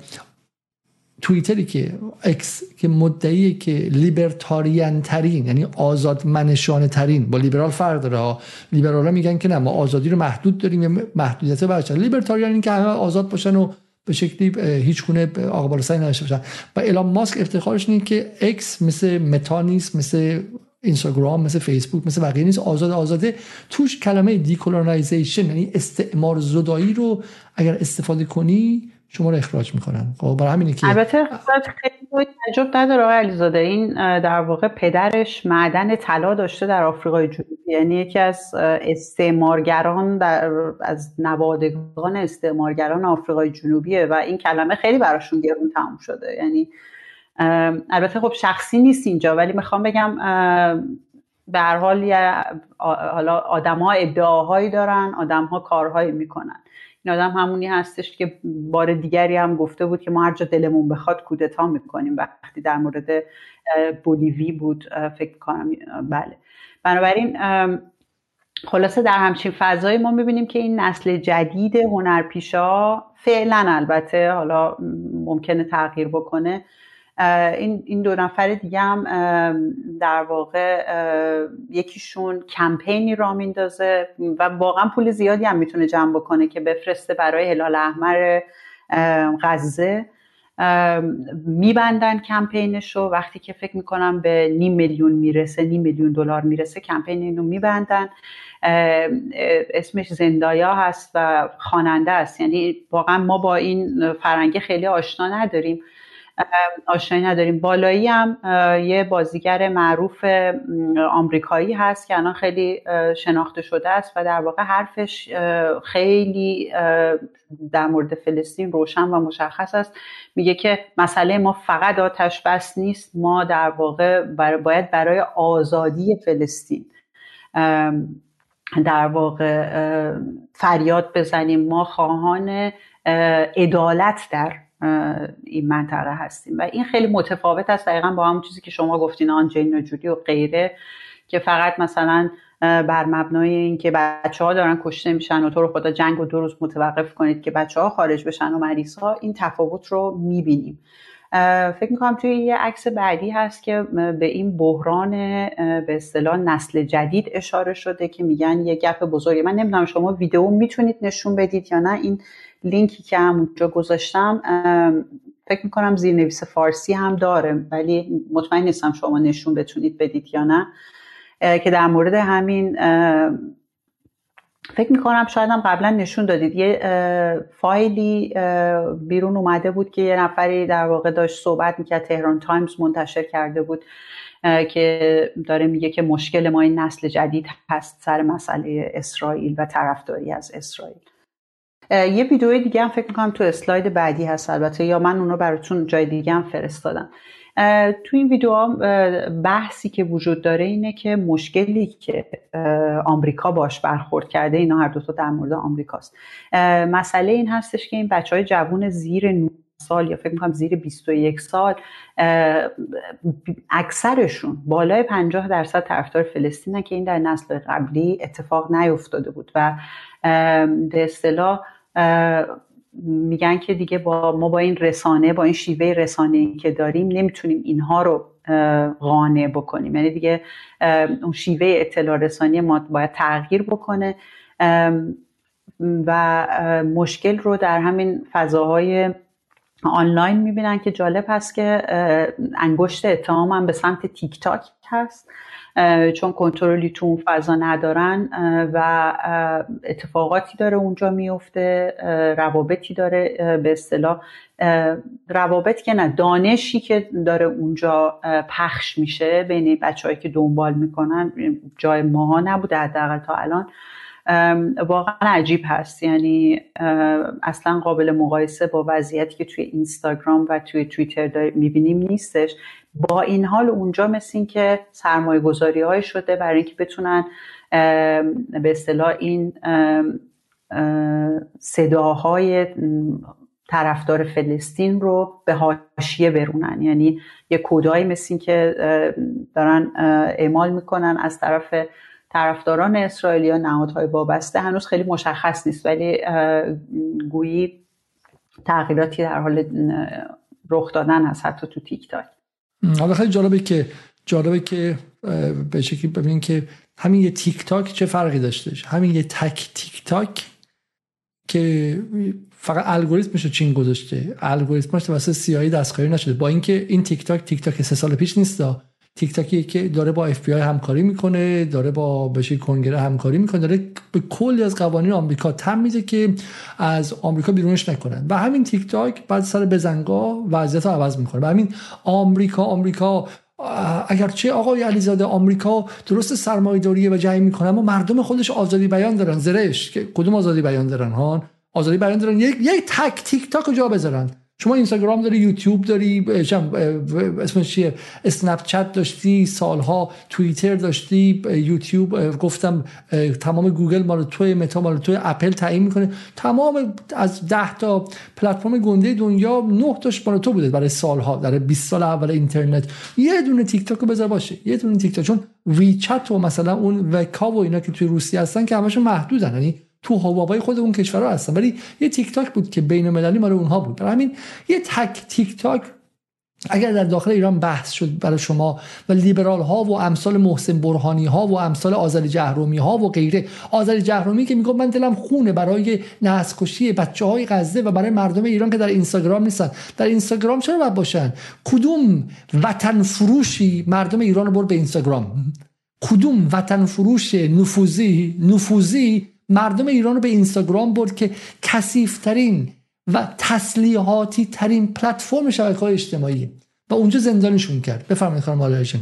توییتری که اکس که مدعی که لیبرتاریان ترین یعنی آزاد منشانه ترین با لیبرال فرق داره ها. لیبرال ها میگن که نه ما آزادی رو محدود داریم محدودیت version libertarian این که همه آزاد باشن و به شکلی هیچ گونه آقا بالاسری نداشته باشن. و الان ماسک افتخارش اینه که اکس مثل متا نیست مثل اینستاگرام مثل فیسبوک مثل بقیه نیست. آزاد آزاده. توش کلمه decolonization یعنی استعمار زدایی رو اگر استفاده کنی شما رو اخراج می‌کنن خب برای همینه که البته خیلی تعجب نداره آقای علیزاده. این در واقع پدرش معدن طلا داشته در آفریقای جنوبی. یعنی یکی از استعمارگران در از نوادگان استعمارگران آفریقای جنوبیه و این کلمه خیلی براشون گرون تموم شده. یعنی البته خب شخصی نیست اینجا ولی می‌خوام بگم به هر حال حالا آدم ها ادعاهایی دارن آدم ها کارهایی می‌کنن. این آدم همونی هستش که بار دیگری هم گفته بود که ما هر جا دلمون بخواد کودتا می‌کنیم. وقتی در مورد بولیوی بود فکر کنم بله. بنابراین خلاصه در همچین فضایی ما می‌بینیم که این نسل جدید هنرپیشا فعلا البته حالا ممکنه تغییر بکنه. این این دو نفر دیگه هم در واقع یکیشون کمپینی را میندازه و واقعا پول زیادی هم می‌تونه جمع بکنه که بفرسته برای هلال احمر غزه. میبندن کمپینش رو. وقتی که فکر می‌کنم به نیم میلیون می‌رسه نیم میلیون دلار می‌رسه کمپین اینو میبندن. اسمش زندایا هست و خواننده است. یعنی واقعا ما با این فرنگه خیلی آشنا نداریم. آشنایی نداریم. بالایی هم یه بازیگر معروف آمریکایی هست که الان خیلی شناخته شده است و در واقع حرفش خیلی در مورد فلسطین روشن و مشخص است. میگه که مسئله ما فقط آتش بس نیست ما در واقع باید برای آزادی فلسطین در واقع فریاد بزنیم. ما خواهان عدالت در این منطقه هستیم. و این خیلی متفاوت است. دقیقا با همون چیزی که شما گفتین آنجلینا جولی و غیره که فقط مثلا بر مبنای اینکه بچه ها دارن کشته میشن و تو رو خدا جنگ و دو متوقف کنید که بچه ها خارج بشن و مریض ها این تفاوت رو می‌بینیم. فکر می‌کنم توی یه عکس بعدی هست که به این بحران به اصطلاح نسل جدید اشاره شده که میگن یه گپ بزرگی من نمی‌دونم شما ویدیو می‌تونید نشون بدید یا نه. این لینکی که همونجا گذاشتم فکر می‌کنم زیرنویس فارسی هم داره ولی مطمئن نیستم شما نشون بتونید بدید یا نه. که در مورد همین فکر می‌کنم شاید هم قبلا نشون دادید. یه فایلی بیرون اومده بود که یه نفری در واقع داشت صحبت می‌کرد تهران تایمز منتشر کرده بود که داره میگه که مشکل ما این نسل جدید هست سر مسئله اسرائیل و طرفداری از اسرائیل. یه ویدیو دیگه هم فکر می‌کنم تو اسلاید بعدی هست البته یا من اونو براتون جای دیگه هم فرستادم. تو این ویدیو بحثی که وجود داره اینه که مشکلی که آمریکا باش برخورد کرده اینا هر دوتا در مورد آمریکاست. مسئله این هستش که این بچه های جوون زیر 9 سال یا فکر می‌کنم زیر 21 سال اکثرشون بالای 50 درصد طرفدار فلسطینه که این در نسل قبلی اتفاق نیفتاده بود و به اصطلاح میگن که دیگه با ما با این رسانه با این شیوه رسانه که داریم نمی‌تونیم اینها رو قانع بکنیم. یعنی دیگه اون شیوه اطلاع رسانی ما باید تغییر بکنه. و مشکل رو در همین فضاهای آنلاین می‌بینن که جالب هست که انگشت اتهام هم به سمت تیک تاک هست. چون کنترلی تو اون فضا ندارن و اتفاقاتی داره اونجا میفته روابطی داره به اصطلاح روابط که نه دانشی که داره اونجا پخش میشه بین بچههایی که دنبال می‌کنن جای ماها نبوده حداقل تا الان. واقعا عجیب هست. یعنی اصلا قابل مقایسه با وضعیتی که توی اینستاگرام و توی توییتر می‌بینیم نیستش. با این حال اونجا مثل این که سرمایه گذاری های شده برای اینکه بتونن به اصطلاح این صداهای طرفدار فلسطین رو به حاشیه برونن. یعنی یه کودایی مثل این که دارن اعمال می‌کنن از طرف طرفداران اسرائیل یا نهادهای وابسته هنوز خیلی مشخص نیست ولی گویی تغییراتی در حال رخ دادن هست حتی تو تیک تاک. حالا خیلی جالبه که جالبه که به شکلی ببینین که همین یه تیک تاک چه فرقی داشتش همین یه تک تیک تاک که فقط الگوریتمش رو چین گذاشته. الگوریتمش توسط سی‌آی‌ای دستکاری نشده. با اینکه این تیک تاک تیک تاک سه سال پیش نیست تیک تاکی که داره با اف بی آی همکاری می‌کنه داره با بشه کنگره همکاری می‌کنه داره به کلی از قوانین آمریکا تن میده که از آمریکا بیرونش نکنن. و همین تیک تاک بعد سر بزنگاه وضعیت رو عوض می‌کنه. و همین آمریکا آمریکا اگرچه آقای علیزاده آمریکا درست سرمایه‌داری و جنگ می‌کنه اما مردم خودش آزادی بیان دارن زرشک کدوم آزادی بیان دارن ها آزادی بیان دارن یک یک تک تیک تاک جا بذارن. شما اینستاگرام داری یوتیوب داری اسمش چیه؟ اسنپ چت داشتی سالها توییتر داشتی یوتیوب گفتم تمام گوگل مال توی متا مال توی اپل تعیین می‌کنه. تمام از 10 تا پلتفرم گنده دنیا 9 تاش مال تو بوده برای سالها در 20 سال اول اینترنت. یه دونه تیک تاک بذار باشه یه دونه تیک تاک چون ویچت و مثلا اون وکا و اینا که توی روسیه هستن که همشون محدودن یعنی تو هوابای خود اون کشورها هستن. ولی یه تیک تاک بود که بین المللی مال اونها بود. برای همین یه تک تیک تاک اگر در داخل ایران بحث شد برای شما و لیبرال ها و امثال محسن برهانی ها و امثال آذری جهرمی ها و غیره. آذری جهرمی که میگه من دلم خونه برای نسل بچه های غزه و برای مردم ایران که در اینستاگرام نیستن. در اینستاگرام چرا باید باشن؟ کدوم وطن فروشی مردم ایران رو برد به اینستاگرام؟ کدوم وطن فروش نفوذی نفوذی مردم ایران رو به اینستاگرام برد که کثیف‌ترین و تسلیحاتی ترین پلتفرم شبکه های اجتماعی. و اونجا زندانشون کرد. بفرمایید خانم آلایشن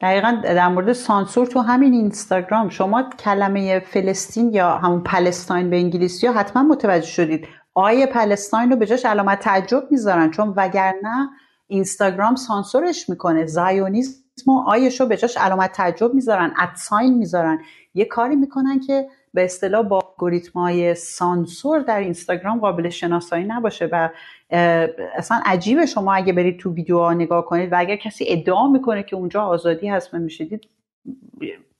دقیقا در مورد سانسور تو همین اینستاگرام شما کلمه فلسطین یا همون Palestine به انگلیسی ها حتما متوجه شدید. آیه پلستاین رو به جاش علامت تعجب می‌ذارن چون وگرنه اینستاگرام سانسورش می‌کنه. زایونیسم و آیش رو به جاش علامت تعجب می‌ذارن ادساین می‌ذارن. یه کاری می‌کنن که به اصطلاح با های سانسور در اینستاگرام قابل شناسایی نباشه و اصلا عجیبه شما اگه برید تو ویدیوها نگاه کنید و اگر کسی ادعا می‌کنه که اونجا آزادی هست و می‌شدید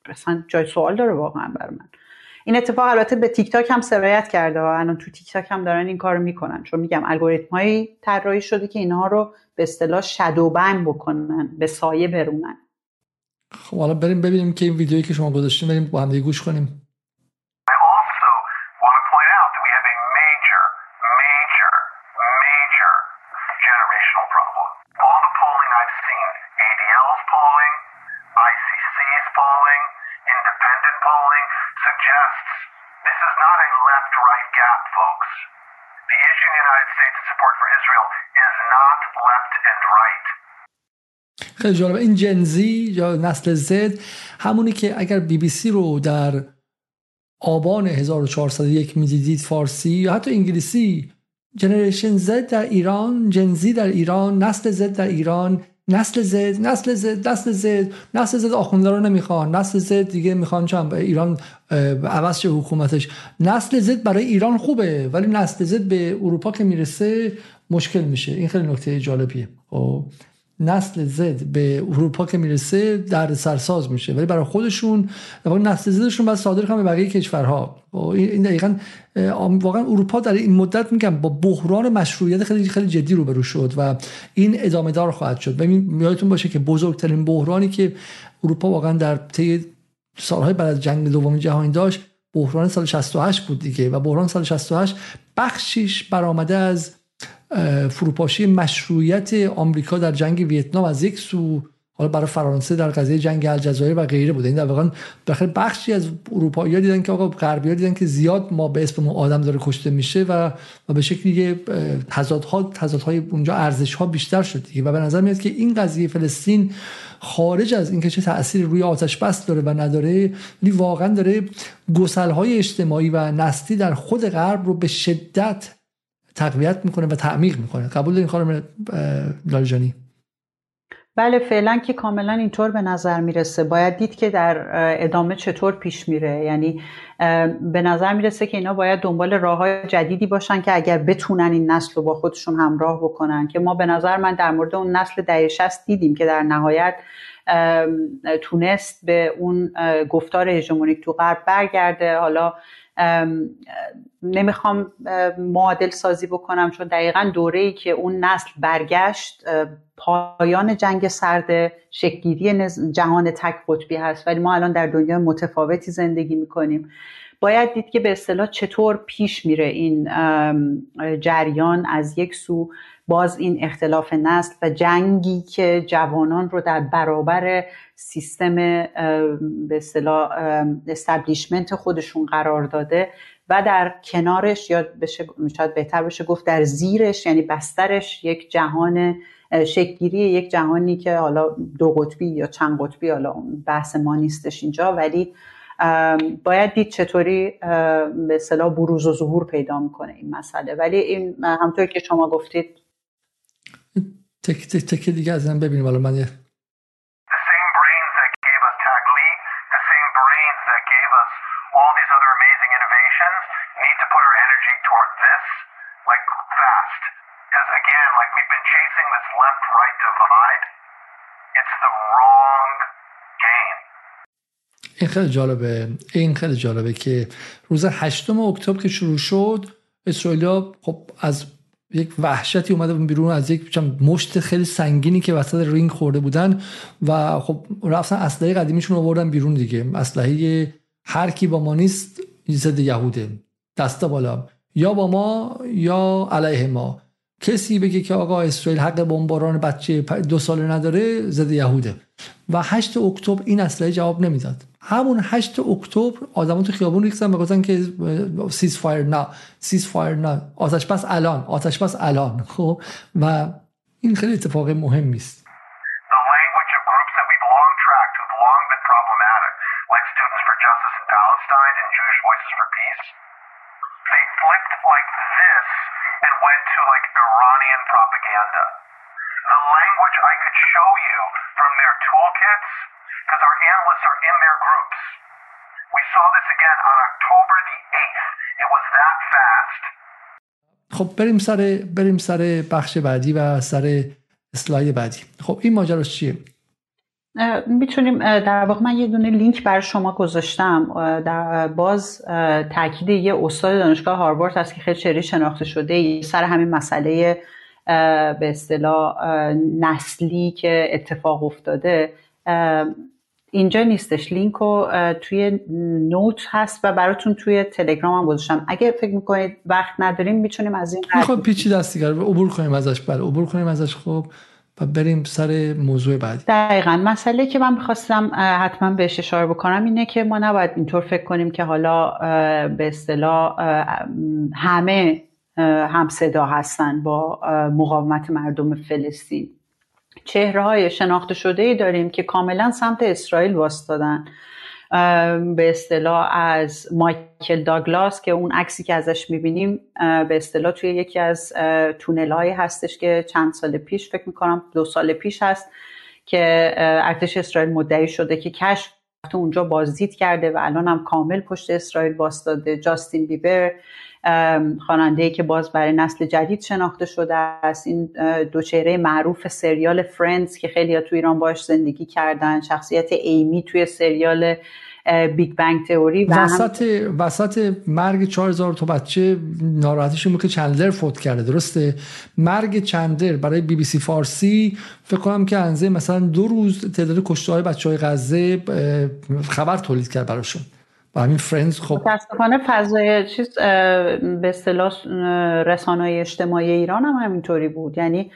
اصلا جای سوال داره واقعا بر من. این اتفاق البته به تیک تاک هم سرایت کرده و الان تو تیک تاک هم دارن این کار می‌کنن. چون میگم الگوریتم هایی طراحی شده که اینها رو به اصطلاح شادو بکنن به سایه برونن. خب حالا بریم ببینیم که این ویدیویی که شما گذاشتین بریم با هم گوش کنیم. خیلی جالبه. این جنزی یا نسل زد همونی که اگر بی بی سی رو در آبان 1401 می‌دیدید فارسی یا حتی انگلیسی جنریشن زد در ایران جنزی در ایران نسل زد در ایران نسل زد نسل زد نسل زد نسل زد آخونده رو نمی‌خوان نسل زد دیگه می‌خوان چند؟ ایران عوض حکومتش. نسل زد برای ایران خوبه ولی نسل زد به اروپا که می‌رسه مشکل میشه. این خیلی نکته جالبیه. خب نسل زد به اروپا که می‌رسه در سرساز میشه. ولی برای خودشون نسل زدشون باید صادر کنن به بقیه کشورها. این دقیقا واقعا اروپا در این مدت میگم با بحران مشروعیت خیلی خیلی جدی روبرو شد و این ادامه دار خواهد شد. و یادتون باشه که بزرگترین بحرانی که اروپا واقعا در طی سالهای بعد از جنگ دوم جهانی داشت بحران سال 68 بود دیگه و بحران سال 68 بخشیش برآمده از فروپاشی مشروعیت آمریکا در جنگ ویتنام از یک سو حالا برای فرانسه در قضیه جنگ الجزایر و غیره بوده. این در واقع بخشی از اروپایی دیدن که آقا غربی دیدن که زیاد ما به اسم آدم داره کشته میشه و و به شکلی تضادها تضادهای اونجا ارزش ها بیشتر شد و به نظر میاد که این قضیه فلسطین خارج از اینکه چه تأثیری روی آتش بس داره و نداره ولی واقعا داره گسل های اجتماعی و نسلی در خود غرب رو به شدت تقویت می‌کنه و تعمیق می‌کنه. قبول دارین خانم لالیجانی؟ بله فعلا که کاملا اینطور به نظر می‌رسه. باید دید که در ادامه چطور پیش میره. یعنی به نظر می‌رسه که اینا باید دنبال راه های جدیدی باشن که اگر بتونن این نسل رو با خودشون همراه بکنن. که ما به نظر من در مورد اون نسل دهه دیدیم که در نهایت تونست به اون گفتار هژمونیک تو غرب برگرده. حالا نمی‌خوام معادل سازی بکنم چون دقیقا دوره ای که اون نسل برگشت پایان جنگ سرد شکلگیری جهان تک قطبی هست. ولی ما الان در دنیا متفاوتی زندگی می‌کنیم. باید دید که به اصطلاح چطور پیش میره این جریان از یک سو باز این اختلاف نسل و جنگی که جوانان رو در برابر سیستم به اصطلاح استبلیشمنت خودشون قرار داده و در کنارش یا بشه شاید بهتر بشه گفت در زیرش یعنی بسترش یک جهان شکلگیری یک جهانی که حالا دو قطبی یا چند قطبی حالا بحث ما نیستش اینجا ولی باید دید چطوری به اصطلاح بروز و ظهور پیدا می‌کنه این مسئله. ولی این همطور که شما گفتید. تک تک تک دیگه از ببینیم. حالا من این خیلی جالبه. این خیلی جالبه که روز هشتم اکتبر که شروع شد اسرائیلیا خب از یک وحشتی اومده بیرون از یک مشت خیلی سنگینی که وسط رینگ خورده بودن و خب رفتن اسلحه قدیمیشون آوردن بیرون دیگه. اسلحه هر کی با ما نیست ضد یهوده. دست بالا. یا با ما یا علیه ما. کسی بگه که آقا اسرائیل حق بمباران بچه دو ساله نداره ضد یهوده. و 8 اکتبر این اسلحه جواب نمی‌داد. همون 8 اکتبر آدما تو خیابون ریختن می‌گفتن که ceasefire now ceasefire now آتش بس الان آتش بس الان. خب؟ و این خیلی اتفاق مهمی است propaganda. The language I could show you from their toolkits because analysts are in their groups. We saw this again on October the 8th. It was that fast. خب بریم سر بریم سر بخش بعدی و سر اسلاید بعدی خب این ماجراش چیه می‌تونیم در واقع من یه دونه لینک بر شما گذاشتم در باز تاکید یه استاد دانشگاه هاروارد هست که خیلی چهره شناخته شده سر همین مسئله به اصطلاح نسلی که اتفاق افتاده اینجا نیستش. لینک رو توی نوت هست و براتون توی تلگرام هم گذاشتم. اگه فکر می‌کنید وقت نداریم می‌تونیم از این خب پیچی دستیگر عبور کنیم ازش. بله عبور کنیم ازش خب و بریم سر موضوع بعدی. دقیقا. مسئله که من می‌خواستم حتما بهش اشاره بکنم اینه که ما نباید اینطور فکر کنیم که حالا به اصطلاح همه هم صدا هستن با مقاومت مردم فلسطین. چهره های شناخته شده ای داریم که کاملا سمت اسرائیل واستادن به اصطلاح از مایکل داگلاس که اون عکسی که ازش می‌بینیم به اصطلاح توی یکی از تونل هایی هستش که چند سال پیش فکر می‌کنم دو سال پیش هست که ارتش اسرائیل مدعی شده که کشف اونجا بازدید کرده و الان هم کامل پشت اسرائیل واستاده جاستین بیبر خواننده که باز برای نسل جدید شناخته شده است. این دو چهره معروف سریال فرندز که خیلی تو ایران باهاش زندگی کردن. شخصیت ایمی توی سریال بیگ بنگ تئوری و وسط وسط مرگ 4000 تا بچه ناراحتیشون که چندلر فوت کرده درسته؟ مرگ چندلر برای بی بی سی فارسی فکر کنم که اندازه مثلا دو روز تعداد کشته های بچه های غزه خبر تولید کرد براشون. و همین فرندز خب. متاسفانه فضای چیز به اصطلاح رسانه‌های اجتماعی ایران هم همینطوری بود. یعنی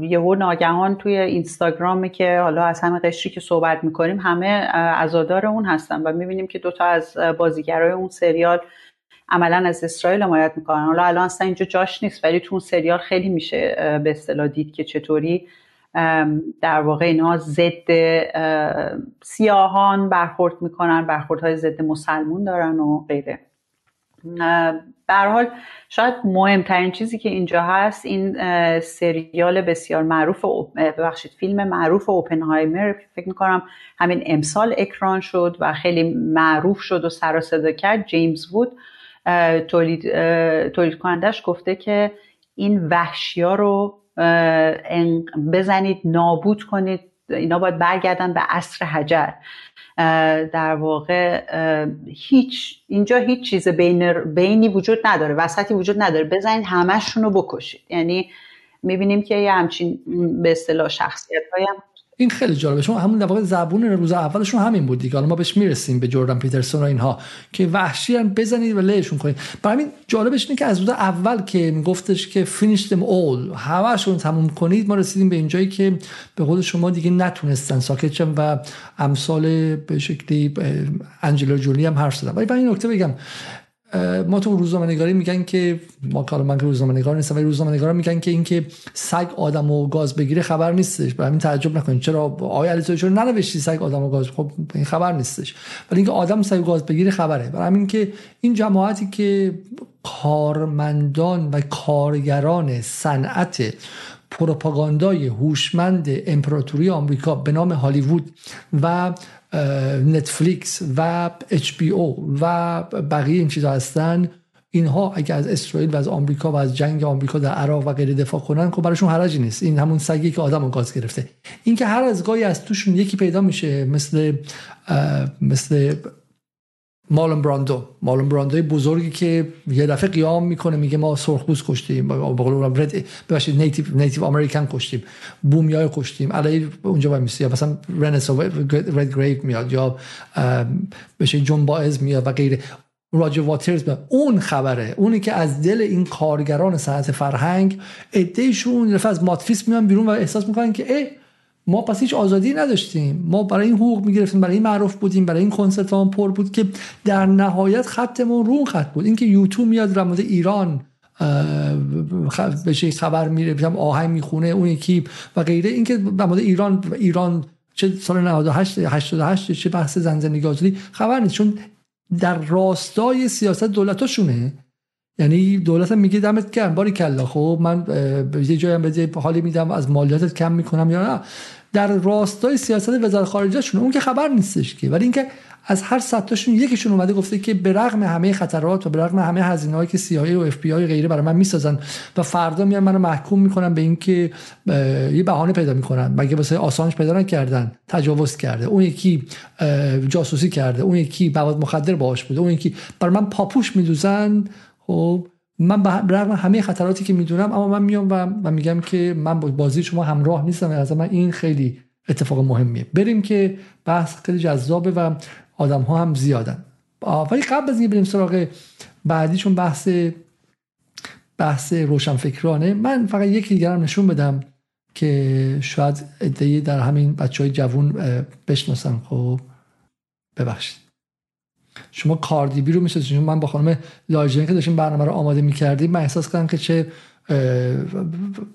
یهو ناگهان توی اینستاگرامی که حالا از همه قشری که صحبت می‌کنیم همه عزادار اون هستن و می‌بینیم که دوتا از بازیگرای اون سریال عملا از اسرائیل حمایت می‌کنن. حالا الان اصلا اینجا جاش نیست ولی تو اون سریال خیلی میشه به اصطلاح دید که چطوری در واقع اینها ضد سیاهان برخورد می‌کنن برخوردهای ضد مسلمون دارن و غیره. به حال شاید مهمترین چیزی که اینجا هست این سریال بسیار معروف ببخشید فیلم معروف اوپنهایمر فکر می‌کنم همین امسال اکران شد و خیلی معروف شد و سر صدا کرد. جیمز وود تولید تولید کنندش گفته که این وحشی ها رو بزنید نابود کنید. اینا باید برگردن به عصر حجر. در واقع هیچ اینجا هیچ چیز بین بینی وجود نداره وسطی وجود نداره. بزنید همشون رو بکشید. یعنی می‌بینیم که یه همچین به اصطلاح شخصیت هم این خیلی جالبه. شما همون در زبون روز اولشون همین بود دیگه. حالا ما بهش می‌رسیم به جردن پیترسون و اینها که وحشی بزنید و لهشون کنید. برای همین جالبش اینه که از روز اول که میگفتش که finish them all همشون تموم کنید ما رسیدیم به اینجایی که به قول شما دیگه نتونستن ساکت و امثال به شکلی انجلو جولی هم حرف زدن. ولی برای این نکته بگم. ما تو روزنامه نگاری میگن که ما کار من که روزنامه نگار نیستم ولی روزنامه نگار میگن که اینکه سگ آدم و گاز بگیره خبر نیستش. برای همین تعجب نکنید. چرا آقای علی چرا ننوشتی سگ آدم و گاز خب این خبر نیستش. ولی اینکه آدم سگ گاز بگیره خبره. برای همین که این جماعتی که کارمندان و کارگران صنعت پروپاگاندای هوشمند امپراتوری آمریکا به نام هالیوود و نتفلیکس و اچ بی او و بقیه این چیزا هستن. اینها اگر از اسرائیل و از آمریکا و از جنگ آمریکا در عراق و غیره دفاع کنن خب براشون حرجی نیست. این همون سگی که آدم گاز گرفته. این که هر از گاهی از توشون یکی پیدا میشه مثل مثل مالون براندو. مالون براندو بزرگی که یه دفعه قیام می‌کنه میگه ما سرخپوست کشتیم. به قول رد ببخشید نیتیو نیتیو امریکن کشتیم. بومیای کشتیم. علی اونجا وای میسی یا مثلا رنس رد گریو میاد یا بشه جون باز میاد و غیره. راجر واترز به اون خبره. اونی که از دل این کارگران صنعت فرهنگ ادهشون رفت از ماتفیس میان بیرون و احساس می‌کنن که ای ما پس هیچ آزادی نداشتیم. ما برای این حقوق می‌گرفتیم برای این معروف بودیم برای این کنسرت هم پر بود که در نهایت خطمون رو خط بود. اینکه یوتیوب میاد در مورد ایران بشه خبر میره آهنگ می‌خونه اون یکی و غیره. اینکه در مورد ایران ایران چه سال 98 88 چه بحث زن زندگی خبر نیست. چون در راستای سیاست دولتاشونه. یعنی دولت میگه دمت گرم باری کلا خب من یه جایی هم به حالی میدم از مالیاتت کم می‌کنم یا نه؟ در راستای سیاست وزارت خارجه شونه اون که خبر نیستش که. ولی اینکه از هر صدتاشون یکیشون اومده گفته که به رغم همه خطرات و به رغم همه هزینه‌ای که CIA و اف بی آی غیره برای من می‌سازن و فردا میان منو محکوم می‌کنن به اینکه یه بهانه پیدا می‌کنن. مگه واسه آسانش پیدا نکردن؟ تجاوز کرده. اون یکی جاسوسی کرده. اون یکی مواد مخدر باهاش بوده. اون یکی برای من پاپوش میدوزن. خب من به رغم همه خطراتی که می‌دونم اما من میام و, میگم که من با بازی شما همراه نیستم از من این خیلی اتفاق مهمیه. بریم که بحث خیلی جذابه و آدم ها هم زیادن. ولی قبل از اینکه بریم سراغ بعدیشون بحث بحث روشنفکرانه من فقط یکی دیگرم نشون بدم که شاید ادهی در همین بچه های جوون بشناسن. خب ببخشید. شما کاردیبی رو میشه من با خانم لاجین که داشتیم برنامه رو آماده می‌کردیم من احساس کردم که چه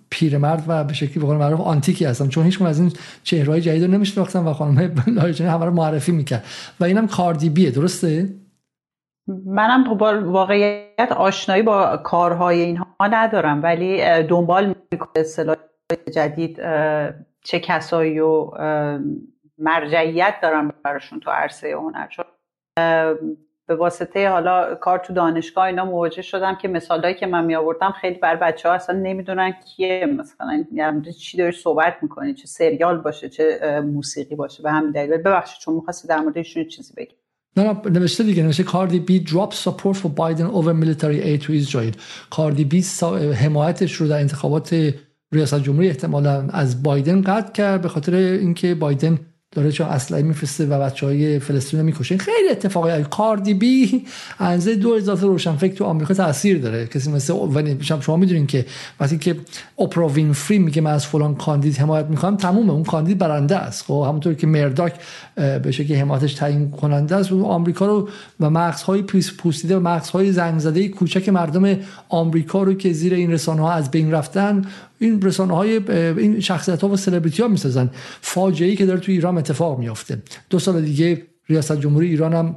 پیرمرد و به شکلی بقول معروف آنتیکی هستم. چون هیچ از این چهرهای جدید رو نمیشناختم و خانم لاجین همه رو معرفی می‌کرد. و اینم کاردیبیه. درسته؟ منم با واقعیت آشنایی با کارهای اینها ندارم ولی دنبال می‌کنم اصطلاح جدید چه کسایی و مرجعیت دارم براشون تو عرصه هنر. چون به واسطه حالا کار تو دانشگاه اینا مواجه شدم که مثالهایی که من می آوردم خیلی بر بچه ها اصلا نمی‌دونن کیه. مثلا یعنی چی داری صحبت می‌کنی چه سریال باشه چه موسیقی باشه. به همین دلیل. ببخشید چون می‌خواستی در مورد چیزی بگی. نه نه نوشته دیگه نوشته کاردی بی دراپ سپورت فور بایدن اوور میلیتاری اید تو اسرائیل کاردی بی حمایتش رو در انتخابات ریاست جمهوری احتمالا از بایدن قطع کرد به خاطر اینکه بایدن داره چون اسلحه میفرسته و بچه های فلسطین رو می‌کشه. خیلی اتفاقی کاردی بی انزه دو اضافه روشنفکر تو آمریکا تاثیر داره. کسی مثل شما می‌دونین که وقتی که اپرا وینفری میگه من از فلان کاندید حمایت می‌کنم تمومه. اون کاندید برنده است. خب همونطور که مرداک به شکلی حمایتش تعیین کننده است. و آمریکا رو و مغزهای پوسیده و مغزهای زنگ زده کوچک مردم آمریکا رو که زیر این رسانه ها از بین رفتن این رسانه های این شخصیت ها و سلبریتی ها می‌سازن. فاجعه ای که داره تو ایران اتفاق میافته. دو سال دیگه ریاست جمهوری ایران هم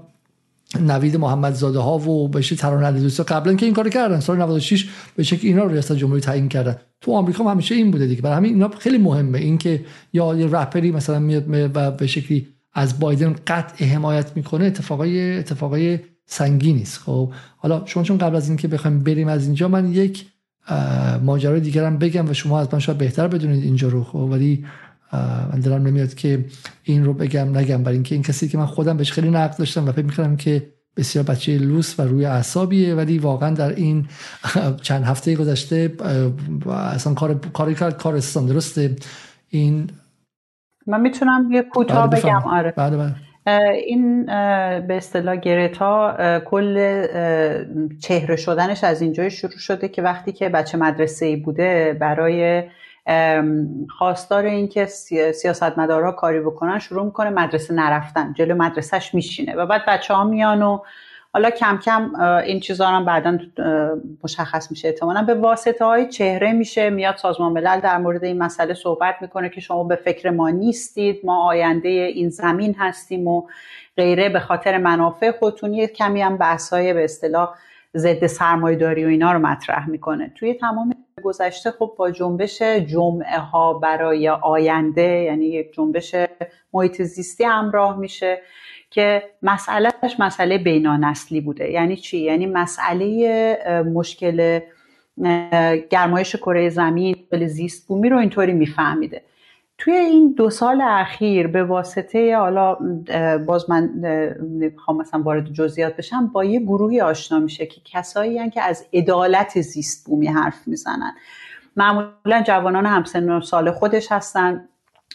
نوید محمدزاده ها و بشه ترانه علیدوستی قبلا که این کار کردن. سال 96 به شکل اینا ریاست جمهوری تعیین کردن. تو آمریکا هم همیشه این بوده دیگه. برای همین اینا خیلی مهمه. اینکه یا یه رپری مثلا میاد و به شکلی از بایدن قطع حمایت می‌کنه اتفاقای اتفاقای سنگینی است خب حالا شما چون قبل از اینکه بخوایم بریم از اینجا من یک ماجرای دیگرم بگم و شما از من شاید بهتر بدونید اینجا رو. خب ولی من دلم نمیاد که این رو بگم نگم. برای اینکه این کسی که من خودم بهش خیلی نقد داشتم و فکر می‌کنم که بسیار بچه لوس و روی اعصابیه ولی واقعا در این چند هفته گذشته اصلا کار کاری کرد کار درسته. این من می‌تونم یه کوتاه بله، بگم. آره. بله بله. این به اصطلاح گرتا کل چهره شدنش از اینجای شروع شده که وقتی که بچه مدرسه ای بوده برای خواستار اینکه سیاستمدارا کاری بکنن شروع می‌کنه مدرسه نرفتن جلو مدرسهش میشینه و بعد بچه ها میان و حالا کم کم این چیزا هم بعدا مشخص میشه احتمالا. به واسطه های چهره میشه میاد سازمان ملل در مورد این مسئله صحبت می‌کنه که شما به فکر ما نیستید ما آینده این زمین هستیم و غیره. به خاطر منافع خودتون کمی هم بحث های به اصطلاح ضد سرمایه داری و اینا رو مطرح می‌کنه. توی تمام گذشته خب با جنبش جمعه ها برای آینده یعنی یک جنبش محیط زیستی همراه میشه. که مسئلهش مسئله بینانسلی بوده. یعنی چی؟ یعنی مسئله مشکل گرمایش کره زمین زیست بومی رو اینطوری میفهمیده. توی این دو سال اخیر به واسطه حالا باز من نمی‌خوام مثلا وارد جزئیات بشم با یه گروهی آشنا میشه که کسایی که از عدالت زیست بومی حرف می‌زنن. معمولا جوانان همسن سال خودش هستن.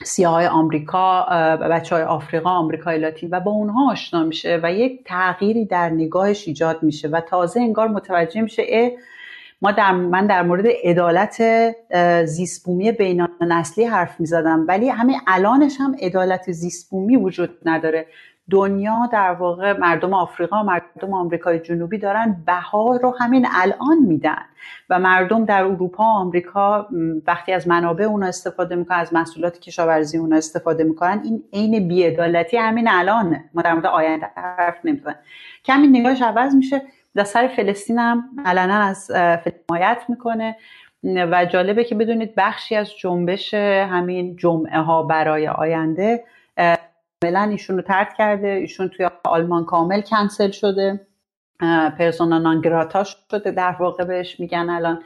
سیاه آمریکا بچه های آفریقا آمریکای لاتین و با اونها آشنا میشه و یک تغییری در نگاهش ایجاد میشه و تازه انگار متوجه میشه ما در من در مورد عدالت زیستبومی بین نسلی حرف می‌زدم ولی همه الانش هم عدالت زیستبومی وجود نداره. دنیا در واقع مردم آفریقا مردم آمریکای جنوبی دارن بها رو همین الان میدن و مردم در اروپا آمریکا وقتی از منابع اونا استفاده می‌کنن از محصولات کشاورزی اونا استفاده می‌کنن این عین بیعدالتی همین الانه. ما در مورد آینده حرف نمی‌زنیم. کمی نگاهش عوض میشه. در سر فلسطین هم علنا از حمایت می‌کنه. و جالبه که بدونید بخشی از جنبش همین جمعه ها برای آینده کاملا ایشون رو ترد کرده. ایشون توی آلمان کامل کنسل شده. پرسونا نانگراتا شده در واقع بهش میگن الان.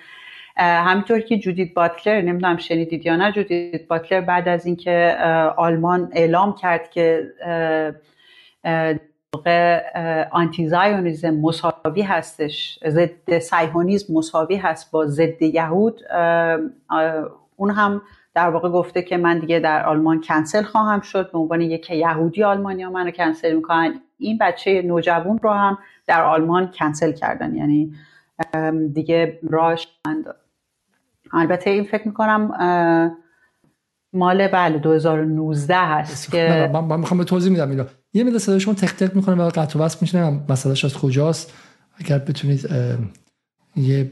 همینطور که جودیت باتلر نمی‌دونم شنیدید یا نه جودیت باتلر بعد از اینکه آلمان اعلام کرد که آنتی زایونیزم مساوی هستش ضد سایهونیزم مساوی هست با ضد یهود. اون هم در واقع گفته که من دیگه در آلمان کنسل خواهم شد. به عنوان یک یهودی آلمانیا منو کنسل می‌کنن. این بچه نوجوان رو هم در آلمان کنسل کردن. یعنی دیگه راش البته این فکر می‌کنم مال بله 2019 هست که من می‌خوام به توضیح میدم اینو یه مدل صدای شما تک تک می‌کنه و قطع و وصل میشه. مسئلهش از کجاست. اگر بتونید یه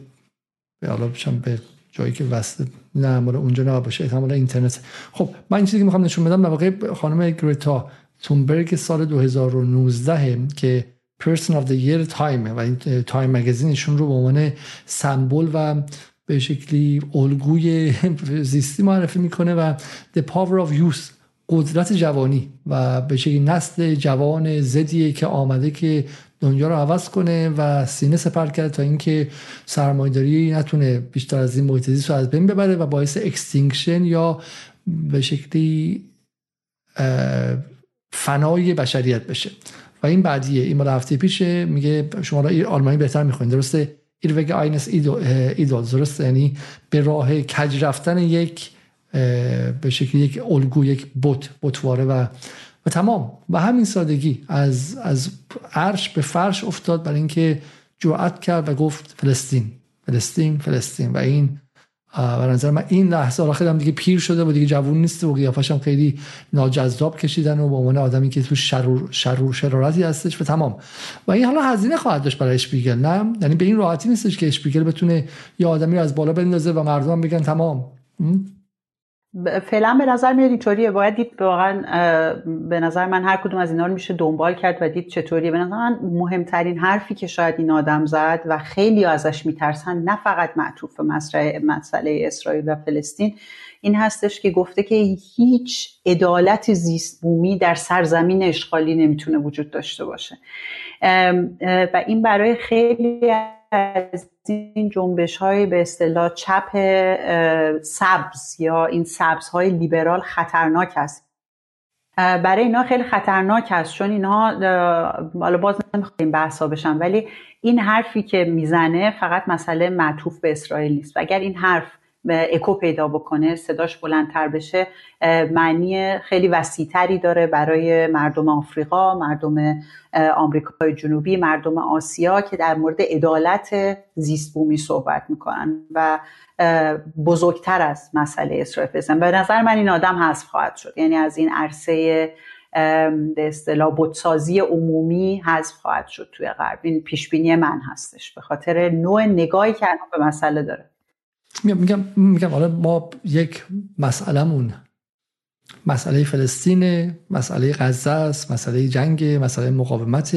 حالا به جایی که وصل نه مال اونجا نه باشه احتمال اینترنت. خب من این چیزی که می‌خوام نشون بدم در واقع خانم گرتا تونبرگ سال 2019 که person of the year تایم و این تایم مگزینشون رو به عنوان سمبل و به شکلی الگوی زیستی معرفی می‌کنه و the power of youth قدرت جوانی و به شکلی نسل جوان زِدیه که آمده که دنیا رو عوض کنه و سینه سپر کرده تا اینکه سرمایه‌داری نتونه بیشتر از این محیط زیست رو از بین ببره و باعث extinction یا به شکلی فنای بشریت بشه. و این بعدیه. این مال هفته پیشه. میگه شما را آلمانی بهتر می‌خواین. درسته؟ ایروگ آینس ایدول درسته؟ یعنی به راه کج رفتن یک به شکلی یک الگو یک بوت بوتواره و و تمام. و همین سادگی از از عرش به فرش افتاد برای اینکه جرأت کرد و گفت فلسطین فلسطین فلسطین. و این به نظر من این لحظه آخر هم دیگه پیر شده و دیگه جوون نیست و قیافش هم خیلی ناجذاب کشیدن و به عنوان آدمی که تو شرور شرور شرارتی هستش و تمام. و این حالا هزینه خواهد داشت برای اشپیگل نه؟ یعنی به این راحتی نیستش که اشپیگل بتونه یه آدمی رو از بالا بندازه و مردم بگن تمام. فعلا به نظر میاد اینطوریه باید دید واقعا به نظر من هر کدوم از اینا رو میشه دنبال کرد و دید چطوریه. به نظر من مهمترین حرفی که شاید این آدم زد و خیلی ازش میترسن نه فقط معطوف مسئله اسرائیل و فلسطین این هستش که گفته که هیچ عدالت زیست بومی در سرزمین اشغالی نمی‌تونه وجود داشته باشه. و این برای خیلی از این جنبش های به اصطلاح چپ سبز یا این سبز های لیبرال خطرناک است برای اینا خیلی خطرناک است چون اینها حالا باز نمی‌خوام این بحثا بشن ولی این حرفی که می‌زنه فقط مسئله معطوف به اسرائیل نیست. و اگر این حرف اکو پیدا بکنه صداش بلندتر بشه معنی خیلی وسیعتری داره برای مردم آفریقا مردم آمریکای جنوبی مردم آسیا که در مورد عدالت زیست بومی صحبت می‌کنن و بزرگتر از مسئله فلسطین به نظر من این آدم حذف خواهد شد. یعنی از این عرصه به اصطلاح بودسازی عمومی حذف خواهد شد توی غرب. این پیش من هستش. به خاطر نوع نگاهی که به مسئله داره. میگم میگم حالا ما یک مسئلهمون مسئله فلسطین مسئله غزه است مسئله جنگ مسئله مقاومت.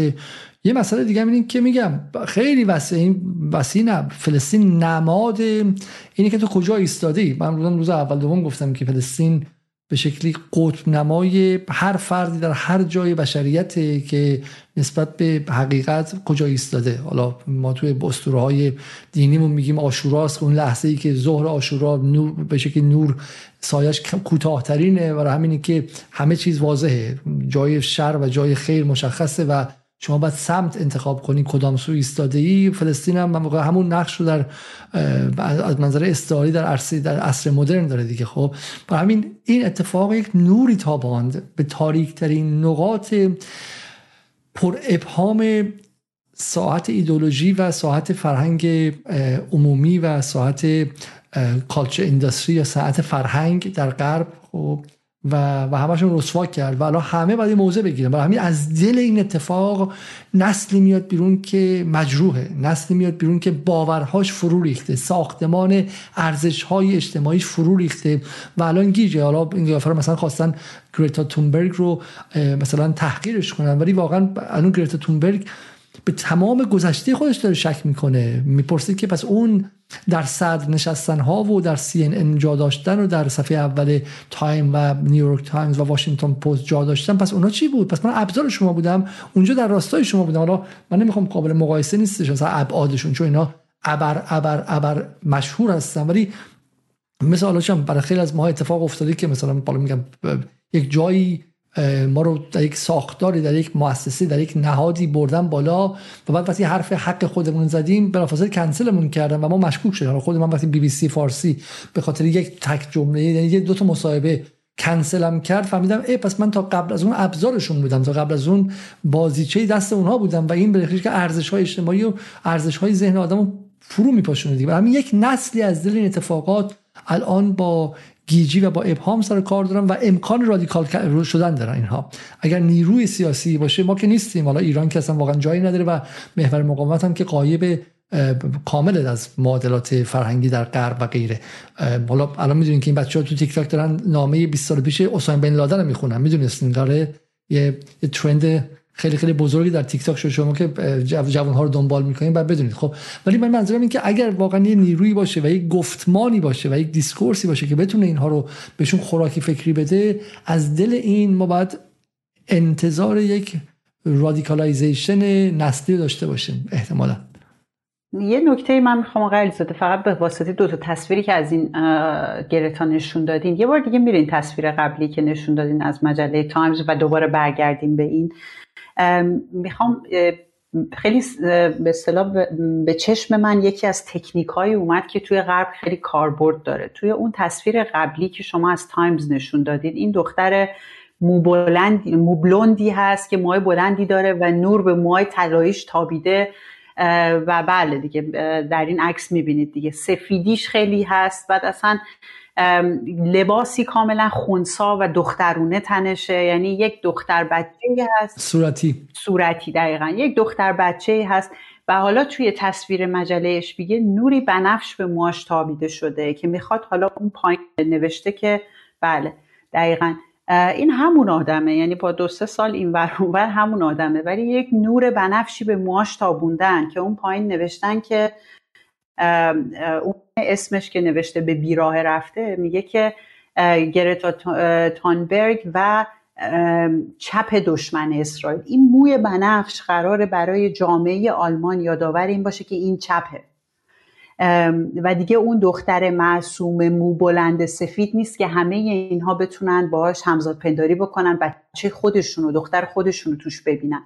یه مسئله دیگه این که میگم خیلی وسیع این وسیع نه فلسطین نماد. اینی که تو کجا ایستادی؟ من روز اول دوم گفتم که فلسطین به شکلی قطب نمای هر فردی در هر جای بشریت که نسبت به حقیقت کجا ایستاده. حالا ما توی اسطوره های دینیمون میگیم آشوراست. اون لحظه ای که ظهر آشورا نور به شکلی نور سایش کوتاهترینه و همینی که همه چیز واضحه. جای شر و جای خیر مشخصه و شما باید سمت انتخاب کنی کدام سو ایستاده ای فلسطین هم همون نقش رو در از منظر استعاری در عرصه در عصر مدرن داره دیگه خب. برای همین این اتفاق یک نوری تاباند به تاریک ترین نقاط پر ابهام ساعت ایدولوژی و ساعت فرهنگ عمومی و ساعت کالچر اندستری یا ساعت فرهنگ در غرب خب. و و همشون رسوا کرد و الان همه باید موضع بگیرن. برای همین از دل این اتفاق نسلی میاد بیرون که مجروحه. نسلی میاد بیرون که باورهاش فرو ریخته. ساختمان ارزش های اجتماعیش فرو ریخته. و الان گیجه. حالا این مثلا خواستن گریتا تونبرگ رو مثلا تحقیرش کنن. ولی واقعا الان گریتا تونبرگ به تمام گذشته خودش داره شک می‌کنه. می‌پرسه که پس اون در صدر نشستن ها و در سی ان جا داشتن و در صفحه اول تایم و نیویورک تایمز و واشنگتن پست جا داشتن پس اونا چی بود؟ پس من ابزار شما بودم اونجا در راستای شما بودم. حالا من نمی‌خوام قابل مقایسه نیستش مثلا ابعادشون چون اینا ابر ابر ابر مشهور هستن. ولی مثلا حالا برای خیلی از ما اتفاق افتاده که مثلا بالا میگم یک جایی ما رو در یک ساختاری در یک مؤسسه در یک نهادی بردن بالا و بعد وقتی حرف حق خودمون زدیم بلافاصله کنسلمون کردن و ما مشکوک شدیم. خود من وقتی بی بی سی فارسی به خاطر یک تک جمله یعنی یه دو تا مصاحبه کنسلم کرد فهمیدم ای پس من تا قبل از اون ابزارشون بودم. تا قبل از اون بازیچه دست اونها بودم و این به که ارزش های اجتماعی و ارزش های ذهن آدمو فرو میپاشونه دیگه همین یک نسلی از دل این اتفاقات الان با گیجی و با ابهام سر کار دارن و امکان رادیکال شدن دارن اینها. اگر نیروی سیاسی باشه ما که نیستیم. حالا ایران که اصلا واقعا جایی نداره و محور مقاومت هم که قایب کامل از معادلات فرهنگی در غرب و غیره. حالا الان می‌دونین که این بچه ها تو تیک تاک دارن نامه 20 سال پیش اسامه بن لادن رو می‌خونن. می‌دونستین؟ داره یه, یه trend خیلی خیلی بزرگی در تیک تاک شد. شما که جوان ها رو دنبال می‌کنین بعد بدونید. خب ولی من منظورم این که اگر واقعا یه نیرویی باشه و یک گفتمانی باشه و یک discourse ی باشه که بتونه اینها رو بهشون خوراکی فکری بده از دل این ما باید انتظار یک radicalization نسلی داشته باشیم احتمالا. یه نکته من می‌خوام آقای زده فقط به واسطه دو تا تصویری که از این گرتا نشون دادین. یه بار دیگه میرین تصویر قبلی که نشون دادین از مجله تایمز و دوباره برگردیم به این. می‌خوام خیلی به اصطلاح به چشم من یکی از تکنیک های اومد که توی غرب خیلی کاربرد داره. توی اون تصویر قبلی که شما از تایمز نشون دادید این دختر موبلندی هست که موهای بلندی داره و نور به موهای طلاییش تابیده و بله دیگه در این عکس می‌بینید دیگه. سفیدیش خیلی هست. بعد اصلا لباسی کاملا خونسا و دخترونه تنشه. یعنی یک دختر بچه هست. صورتی. صورتی دقیقا. یک دختر بچه هست. و حالا توی تصویر مجلهش میگه نوری بنفش به موهاش تابیده شده که می‌خواد حالا اون پایین نوشته که بله دقیقا. این همون آدمه. یعنی با دو سه سال این ور همون آدمه. ولی یک نور بنفشی به موهاش تابوندن که اون پایین نوشتن که اون اسمش که نوشته به بیراه رفته میگه که گرتا تانبرگ و چپ دشمن اسرائیل. این موی بنفش قراره برای جامعه آلمان یادآور این باشه که این چپه. و دیگه اون دختر معصوم مو بلند سفید نیست که همه اینها بتونن باهاش همزاد پنداری بکنن بچه خودشون و دختر خودشون رو توش ببینن.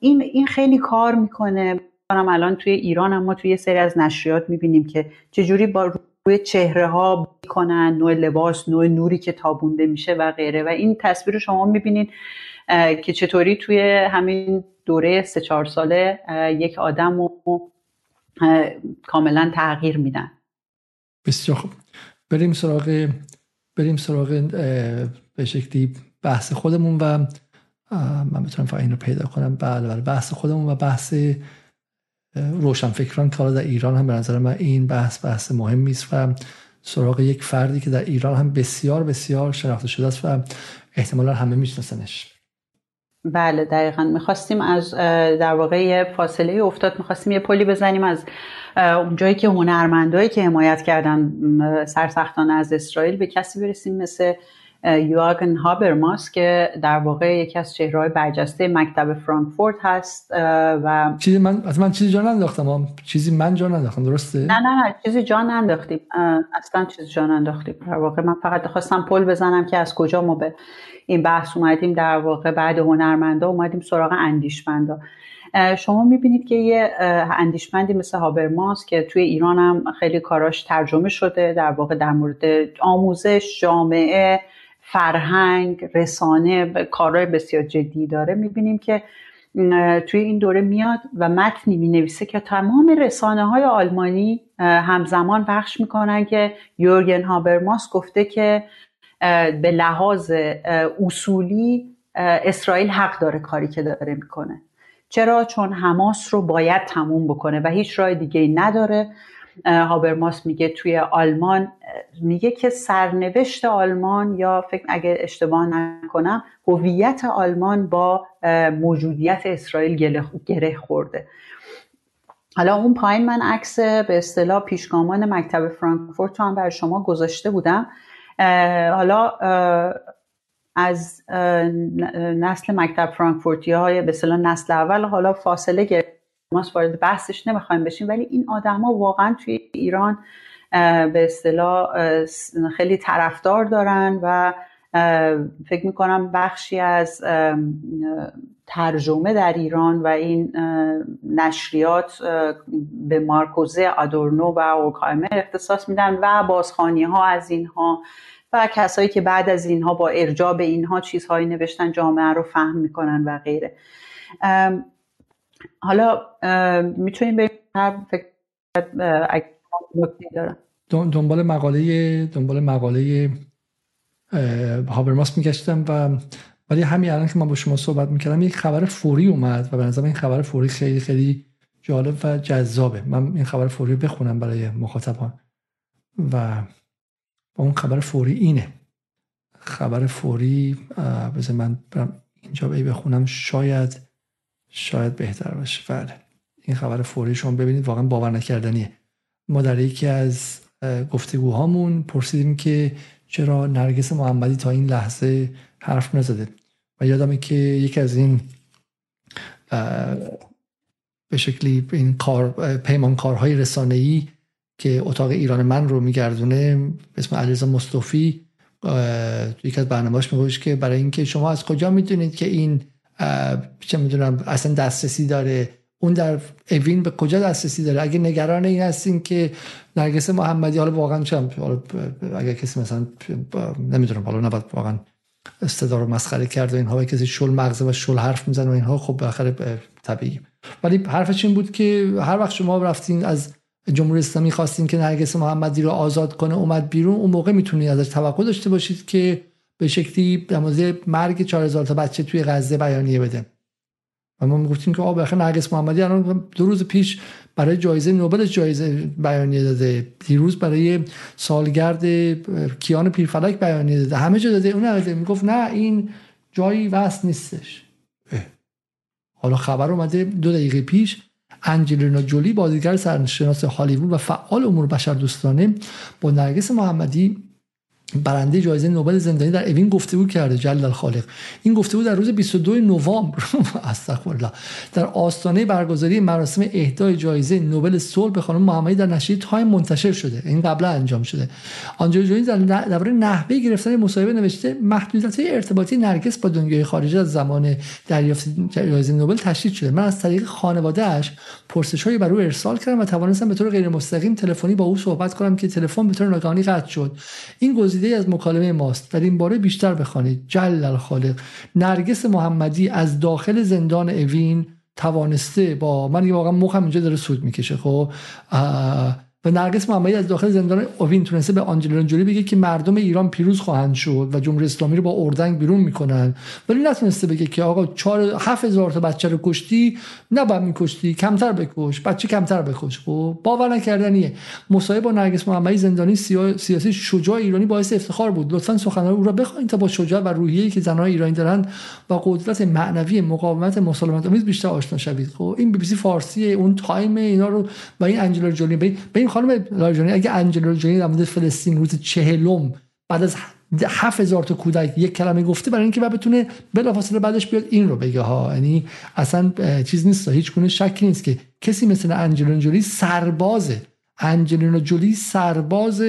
این این خیلی کار می‌کنه. الان توی ایران هم ما توی یه سری از نشریات می‌بینیم که چجوری با روی چهره ها کنن نوع لباس نوع نوری که تابونده میشه و غیره. و این تصویر رو شما می‌بینید که چطوری توی همین دوره سه چهار ساله یک آدم رو کاملا تغییر میدن. بسیار خوب. بریم سراغ بریم سراغ به شکلی بحث خودمون و من بتونم فقط این رو پیدا کنم. بله بله بحث خودمون و بحث روشنفکران که در ایران هم به نظر من این بحث بحث مهمی است و سراغ یک فردی که در ایران هم بسیار بسیار شناخته شده است و احتمالا همه میشناسنش. بله دقیقا. می‌خواستیم از در واقع فاصله افتاد. می‌خواستیم یه پلی بزنیم از اونجایی که هنرمندایی که حمایت کردن سرسختانه از اسرائیل به کسی برسیم مثل یواگن هابرماس که در واقع یکی از چهرهای برجسته مکتب فرانکفورت هست و چیزی من من چیزی جا ننداختم. چیزی من جا ننداختم. درسته؟ نه نه نه چیزی جا ننداختیم. اصلا چیزی جا ننداختیم. در واقع من فقط خواستم پل بزنم که از کجا ما به این بحث اومدیم. در واقع بعد هنرمندا اومدیم سراغ اندیشمندا. شما می‌بینید که یه اندیشمندی مثل هابرماس که توی ایران هم خیلی کاراش ترجمه شده در واقع در مورد آموزش جامعه فرهنگ رسانه کارهای بسیار جدی داره. می‌بینیم که توی این دوره میاد و متنی می نویسه که تمام رسانه های آلمانی همزمان بخش می‌کنن که یورگن هابرماس گفته که به لحاظ اصولی اسرائیل حق داره کاری که داره می‌کنه. چرا؟ چون حماس رو باید تموم بکنه و هیچ راه دیگه ای نداره. هابرماس میگه توی آلمان میگه که سرنوشت آلمان یا فکر اگه اشتباه نکنم هویت آلمان با موجودیت اسرائیل گره خورده. حالا اون پایین من عکس به اصطلاح پیشگامان مکتب فرانکفورت رو هم برای شما گذاشته بودم. حالا از نسل مکتب فرانکفورتی های به نسل اول حالا فاصله گرفت. ما وارد بحثش نمی‌خوایم بشیم. ولی این آدما واقعا توی ایران به اصطلاح خیلی طرفدار دارن و فکر می‌کنم بخشی از ترجمه در ایران و این نشریات به مارکوزه آدورنو و اوکایمه اختصاص میدن و بازخانی ها از اینها و کسایی که بعد از اینها با ارجاع به اینها چیزهایی نوشتن جامعه رو فهم می‌کنن و غیره. حالا می‌تونیم به هر فکر دنبال مقاله دنبال مقاله هابرماس میگشتم و ولی همین الان که من با شما صحبت می‌کردم یک خبر فوری اومد و به نظر این خبر فوری خیلی خیلی جالب و جذابه. من این خبر فوری بخونم برای مخاطبان و اون خبر فوری اینه. خبر فوری بذار من برم اینجا بخونم. شاید شاید بهتر باشه. بله. این خبر فوری شما ببینید واقعا باور نکردنیه. ما در یکی از گفتگوهامون پرسیدیم که چرا نرگس محمدی تا این لحظه حرف نزده. و یادمه که یکی از این به شکلی این کار پیمانکارهای رسانه‌ای که اتاق ایران من رو میگردونه به اسم علیرضا مصطفی یکی از برنامه‌اش میگوش که برای اینکه شما از کجا می‌دونید که این چه می‌دونم اصلا دسترسی داره. اون در اوین به کجا دسترسی داره؟ اگه نگران این هستین که نرگس محمدی حالا واقعا چم اگه کسی مثلا نمی‌دونم حالا نباید واقعا استدار رو مسخره کرد و اینها کسی شل مغزه و شل حرف می‌زنه و اینها خب بالاخره طبیعی. ولی حرفش این بود که هر وقت شما رفتین از جمهوری اسلامی خواستین که نرگس محمدی رو آزاد کنه اومد بیرون اون موقع می‌تونید ازش توقع داشته باشید که به شکلی در مورد مرگ 4000 تا بچه توی غزه بیانیه بده. و ما می‌گفتیم که آب بخیر نرگس محمدی الان دو روز پیش برای جایزه نوبل جایزه بیانیه داده. دیروز برای سالگرد کیان پیرفلک بیانیه داده. همه جا داده. اون می‌گفت نه این جایی وست نیستش. حالا خبر اومده دو دقیقه پیش انجلینا جولی بازیگر سرشناس هالیوود و فعال امور بشر دوستانه با نرگس محمدی برنده جایزه نوبل زندانی در اوین گفتگو کرده جلال خالق. این گفتگو در روز 22 نوامبر. استغفرالله. در آستانه برگزاری مراسم اهدای جایزه نوبل صلح به خانم محمدی در نشریه تایم منتشر شده. این قبلا انجام شده. آنجا جوینی در درباره نحوه گرفتن مصاحبه نوشته محدودیت ارتباطی نرگس با دنیای خارجی از زمان دریافت جایزه نوبل تشدید شده. من از طریق خانوادهش پرسش‌هایی بر او ارسال کردم و توانستم به طور غیر مستقیم تلفنی با او صحبت کنم که تلفن به طور ناگهانی قطع شد. این گزیده از مکالمه ماست. در این باره بیشتر بخوانید. جل الخالق نرگس محمدی از داخل زندان اوین توانسته با من واقعا مخم اینجا داره سود می‌کشه خب؟ و نرگس محمدی از داخل زندان اوین تونسته به آنجلینا جولی بگه که مردم ایران پیروز خواهند شد و جمهوری اسلامی رو با اردنگ بیرون می‌کنن. ولی نتونسته بگه که آقا 4 7000 تا بچه رو کشتی نباید میکشتی کمتر بکش بچه کمتر بکش. خب باور نکردنیه. مصاحبه با نرگس محمدی زندانی سیاسی شجاع ایرانی باعث افتخار بود. لطفا سخنان او را بخوانید تا با شجاعت و روحیه‌ای که زنان ایرانی دارند با قدرت معنوی مقاومت مسالمت آمیز بیشتر آشنا شوید. خب این بی بی سی فارسی اون تایم اینا رو با این آنجلینا جولی به این خانم لاریجانی اگه آنجلینا جولی در مورد فلسطین روز چهلم بعد از هفت هزار تا کودک یک کلمه گفته برای اینکه بتونه بلافاصله بعدش بیاد این رو بگه ها. یعنی اصلا چیز نیست هیچ گونه شکی نیست که کسی مثل انجلینا جولی سربازه انجلینا جولی سرباز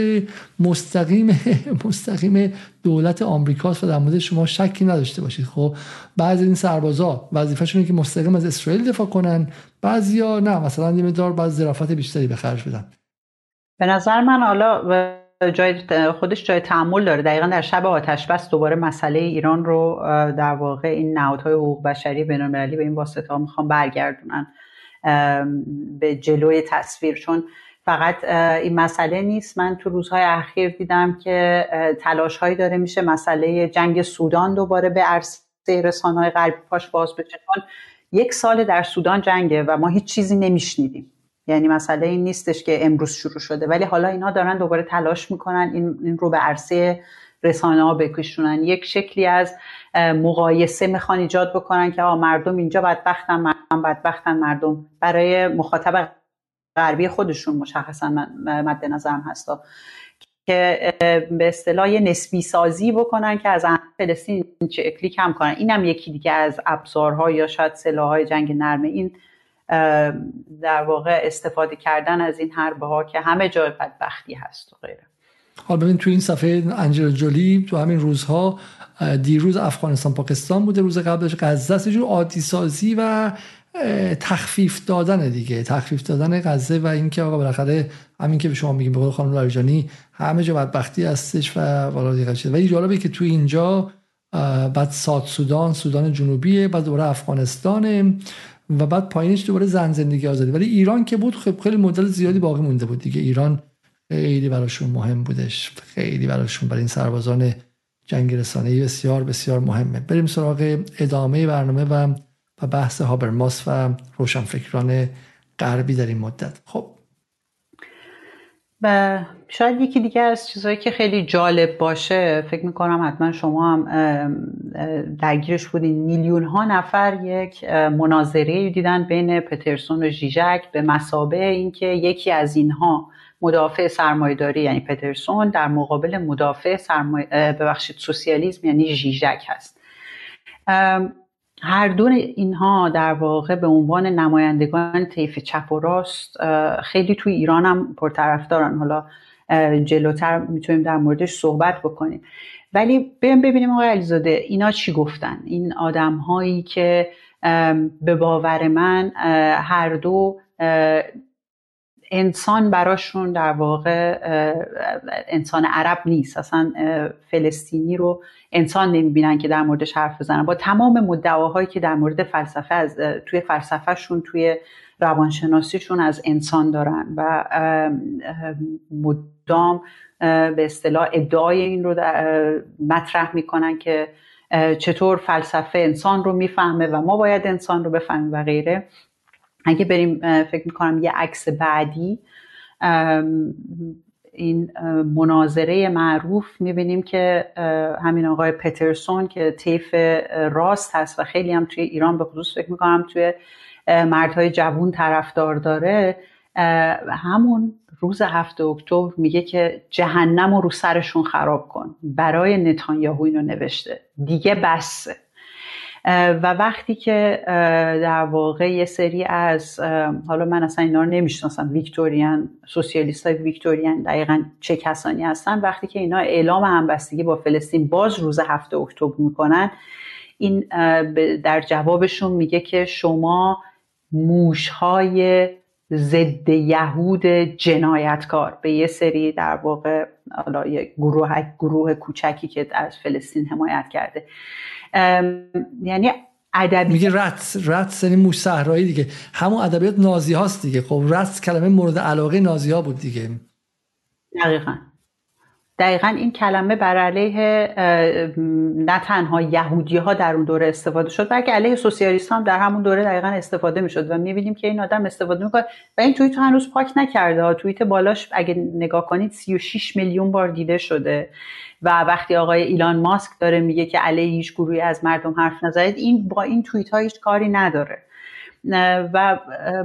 مستقیم مستقیم دولت آمریکاست و در مورد شما شکی نداشته باشید. خب بعضی این سربازا وظیفه‌شونه که مستقیم از اسرائیل دفاع کنن بعضیا نه مثلا یه مقدار ظرافت بیشتری به خرج بدن. به نظر من حالا جای خودش جای تعمل داره. دقیقا در شب آتش بس دوباره مسئله ایران رو در واقع این نهادهای حقوق بشری بین به این واسطه ها می‌خوام برگردونن به جلوی تصویر. چون فقط این مسئله نیست. من تو روزهای اخیر دیدم که تلاش هایی داره میشه. مسئله جنگ سودان دوباره به عرصه رسانه های غربی پاش باز بشه. یک سال در سودان جنگه و ما هیچ چیزی نمیشنیدیم. یعنی مسئله این نیستش که امروز شروع شده. ولی حالا اینا دارن دوباره تلاش می‌کنن این, این رو به عرصه رسانه ها بکشونن. یک شکلی از مقایسه می‌خوان ایجاد بکنن که مردم اینجا بدبختن مردم بدبختن مردم برای مخاطب غربی خودشون مشخصا مد نظرم هستا. که به اصطلاح نسبی سازی بکنن که از فلسطین چه اکلی کم کنن. اینم یکی دیگه از ابزارها یا شاید سلاحهای جنگ نرمه این در واقع استفاده کردن از این حربه ها که همه جای بدبختی هست و غیره. حالا ببین تو این صفحه انجل جولی تو همین روزها دیروز افغانستان پاکستان بوده روز قبلش غزه است جور عادی سازی و تخفیف دادن دیگه. تخفیف دادن غزه و اینکه آقا بالاخره همین که به شما میگیم به قول خانم لاریجانی همه جا بدبختی هستش و والا دیگه شده ولی جالبه که تو اینجا بعد ساد سودان سودان جنوبیه بعد دوباره افغانستانه. و بعد پایینش دوباره زن زندگی آزادی. ولی ایران که بود خب خیلی مدل زیادی باقی مونده بود دیگه. ایران خیلی براشون مهم بودش. خیلی براشون برای این سربازان جنگ رسانه‌ای بسیار بسیار مهمه. بریم سراغ ادامه برنامه و و بحث هابرماس و روشنفکران غربی در این مدت. خب و شاید یکی دیگه از چیزهایی که خیلی جالب باشه فکر می‌کنم حتما شما هم درگیرش بودین. میلیون ها نفر یک مناظره دیدن بین پترسون و ژیژک به مسابه اینکه یکی از اینها مدافع سرمایهداری یعنی پترسون در مقابل مدافع سرمایه ببخشید سوسیالیسم یعنی ژیژک هست. هر دو اینها در واقع به عنوان نمایندگان طیف چپ و راست خیلی توی ایران هم پرطرفدارن. حالا جلوتر می‌تونیم در موردش صحبت بکنیم. ولی بریم ببینیم آقای علیزاده اینا چی گفتن؟ این آدم هایی که به باور من هر دو انسان براشون در واقع انسان عرب نیست. اصلا فلسطینی رو انسان نمی‌بینن که در موردش حرف بزنن. با تمام مدعاهایی که در مورد فلسفه از توی فلسفهشون توی روانشناسیشون از انسان دارن و مدام به اصطلاح ادعای این رو مطرح می‌کنن که چطور فلسفه انسان رو می‌فهمه و ما باید انسان رو بفهمیم و غیره. اگه بریم فکر می‌کنم یه عکس بعدی این مناظره معروف می‌بینیم که همین آقای پترسون که طیف راست هست و خیلی هم توی ایران به خصوص فکر می‌کنم توی مردهای جوون طرفدار داره. همون روز هفته اکتبر میگه که جهنم رو سرشون خراب کن. برای نتانیاهو اینو نوشته. دیگه بسه. و وقتی که در واقع یه سری از حالا من اصلا اینا رو نمی‌شناسم. ویکتوریان سوسیالیست های ویکتوریان دقیقا چه کسانی هستن؟ وقتی که اینا اعلام همبستگی با فلسطین باز روز هفته اکتبر می‌کنن این در جوابشون میگه که شما موشهای ضد یهود جنایتکار به یه سری در واقع حالا یه گروه گروه کوچکی که از فلسطین حمایت کرده. یعنی ادبی. میگه رت رت یعنی موش صحرایی دیگه. همون ادبیات نازی هاست دیگه. خب رت کلمه مورد علاقه نازی ها بود دیگه. دقیقا. دقیقا این کلمه بر علیه نه تنها یهودی ها در اون دوره استفاده شد بلکه علیه سوسیالیست هم در همون دوره دقیقا استفاده می‌شد و می‌بینیم که این آدم استفاده می‌کنه. و این توییت هنوز پاک نکرده. توییت بالاش اگه نگاه کنید 36 میلیون بار دیده شده. و وقتی آقای ایلان ماسک داره میگه که علیه هیچ گروهی از مردم حرف نزنید این با این توییت ها کاری نداره. و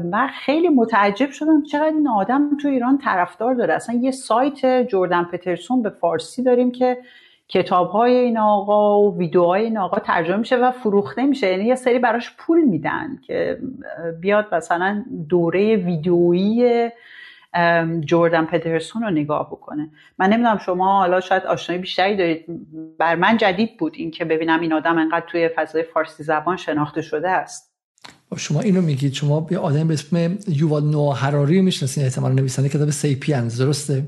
من خیلی متعجب شدم چقدر این آدم تو ایران طرفدار داره. اصلا یه سایت جردن پترسون به فارسی داریم که کتاب های این آقا و ویدیوهای این آقا ترجمه میشه و فروخته میشه. یعنی یه سری براش پول میدن که بیاد مثلا دوره ویدیویی جردن پترسون رو نگاه بکنه. من نمی‌دونم شما حالا شاید آشنایی بیشتری دارید. بر من جدید بود این که ببینم این آدم انقدر توی فضای فارسی زبان شناخته شده است. شما اینو میگید. شما یه آدم به اسم یووال نو هراری رو می‌شناسین احتمال نویسنده کتاب سیپینز. درسته؟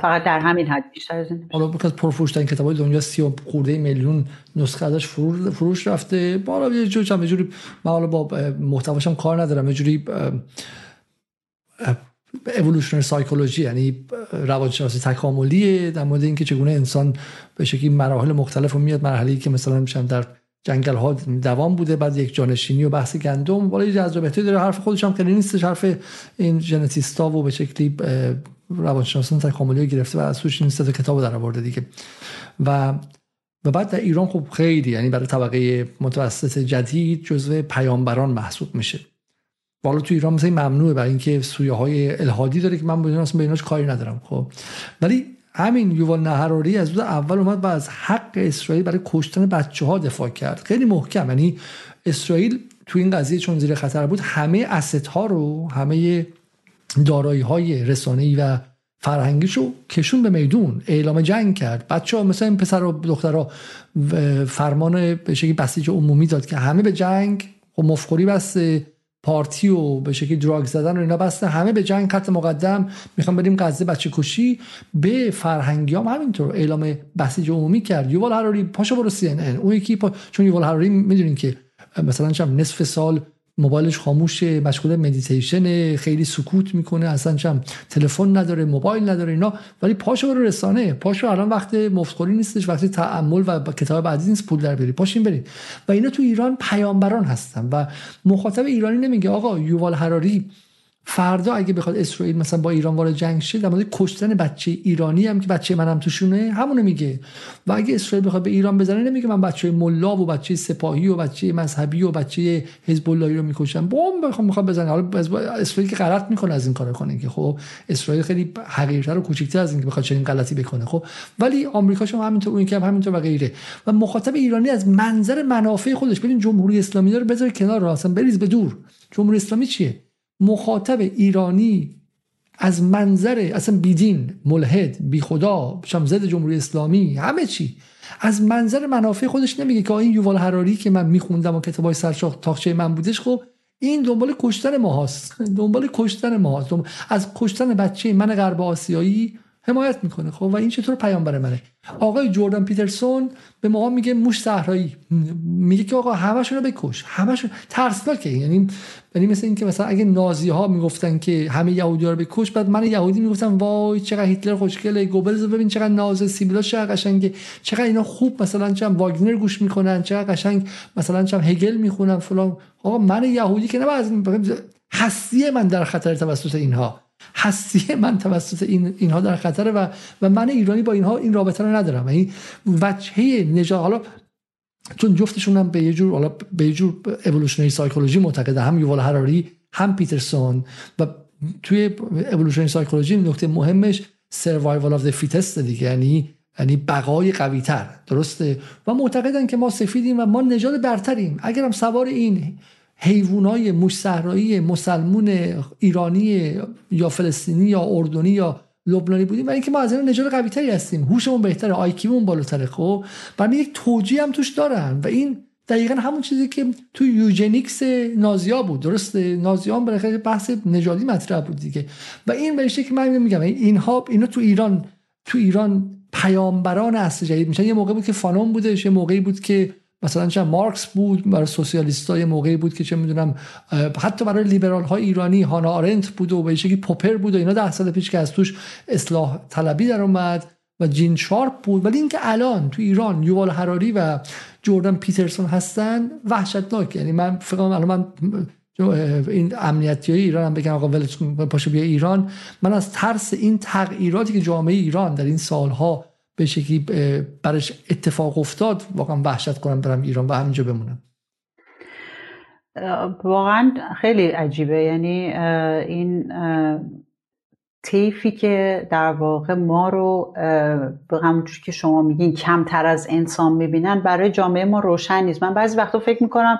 فقط در همین حد بیشتر از این. حالا بکنید پرفروشترین کتاب دنیا سی و خورده میلیون نسخه ازش فروش رفته. بالا یه جوری من حالا با محتواشم کار ندارم. یه جوری اِوولوشنری سایکولوژی یعنی روانشناسی تکاملی در مورد اینکه چگونه انسان به شکلی مراحل مختلف رو میاد مرحله که مثلا میشن در جنگل ها دوام بوده بعد یک جانشینی و بحث گندم. ولی جذابیتی داره حرف خودش هم خیلی نیستش حرف این ژنتیستا و به شکلی روانشناسان تکاملی گرفته و از توش این سه کتاب در آورده دیگه. و و بعد در ایران خب خیلی یعنی برای طبقه متوسط جدید جزو پیامبران محسوب میشه. والا تو ایران مثلا ممنوعه برای اینکه سویه های الهادی داره که من بدون اصلا به ایناش کاری ندارم خب. ولی همین یووال نهراری از روز اول اومد و از حق اسرائیل برای کشتن بچه ها دفاع کرد. خیلی محکم یعنی اسرائیل تو این قضیه چون زیر خطر بود همه اسست ها رو همه دارایی های رسانه‌ای و فرهنگیشو کشون به میدون اعلام جنگ کرد. بچه ها مثلا این پسر و دخترها فرمان به شکلی بسیج عمومی داد که همه به جنگ و خب مفخوری بسته پارتی و به شکلی دراگ زدن و اینا بسته. همه به جنگ خط مقدم. می‌خوام بریم غزه بچه کشی به فرهنگیام. همینطور اعلام بسیج عمومی کرد. یووال هراری پاشو برو سی ان اون یکی پا... چون یووال هراری می‌دونین که مثلا چم نصف سال موبایلش خاموشه مشغول مدیتیشن خیلی سکوت می‌کنه اصلا چم تلفن نداره موبایل نداره اینا. ولی پاشو رو رسانه. پاشو الان وقت مفتخوری نیستش وقتی تعمل و کتاب بعدی نیست پول در بری. پاشین برید و اینا تو ایران پیامبران هستن. و مخاطب ایرانی نمیگه آقا یووال هراری فردا اگه بخواد اسرائیل مثلا با ایران وارد جنگ شه در مورد کشتن بچه ایرانی هم که بچه منم توشونه همونو میگه. و اگه اسرائیل بخواد به ایران بزنه نمیگه من بچه ملا و بچه سپاهی و بچه مذهبی و بچه حزب رو می‌کشم. بمب بخوام می‌خواد بزنه. حالا اسرائیل که غلط می‌کنه از این کارو کنه که خب اسرائیل خیلی حقیرتر و کوچیک‌تر از اینکه بخواد چنین غلطی بکنه. خب ولی آمریکا شما همینطور اون که همینطور و غیره. و مخاطب ایرانی از منظر منافع خودش ببین جمهوری اسلامی رو بذار کنار اصلا بریز به دور. جمهوری اسلامی چیه؟ مخاطب ایرانی از منظر اصلا بیدین ملحد بی خدا ضد جمهوری اسلامی همه چی. از منظر منافع خودش نمیگه که این یووال حراری که من میخوندم و کتابای سرشاخ تاخچه من بودش خب این دنبال کشتن ما هست دنبال کشتن ما هست از کشتن بچه من غرب آسیایی حمایت می‌کنه. خب و این چطور پیامبر منه؟ آقای جردن پیترسون به ما میگه موش صحرایی. میگه که آقا همشون رو بکش همشون ترسناکه یعنی یعنی مثل اینکه مثلا اگه نازی ها می‌گفتن که همه یهودی ها رو بکش بعد من یهودی می‌گفتم وای چقدر هیتلر خوشگله. گوبلز ببین چقدر ناز سیبیلا چقدر قشنگه. چقدر اینا خوب مثلا چم واگنر گوش می‌کنن. چقدر قشنگ مثلا چم هگل می‌خونن. فلان. آقا من یهودی که نه هستی من در خطر توسط اینها. هستی من توسط این اینها در خطره و و من ایرانی با اینها این رابطه رو ندارم. یعنی وجهه نجات حالا چون جفتشون هم به یه جور حالا به یه جور evolutionary psychology معتقده هم یووال هراری هم پیترسون و توی evolution psychology نکته مهمش survival of the fittest دیگه یعنی یعنی بقای قوی تر درسته؟ و معتقدن که ما سفیدیم و ما نژاد برتریم. اگرم سوار این حیوانای موش صحرایی مسلمون ایرانی یا فلسطینی یا اردنی یا لبنانی بودیم. برای اینکه ما از این نژاد قوی تری هستیم. هوشمون بهتره آیکیمون بالاتره خب؟ برای یک توجیه هم توش دارن و این دقیقا همون چیزی که تو یوجنیکس نازیا بود. درسته؟ نازیا هم بالاخره بحث نژادی مطرح بود دیگه. و این به که من میگم اینها اینا تو ایران تو ایران پیامبران عصر جدید میشن. یه موقع بود که فانون بودش یه موقعی بود که مثلا چه مارکس بود برای سوسیالیست های موقعی بود که چه می‌دونم حتی برای لیبرال های ایرانی هانا آرنت بود و به شکلی پوپر بود و اینا ده سال پیش که از توش اصلاح طلبی در اومد و جین شارپ بود. ولی اینکه الان تو ایران یووال هراری و جردن پیترسون هستن وحشتناک. یعنی من فکر الان من این امنیتی های ایران هم بگم آقا پاشو بیا ایران. من از ترس این تغییراتی که جامعه ایران در این سالها به شکلی برش اتفاق افتاد واقعا وحشت کنم برم ایران و همینجا بمونم. واقعا خیلی عجیبه. یعنی این تیفی که در واقع ما رو به همونجور که شما میگین کمتر از انسان می‌بینن برای جامعه ما روشن نیست. من بعضی وقتا فکر می‌کنم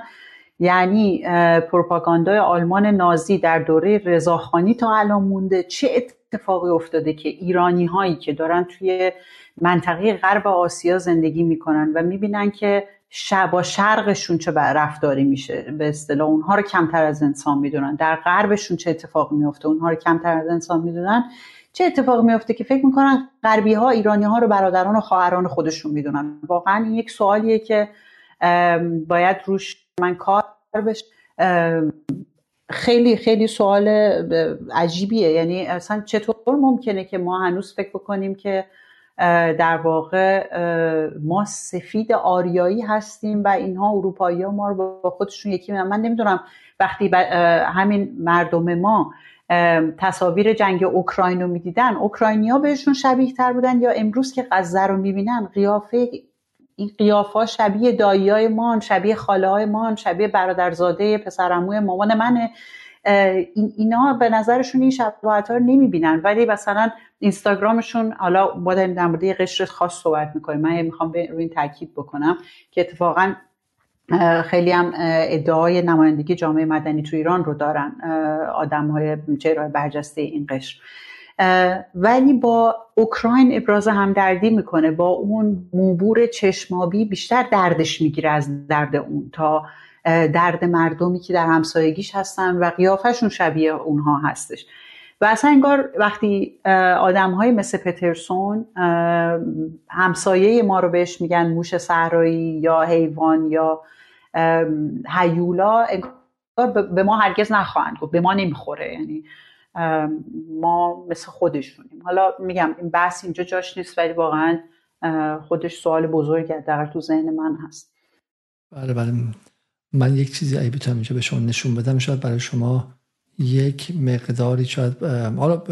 یعنی پروپاگاندای آلمان نازی در دوره رضاخانی تا الان مونده چه اتفاقی افتاده که ایرانی هایی که دارن توی منطقه غرب آسیا زندگی می‌کنن و می‌بینن که با شرقشون چه رفتاری میشه. به اصطلاح اونها رو کمتر از انسان می‌دونن. در غربشون چه اتفاقی میفته اونها رو کمتر از انسان می‌دونن. چه اتفاقی میفته که فکر می‌کنن غربی ها ایرانی ها رو برادران و خواهران خودشون می‌دونن؟ واقعا این یک سوالیه که باید روش من کار بشه. خیلی خیلی سوال عجیبیه. یعنی اصلا چطور ممکنه که ما هنوز فکر بکنیم که در واقع ما سفید آریایی هستیم و اینها اروپایی ها ما رو با خودشون یکی من, من نمی‌دونم وقتی همین مردم ما تصاویر جنگ اوکراین رو می‌دیدن اوکراینیا بهشون شبیه تر بودن یا امروز که غزه رو می‌بینن قیافه این قیافه شبیه داییای مان شبیه خاله های مان شبیه برادرزاده پسرموی مامان منه. این اینا به نظرشون این شباهت ها رو نمی‌بینن. ولی مثلا اینستاگرامشون حالا با در مورد قشر خاص صحبت می‌کنیم. من می‌خوام روی این تاکید بکنم که اتفاقا خیلی هم ادعای نمایندگی جامعه مدنی تو ایران رو دارن آدم های جرای برجسته این قشر. ولی با اوکراین ابراز همدردی می‌کنه. با اون موبور چشمابی بیشتر دردش می‌گیره از درد اون تا درد مردمی که در همسایگیش هستن و قیافشون شبیه اونها هستش. و اصلا انگار وقتی آدم های مثل پترسون همسایه ما رو بهش میگن موش صحرایی یا حیوان یا هیولا انگار به ما هرگز نخواهند گفت به ما نمی‌خوره. یعنی ما مثل خودشونیم. حالا میگم این بحث اینجا جاش نیست ولی واقعا خودش سوال بزرگی در تو ذهن من هست. بله بله. من یک چیزی ای بتونم اینجا به شما نشون بدم شاید برای شما یک مقداری شاید حالا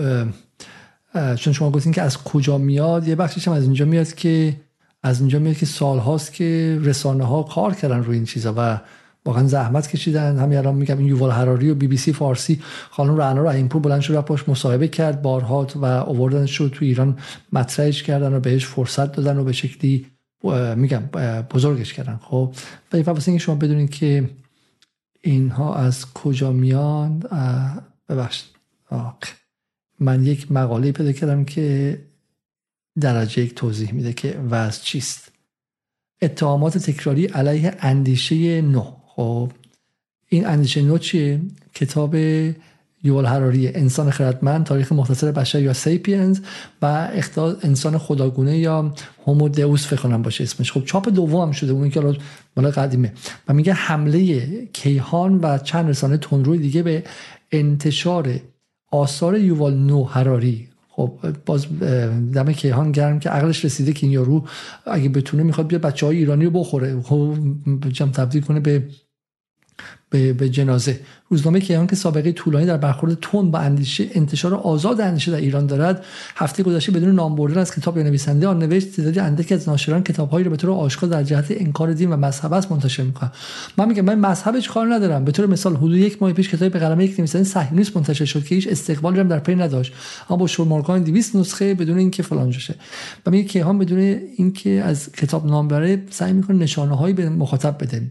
چون شما گفتین که از کجا میاد یه بخشش هم از اینجا میاد که از اینجا میاد که سال هاست که رسانه ها کار کردن روی این چیزا و واقعا زحمت کشیدن. همین الان میگم این یووال هراری و بی بی سی فارسی خانم رعنا رحیمپور بلند شد پاش مصاحبه کرد بارها و آوردن شد تو ایران مطرحش کردن و بهش فرصت دادن و به شکلی میگم بزرگش کردن. خب ولی واسه اینکه شما بدونید که اینها از کجا میان ببخشید. من یک مقاله پیدا کردم که درجه یک توضیح میده که وضع چیست. اتهامات تکراری علیه اندیشه نو. خب این اندیشه نو چیه؟ کتاب یوال هراری انسان خردمند تاریخ مختصر بشر یا سیپینز و انسان خداگونه یا هومو دیوس فکر باشه اسمش. خب چاپ دوم شده اون که مال قدیمه. و میگه حمله کیهان و چند رسانه تندروی دیگه به انتشار آثار یووال نو هراری خب باز دم کیهان گرم که عقلش رسیده که این یارو اگه بتونه می‌خواد بیا بچه های ایرانی رو بخوره. خب جمع تبدیل کنه به به, به جنازه. روزنامه کیهان که سابقه طولانی در برخورد تون با اندیشه انتشار آزاد اندیشه در ایران دارد. هفته گذشته بدون نام بردن از کتاب یا نویسنده آن نوشت تعدادی اندکی از ناشران کتابهایی را به طور آشکار در جهت انکار دین و مذهب است منتشر می‌کنن من میگم من مذهب کار ندارم. به طور مثال حدود یک ماه پیش کتابی به قلم یک نویسنده صهیونیست منتشر شد که هیچ استقبالی هم در پی نداشت. اما با شمارگان 200 نسخه بدون اینکه فلان بشه و میگه کیهان بدون اینکه از کتاب نام بره سعی می‌کنه نشانه هایی به مخاطب بده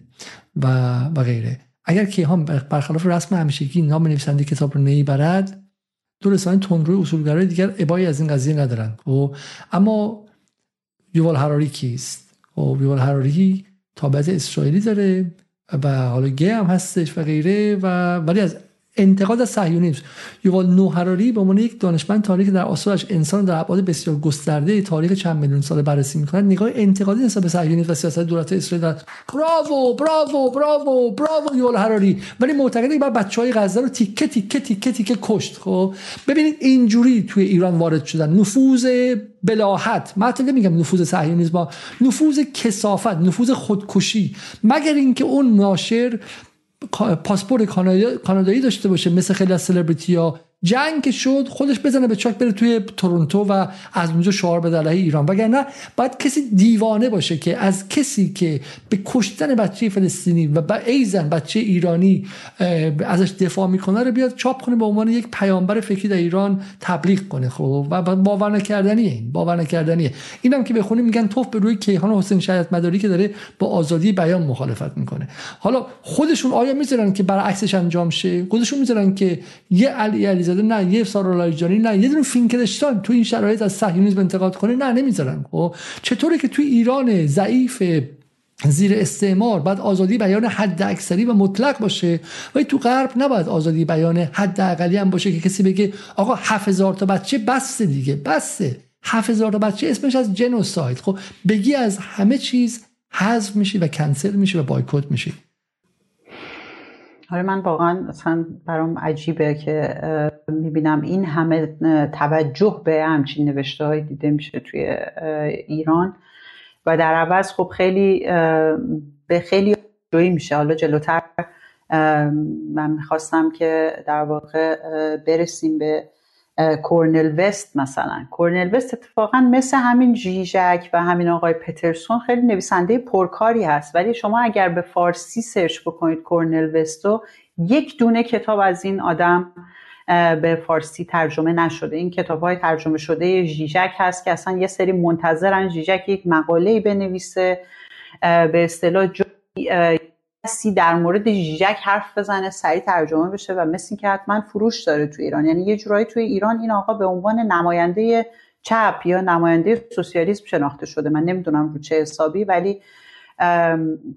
و و غیره. اگر کیهان برخلاف رسم همیشگی نام نویسنده کتاب رو نمی‌برد دو رسانه تندروی اصولگرای دیگر ابایی از این قضیه ندارن و خب، اما یوال هراری کیست؟ و خب، یوال هراری تابعیت اسرائیلی داره و حالا گه هم هستش و غیره و ولی از انتقاد از صهیونیسم. یوال نوحراری به عنوان یک دانشمند تاریخ در آثارش انسان در ابعاد بسیار گسترده تاریخ چند میلیون سال بررسی می‌کند. نگاه انتقادی نسبت به صهیونیسم و سیاست دولت اسرائیل دارد براوو براوو براوو براوو یوال هراری ولی معتقده که بچه های غزه رو تیکه تیکه تیکه تیکه کشت خب؟ ببینید اینجوری توی ایران وارد شدن. نفوذ بلاحت. من نمیگم نفوذ صهیونیسم با نفوذ کسافت نفوذ خودکشی. مگر اینکه اون ناشر پاسپورت کانادایی داشته باشه مثل خیلی از سلبریتی ها. جنگ که شد خودش بزنه به چاک بره توی تورنتو و از اونجا شعار به علیه ایران. وگرنه باید کسی دیوانه باشه که از کسی که به کشتن بچه فلسطینی و به ایزن بچه ایرانی ازش دفاع می‌کنه رو بیاد چاپ کنه به عنوان یک پیامبر فکری در ایران تبلیغ کنه. خب و باور نکردنیه این باور نکردنیه. اینم که بخونیم میگن توف به روی کیهان حسین شریعت مداری که داره با آزادی بیان مخالفت می‌کنه. حالا خودشون آیا می‌ذارن که برعکسش انجام شه؟ خودشون می‌ذارن که یه علی علی زاده نه یه سارا لایجانی نه یه دونه فینکلشتان تو این شرایط از صهیونیسم انتقاد کنه نه نمی‌ذارن خب؟ چطوره که توی ایران ضعیف زیر استعمار بعد آزادی بیان حد اکثری و مطلق باشه و تو غرب نباید آزادی بیان حد اقلی هم باشه که کسی بگه آقا 7000 تا بچه بسته دیگه بسته. 7000 تا بچه اسمش از جنوساید خب؟ بگی از همه چیز حذف میشی و کنسل میشی و بایکوت میشی. آره من واقعا اصلا برام عجیبه که می‌بینم این همه توجه به همچین نوشته های دیده میشه توی ایران. و در عوض خب خیلی به خیلی جویی میشه. حالا جلوتر من می‌خواستم که در واقع برسیم به کورنل وست مثلا. کورنل وست اتفاقا مثل همین جیژک و همین آقای پترسون خیلی نویسنده پرکاری هست. ولی شما اگر به فارسی سرچ بکنید کورنل وستو یک دونه کتاب از این آدم به فارسی ترجمه نشده. این کتاب های ترجمه شده جیژک هست که اصلا یه سری منتظرن جیژک یک مقاله بنویسه به اصطلاح کسی در مورد ژیژک حرف بزنه سریع ترجمه بشه و مثل که حتما فروش داره تو ایران. یعنی یه جورایی توی ایران این آقا به عنوان نماینده چپ یا نماینده سوسیالیسم شناخته شده. من نمی‌دونم رو چه حسابی ولی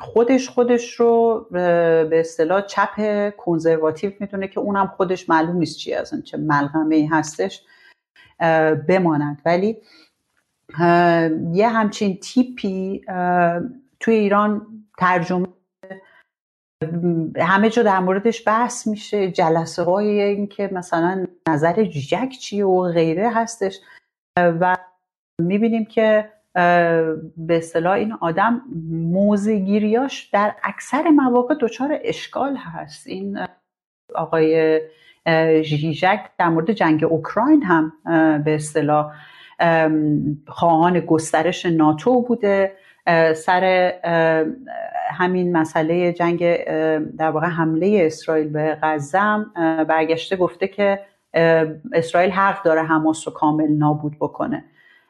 خودش خودش رو به اصطلاح چپ کنزرواتیو می‌دونه که اونم خودش معلوم نیست چی از چه ملغمه ای هستش بماند. ولی یه همچین تیپی توی ایران ترجمه همه جا در موردش بحث میشه. جلسه های این که مثلا نظر جک چیه و غیره هستش. و می‌بینیم که به اصطلاح این آدم موزگیریاش در اکثر مواقع دچار اشکال هست. این آقای ژیژک در مورد جنگ اوکراین هم به اصطلاح خواهان گسترش ناتو بوده. سر همین مسئله جنگ در واقع حمله اسرائیل به غزه برگشته گفته که اسرائیل حق داره حماس رو کامل نابود بکنه.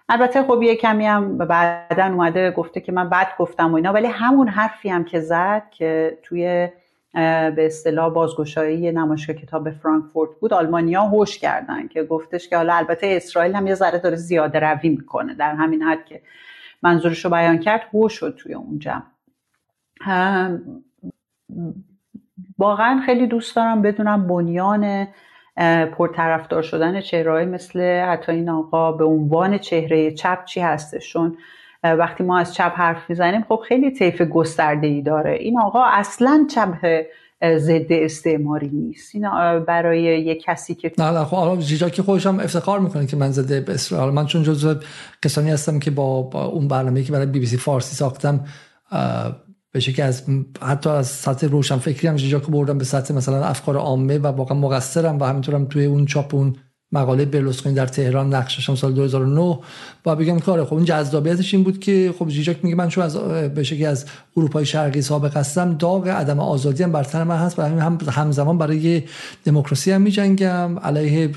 البته خب یه کمی هم بعدا اومده گفته که من بد گفتم و اینا ولی همون حرفی هم که زد که توی به اصطلاح بازگشایی نمایشگاه کتاب فرانکفورت بود آلمانیا هوش کردن که گفتش که حالا البته اسرائیل هم یه ذره داره زیاده روی می‌کنه در همین حد که منظورش رو بیان کرد هو شد توی اون جمع. واقعا خیلی دوست دارم بدونم بنیان پرطرفدار شدن چهرهایی مثل حتی این آقا به عنوان چهره چپ چی هستشون. وقتی ما از چپ حرف می‌زنیم خب خیلی طیف گسترده ای داره. این آقا اصلا چپ ضد استعماری نیست. این برای یه کسی که نه نه خب که خودش هم افتخار می‌کنه که من ضد اسرائیل. من چون جزو کسانی هستم که با, با اون برنامه که برای بی بی سی فارسی ساختم به شکلی از حتی از سطح روشن فکری هم ژیژاک بردن به سطح مثلا افکار عامه و واقعا مقصرم و همینطورم توی اون چاپ اون مقاله برلوسکونی در تهران نقشش سال 2009 با بگم کاره خب اون جذابیتش این بود که خب ژیژاک میگه من چون از به شکلی از اروپای شرقی سابق هستم داغ عدم آزادی هم بر تن من هست. و هم همزمان برای دموکراسی هم میجنگم. علیه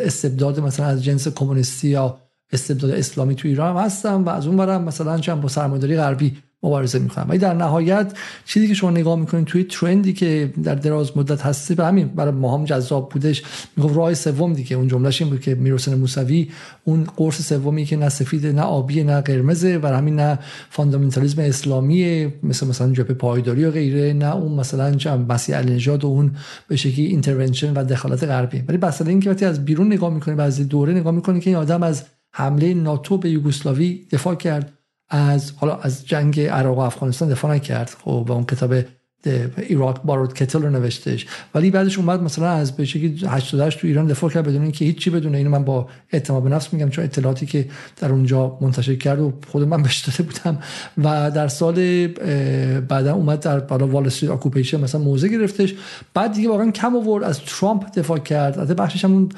استبداد مثلا از جنس کمونیستی یا استبداد اسلامی تو ایران هم هستم و از اون برم مثلا چند با سرمایه‌داری غربی مبارزه می‌کنم. ولی در نهایت چیزی که شما نگاه می‌کنید توی ترندی که در دراز مدت هستی به همین برای ما هم جذاب بودش می‌گفت راه سوم دیگه. اون جملهش این بود که میرحسین موسوی اون قرص سومی که نه سفید نه آبی نه قرمزه و همین نه فاندامنتالیسم اسلامی مثل مثلا جبهه پایداری و غیره نه اون مثلا مسیح النژاد و اون به شکلی intervention و دخالت غربی. ولی مثلا اینکه وقتی از بیرون نگاه می‌کنی بعضی دوره نگاه می‌کنی که این آدم از حمله ناتو به یوگسلاوی دفاع کرد. از حالا از جنگ عراق و افغانستان دفاع نکرد. خب و اون کتاب Iraq: The Borrowed Kettle رو نوشتش ولی بعدش اومد مثلا از به شکلی 88 تو ایران دفاع کرد بدون اینکه هیچی بدونه اینو من با اعتماد به نفس میگم چون اطلاعاتی که در اونجا منتشر کرد و خود من بهش داده بودم. و در سال بعدا اومد در بالا Wall Street occupation مثلا موزه گرفتش. بعد دیگه واقعا کم آورد از ترامپ دفاع کرد. البته بخشش هم اون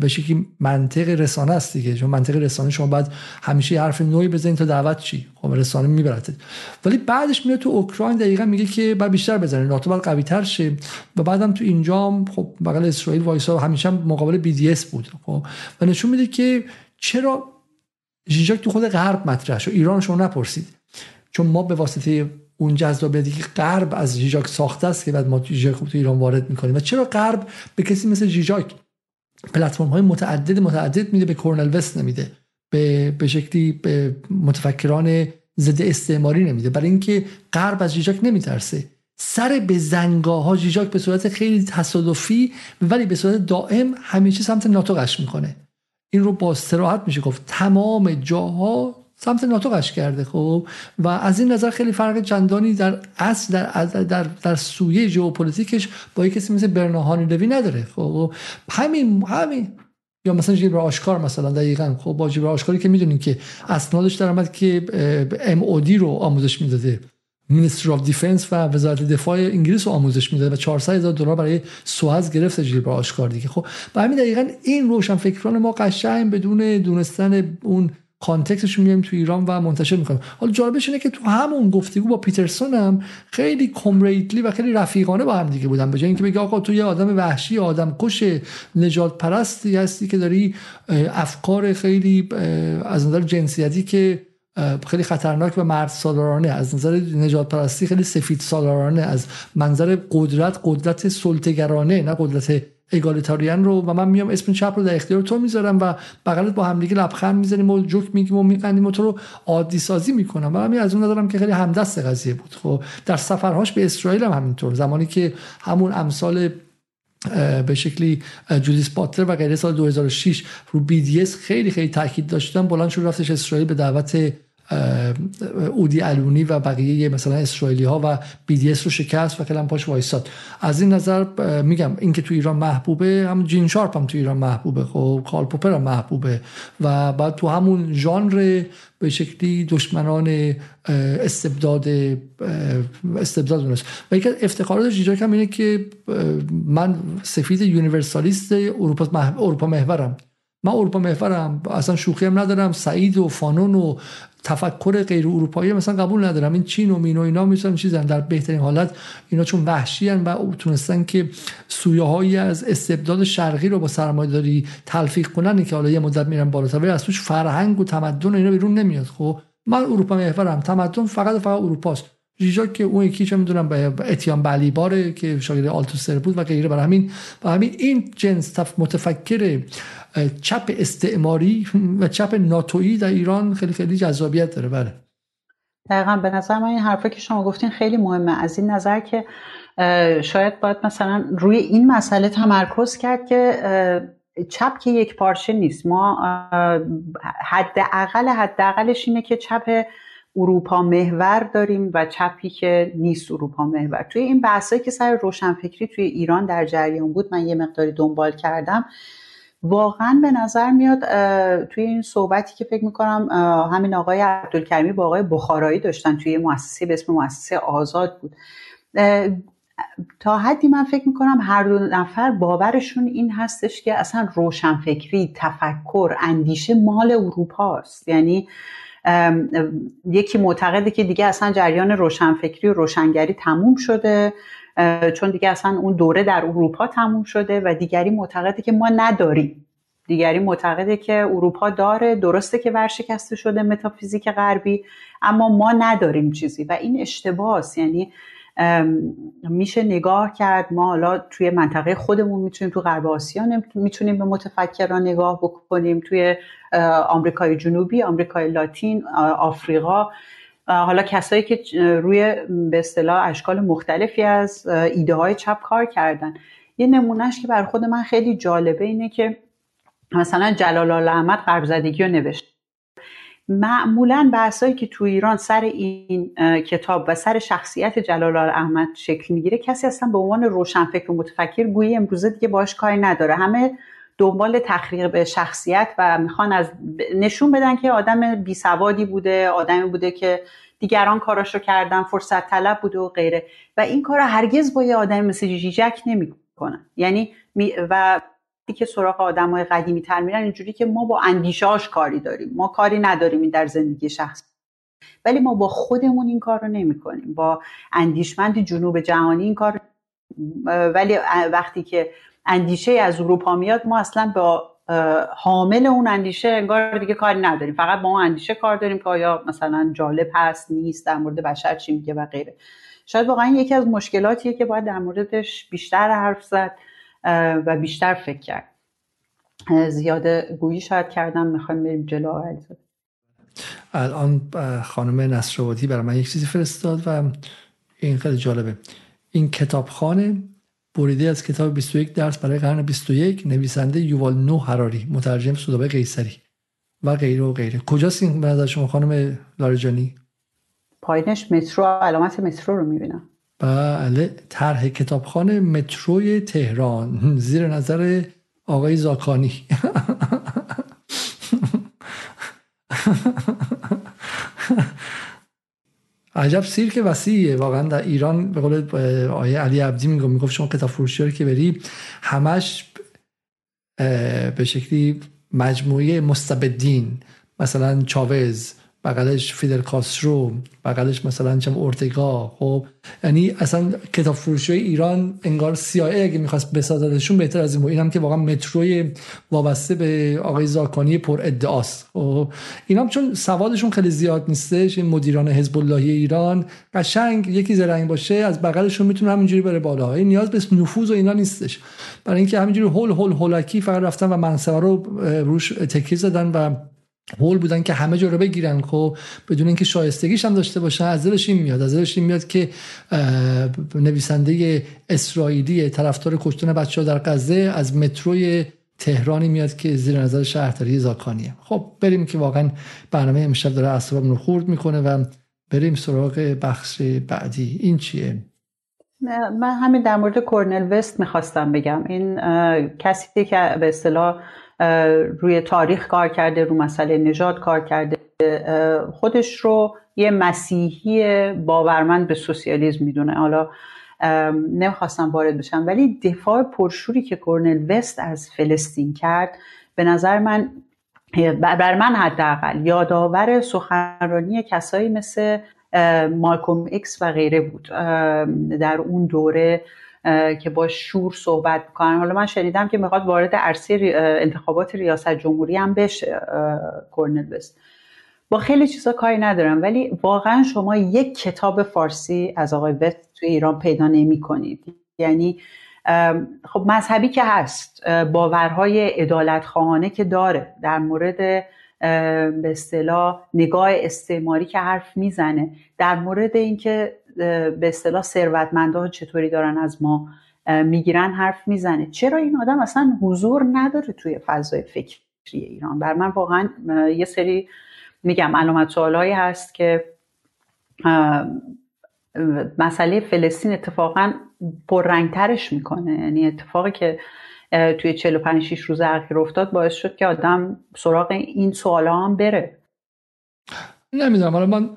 به شکلی منطق رسانه است دیگه. چون منطق رسانه شما باید همیشه حرف نویی بزنید تا دعوت چی؟ خب رسانه می‌برد. ولی بعدش میاد تو اوکراین دقیقا میگه که باید بیشتر بزنه. ناتو باید قوی تر شه. و بعدم تو اینجا خب بغل اسرائیل وایسا همیشه مقابل BDS بود. خب و نشون میده که چرا ژیژاک تو خود غرب مطرح شد. ایران شما نپرسید. چون ما به واسطه اون جذابیتی که غرب از ژیژاک ساخته است که بعد ما ژیژاک تو ایران وارد می‌کنیم. و چرا غرب به کسی مثل ژیژاک پلتفرم های متعدد متعدد میده به کورنل وست نمیده به به شکلی به متفکران ضد استعماری نمیده. برای اینکه غرب از جیجاک نمیترسه. سر به زنگاه ها جیجاک به صورت خیلی تصادفی ولی به صورت دائم همیشه سمت ناتو قش می‌کنه. این رو با صراحت میشه گفت. تمام جاها سمت ناتو غش کرده خب؟ و از این نظر خیلی فرق چندانی در اصل در در در سویه ژئوپلیتیکش با یک کسی مثل برنار هانری لوی نداره خب؟ همین همین یا مثلا ژیلبر اشقر مثلا دقیقا. خب با ژیلبر اشقری که می‌دونین که اسنادش در آمد که MOD رو آموزش می‌داده. Minister of Defence و وزارت دفاع انگلیس رو آموزش می‌داده و 400 هزار دلار برای سوئز گرفت ژیلبر اشقر دیگه. خب به همین دقیقا این روشن فکران ما قشنگ بدون دونستن اون کانتکستش میایم تو ایران و منتشر می‌کنیم. حالا جالبش اینه که تو همون گفتگو با پیترسون هم خیلی کمریتلی و خیلی رفیقانه با هم دیگه بودن به جای اینکه بگه آقا تو یه آدم وحشی آدم کش نجات پرستی هستی که داری افکار خیلی از نظر جنسیتی که خیلی خطرناک و مرد سالارانه از نظر نجات پرستی خیلی سفید سالارانه از منظر قدرت قدرت سلطگرانه نه قدرت اگالیتاریان رو و من میام اسم چپ رو در اختیار تو می‌ذارم و بغلت با همدیگه لبخند می‌زنیم و جوک میگیم و میقندیم و تو رو عادی سازی می‌کنم. و همین از اون نظرم که خیلی همدست قضیه بود. خب در سفرهاش به اسرائیل هم همینطور. زمانی که همون امثال به شکلی جودیس پاتر و غیره سال 2006 رو دی خیلی خیلی تاکید داشتن بلند شد رفتش اسرائیل به دعوت اودی الونی و بقیه مثلا اسرائیلی ها و اس رو شکست و کلم پاش وایساد از این نظر میگم اینکه تو ایران محبوبه هم جین شارپ هم تو ایران محبوبه خب کارل پوپر هم محبوبه و بعد تو همون ژانر به شکلی دشمنان استبداد استبداد دونست و یکی افتخاراتش اینجا کم اینه که من سفید یونیورسالیست اروپا اروپا محورم. من اروپا محورم اصلا شوخی هم ندارم. سعید و فانون و تفکر غیر اروپایی مثلا قبول ندارم. این چین و مین و اینا میشن چیزن. در بهترین حالت اینا چون وحشی و تونستن که سویه هایی از استبداد شرقی رو با سرمایه داری تلفیق کنن که حالا یه مدت میرن بالاتر. ولی از توش فرهنگ و تمدن و اینا بیرون نمیاد. خب من اروپا محورم. تمدن فقط فقط اروپاست. ژیژا که اون یکی چه می‌دونم به اتیان بلیباره که شاگرد آلتوسر بود و غیره. برای همین و همین این جنس متفکر چپ استعماری و چپ ناتویی در ایران خیلی خیلی جذابیت داره بله. دقیقا به نظر من این حرفه که شما گفتین خیلی مهمه. از این نظر که شاید باید مثلا روی این مسئله تمرکز کرد که چپ که یک پارچه نیست. ما حداقل حداقلش اینه که چپ اروپا محور داریم و چپی که نیست اروپا محور. توی این بحثایی که سر روشنفکری توی ایران در جریان بود من یه مقداری دنبال کردم. واقعا به نظر میاد توی این صحبتی که فکر می‌کنم همین آقای عبدالکریمی با آقای بخارایی داشتن توی مؤسسه به اسم مؤسسه آزاد بود. تا حدی من فکر می‌کنم هر دو نفر باورشون این هستش که اصلا روشنفکری تفکر اندیشه مال اروپا است یعنی یکی معتقده که دیگه اصلا جریان روشنفکری و روشنگری تموم شده. چون دیگه اصلا اون دوره در اروپا تموم شده و دیگری معتقده که ما نداریم. دیگری معتقده که اروپا داره درسته که ورشکسته شده متافیزیک غربی اما ما نداریم چیزی و این اشتباس. یعنی میشه نگاه کرد ما حالا توی منطقه خودمون می‌تونیم تو غرب آسیا می‌تونیم به متفکران نگاه بکنیم توی آمریکای جنوبی آمریکای لاتین آفریقا. حالا کسایی که روی به اصطلاح اشکال مختلفی از ایده های چپ کار کردن. یه نمونهش که بر خود من خیلی جالبه اینه که مثلا جلال احمد غرب زدگی رو نوشت. معمولا بحثایی که تو ایران سر این کتاب و سر شخصیت جلال احمد شکل می‌گیره کسی اصلا به عنوان روشنفکر و متفکر گویی امروزه دیگه باش کاری نداره. همه دنبال به شخصیت و می‌خوان از نشون بدن که آدم بی سوادی بوده آدمی بوده که دیگران کاراشو کردن فرصت طلب بوده و غیره. و این کار هرگز با یه آدم مثل جیجک نمی‌کنن. یعنی و که سراغ آدم های قدیمی تر میرن اینجوری که ما با اندیشاش کاری داریم. ما کاری نداریم این در زندگی شخص. ولی ما با خودمون این کار رو نمی کنیم با اندیشمند جنوب جهانی این کار ولی وقتی که اندیشه از اروپا میاد ما اصلا با حامل اون اندیشه انگار دیگه کاری نداریم. فقط با اون اندیشه کار داریم که آیا مثلا جالب هست نیست در مورد بشر چی میگه و غیره. شاید واقعا یکی از مشکلاتیه که باید در موردش بیشتر حرف زد و بیشتر فکر کرد. زیاده گویی شاید کردم می‌خوایم بریم جلو الان خانم نصرآبادی برای من یک چیزی فرستاد و این خیلی جالبه. این کتابخانه بریده از کتاب 21 درس برای قرن 21 نویسنده یووال نو هراری مترجم سودابه قیصری و غیره و غیره. کجاست این به شما خانم لاریجانی پایینش مترو علامت مترو رو می‌بینم. بله طرح کتابخانه متروی تهران زیر نظر آقای زاکانی. عجب سیرک وسیعیه واقعا در ایران به قول آیه علی عبدی میگم می‌گفت شما کتاب فروشی که بری همش به شکلی مجموعه مستبدین مثلا چاوز بغلش فیدل کاسترو بغلش مثلا چم اورتگا خب؟ یعنی اصلا کتاب فروشی ایران انگار سیاه اگه می‌خواست بسازدشون بهتر از این بود. اینم که واقعا متروی وابسته به آقای زاکانی پر ادعاست. خب؟ اینام چون سوادشون خیلی زیاد نیستش این مدیران حزب اللهی ایران قشنگ یکی زرنگ باشه از بغلشون می‌تونه همینجوری بره بالا. این نیاز به نفوذ و اینا نیستش. برای اینکه همینجوری هول هول هولکی فقط رفتن و منصبه رو روش تکیه زدن و هول بودن که همه جا رو بگیرن. خب بدون اینکه شایستگیش هم داشته باشن از دلش این میاد. از دلش این میاد که نویسنده اسرائیلی طرفدار کشتن بچه ها در غزه از متروی تهرانی میاد که زیر نظر شهرداری زاکانیه. خب بریم که واقعا برنامه امشب داره اعصابم رو خورد می‌کنه و بریم سراغ بخش بعدی. این چیه؟ من همین در مورد کورنل وست می‌خواستم بگم. این کسی که به اصطلاح روی تاریخ کار کرده رو مسئله نژاد کار کرده. خودش رو یه مسیحی باورمند به سوسیالیسم می‌دونه. حالا نمی‌خواستم وارد بشم ولی دفاع پرشوری که کورنل وست از فلسطین کرد به نظر من بر من حداقل یادآور سخنرانی کسایی مثل مالکوم ایکس و غیره بود. در اون دوره که با شور صحبت می‌کنن. حالا من شنیدم که می‌خواد وارد عرصه انتخابات ریاست جمهوری هم بشه کورنل وست با خیلی چیزا کاری ندارم ولی واقعا شما یک کتاب فارسی از آقای وست توی ایران پیدا نمی کنید یعنی خب مذهبی که هست باورهای عدالت خواهانه که داره. در مورد به اصطلاح نگاه استعماری که حرف می‌زنه. در مورد اینکه به اصطلاح ثروتمندا چطوری دارن از ما می‌گیرن حرف می‌زنه. چرا این آدم اصلا حضور نداره توی فضای فکری ایران؟ بر من واقعا یه سری میگم علامت سوالهایی هست که مسئله فلسطین اتفاقا پررنگترش می‌کنه. یعنی اتفاقی که توی 45 6 روز اخیر افتاد باعث شد که آدم سراغ این سوالا هم بره. نمی‌دونم. حالا من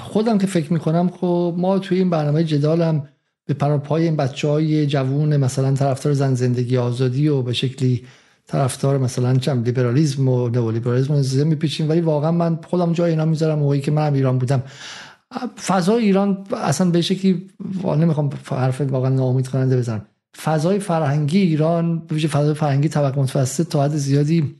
خودم که فکر می‌کنم خب ما توی این برنامه جدال هم به پای این بچه های جوون مثلا طرفدار زن زندگی آزادی و به شکلی طرفدار مثلا چم لیبرالیسم و نئولیبرالیسم رو میپیچیم. ولی واقعا من خودم جای اینا می‌ذارم موقعی که من ایران بودم. فضای ایران اصلا به شکلی نمی‌خوام حرف واقعا ناامید کننده بزنم. فضای فرهنگی ایران به فضای فرهنگی طبقه متوسط تا حد زیادی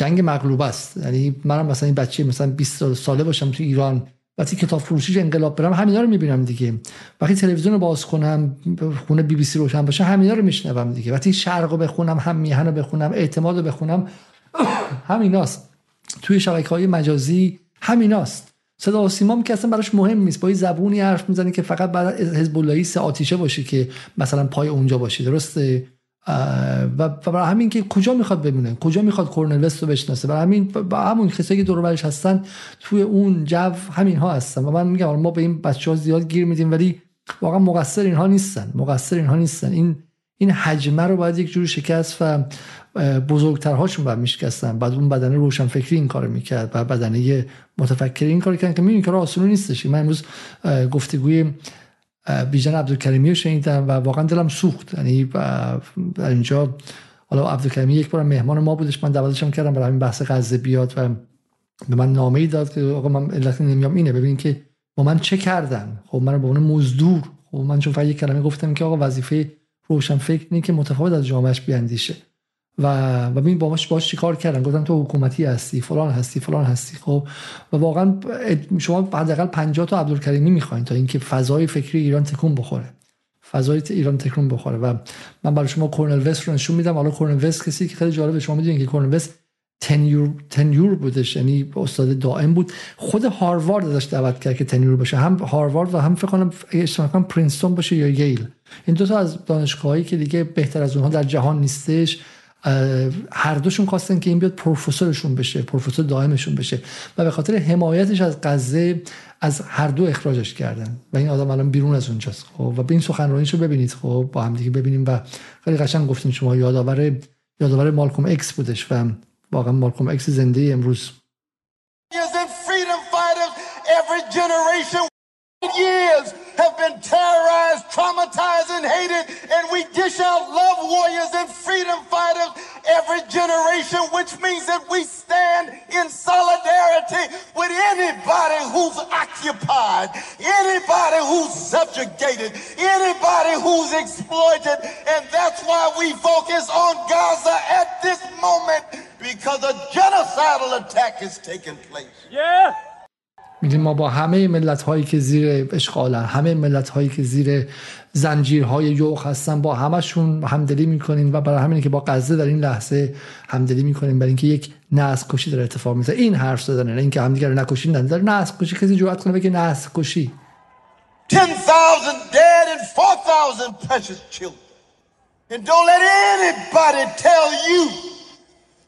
جنگ مغلوب است. یعنی منم مثلا این بچه مثلا 20 ساله باشم تو ایران. وقتی کتاب فروشی انقلاب برم همینا رو می‌بینم دیگه. وقتی تلویزیون رو باز کنم خونه بی بی سی روشن باشه همینا رو میشنوم دیگه. وقتی شرق رو بخونم هم میهن رو بخونم اعتماد رو بخونم همیناست. توی شبکه های مجازی همیناست. صدا و سیمام که اصلا براش مهم نیست. با این زبونی حرف می‌زنه که فقط بعد حزب اللهی سه آتیشه باشه که مثلا پای اونجا باشه درسته؟ و برای همین که کجا می‌خواد ببینه کجا می‌خواد کورنل وست رو بشناسه؟ برای همین با همون کسایی که دور برش هستن توی اون جو همین ها هستن. و من میگم ما به این بچه ها زیاد گیر میدیم ولی واقعا مقصر اینها نیستن. مقصر اینها نیستن. این این حجمه رو باید یک جور شکست و بزرگترهاشون باید میشکستن. بعد اون بدنه روشن فکری این کار می‌کرد و بدنه متفکری این کار کردن که می‌بینی کار آسونی نیستش. من امروز گفتگوی بیژن عبدالکریمی رو شنیدم و واقعا دلم سوخت. یعنی در اینجا حالا عبدالکریمی یک بار مهمان ما بودش. من دعوتشم کردم برای همین بحث غزه بیاد و به من نامه ای داد که آقا من علت نمیام. اینه ببین که با من چه کردن؟ خب من به عنوان مزدور. خب من چون فقط یک کلمه گفتم که آقا وظیفه روشن فکر که متفاوت از جامعهش بیاندیشه. و ببین باش باش چیکار کردن؟ گفتم تو حکومتی هستی فلان هستی فلان هستی خب. و واقعا شما حداقل 50 تا عبدالکریمی می‌خواین تا اینکه فضای فکری ایران تکون بخوره. فضای ایران تکون بخوره. و من برای شما کورنل وست رو نشون میدم. حالا کورنل وست کسی که خیلی جالبه شما می‌دونید که کورنل وست tenure tenure بودش یعنی استاد دائم بود. خود هاروارد ازش دعوت کرد که tenure باشه هم هاروارد و هم فکر کنم اشتباه پرینستون باشه یا ییل. این دو تا از دانشگاهایی که دیگه بهتر از اونها در جهان نیستش. هر دوشون خواستن که این بیاد پروفسورشون بشه پروفسور دائمشون بشه. و به خاطر حمایتش از غزه از هر دو اخراجش کردن. و این آدم الان بیرون از اونجاست. خب و به این سخنرانیشو ببینید. خب با هم دیگه ببینیم. و خیلی قشنگ گفتین شما یادآور یادآور مالکوم ایکس بودش. و واقعا مالکوم ایکس زنده امروز. Years have been terrorized, traumatized, and hated, and we dish out love warriors and freedom fighters every generation, which means that we stand in solidarity with anybody who's occupied, anybody who's subjugated, anybody who's exploited, and that's why we focus on Gaza at this moment because a genocidal attack is taking place. Yeah. میگیم ما با همه ملت هایی که زیر اشغالن همه ملت هایی که زیر زنجیرهای یوغ هستن با همشون همدلی می‌کنیم و برای همینه که با غزه در این لحظه همدلی می‌کنیم برای اینکه یک نسل کشی داره اتفاق میفته این حرف زدن نه اینکه همدیگه رو نکشین در نسل کشی کسی جرأت کنه بگه نسل کشی 10,000 dead and 4,000 precious children. And don't let anybody tell you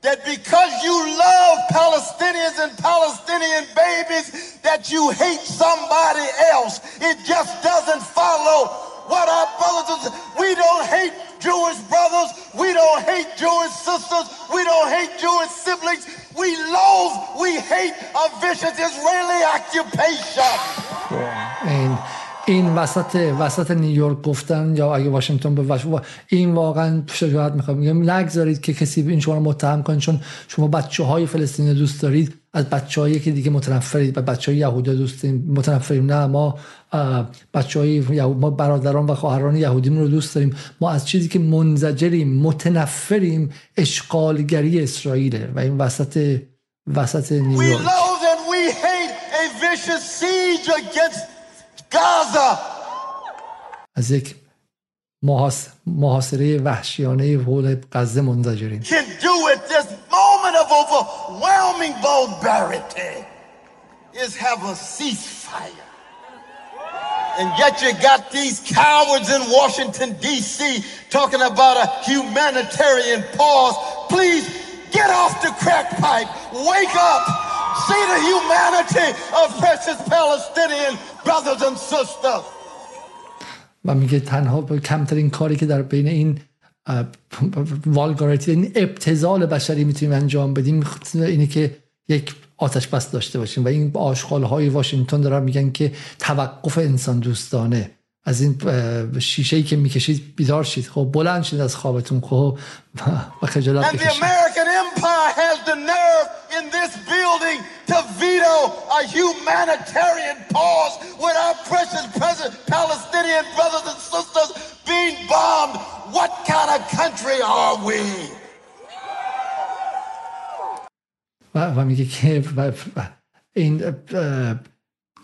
that because you love Palestinians and Palestinian babies, that you hate somebody else. It just doesn't follow what our brothers and we don't hate Jewish brothers, we don't hate Jewish sisters, we don't hate Jewish siblings. We loathe, we hate a vicious Israeli occupation. Yeah. این وسط وسط نیویورک گفتن یا اگه واشنگتن به وش... این واقعا شجاعت می‌خوام. میگم نگذارید که کسی این شما رو متهم کنه چون شما بچه های فلسطینی دوست دارید. از بچه هایی که دیگه متنفرید. و بچه های یهودی دوست متنفریم. نه ما بچه های ما برادران و خواهران یهودی رو دوست داریم. ما از چیزی که منزجریم متنفریم اشغالگری اسرائیله و این وسط وسط نیویورک. Gaza از یک محاصره وحشیانه حول غزه منزجریم can do at this moment of overwhelming barbarity is have a ceasefire and yet you got these cowards in Washington D.C. talking about a humanitarian pause please get off the crack pipe wake up See the humanity of precious Palestinian brothers and sisters. و میگه تنها کمترین کاری که در بین این والگاریتی این ابتزال بشری می‌تونیم انجام بدیم اینه که یک آتش بس داشته باشیم. و این آشغال های واشنگتن دارن میگن که توقف انسان دوستانه. از این شیشه ای که میکشید بیدار شید خب بلند شید از خوابتون خب و خجالت بکشید has the nerve in this building to veto a humanitarian pause when our precious present Palestinian brothers and sisters being bombed. What kind of country are we? و میگه که این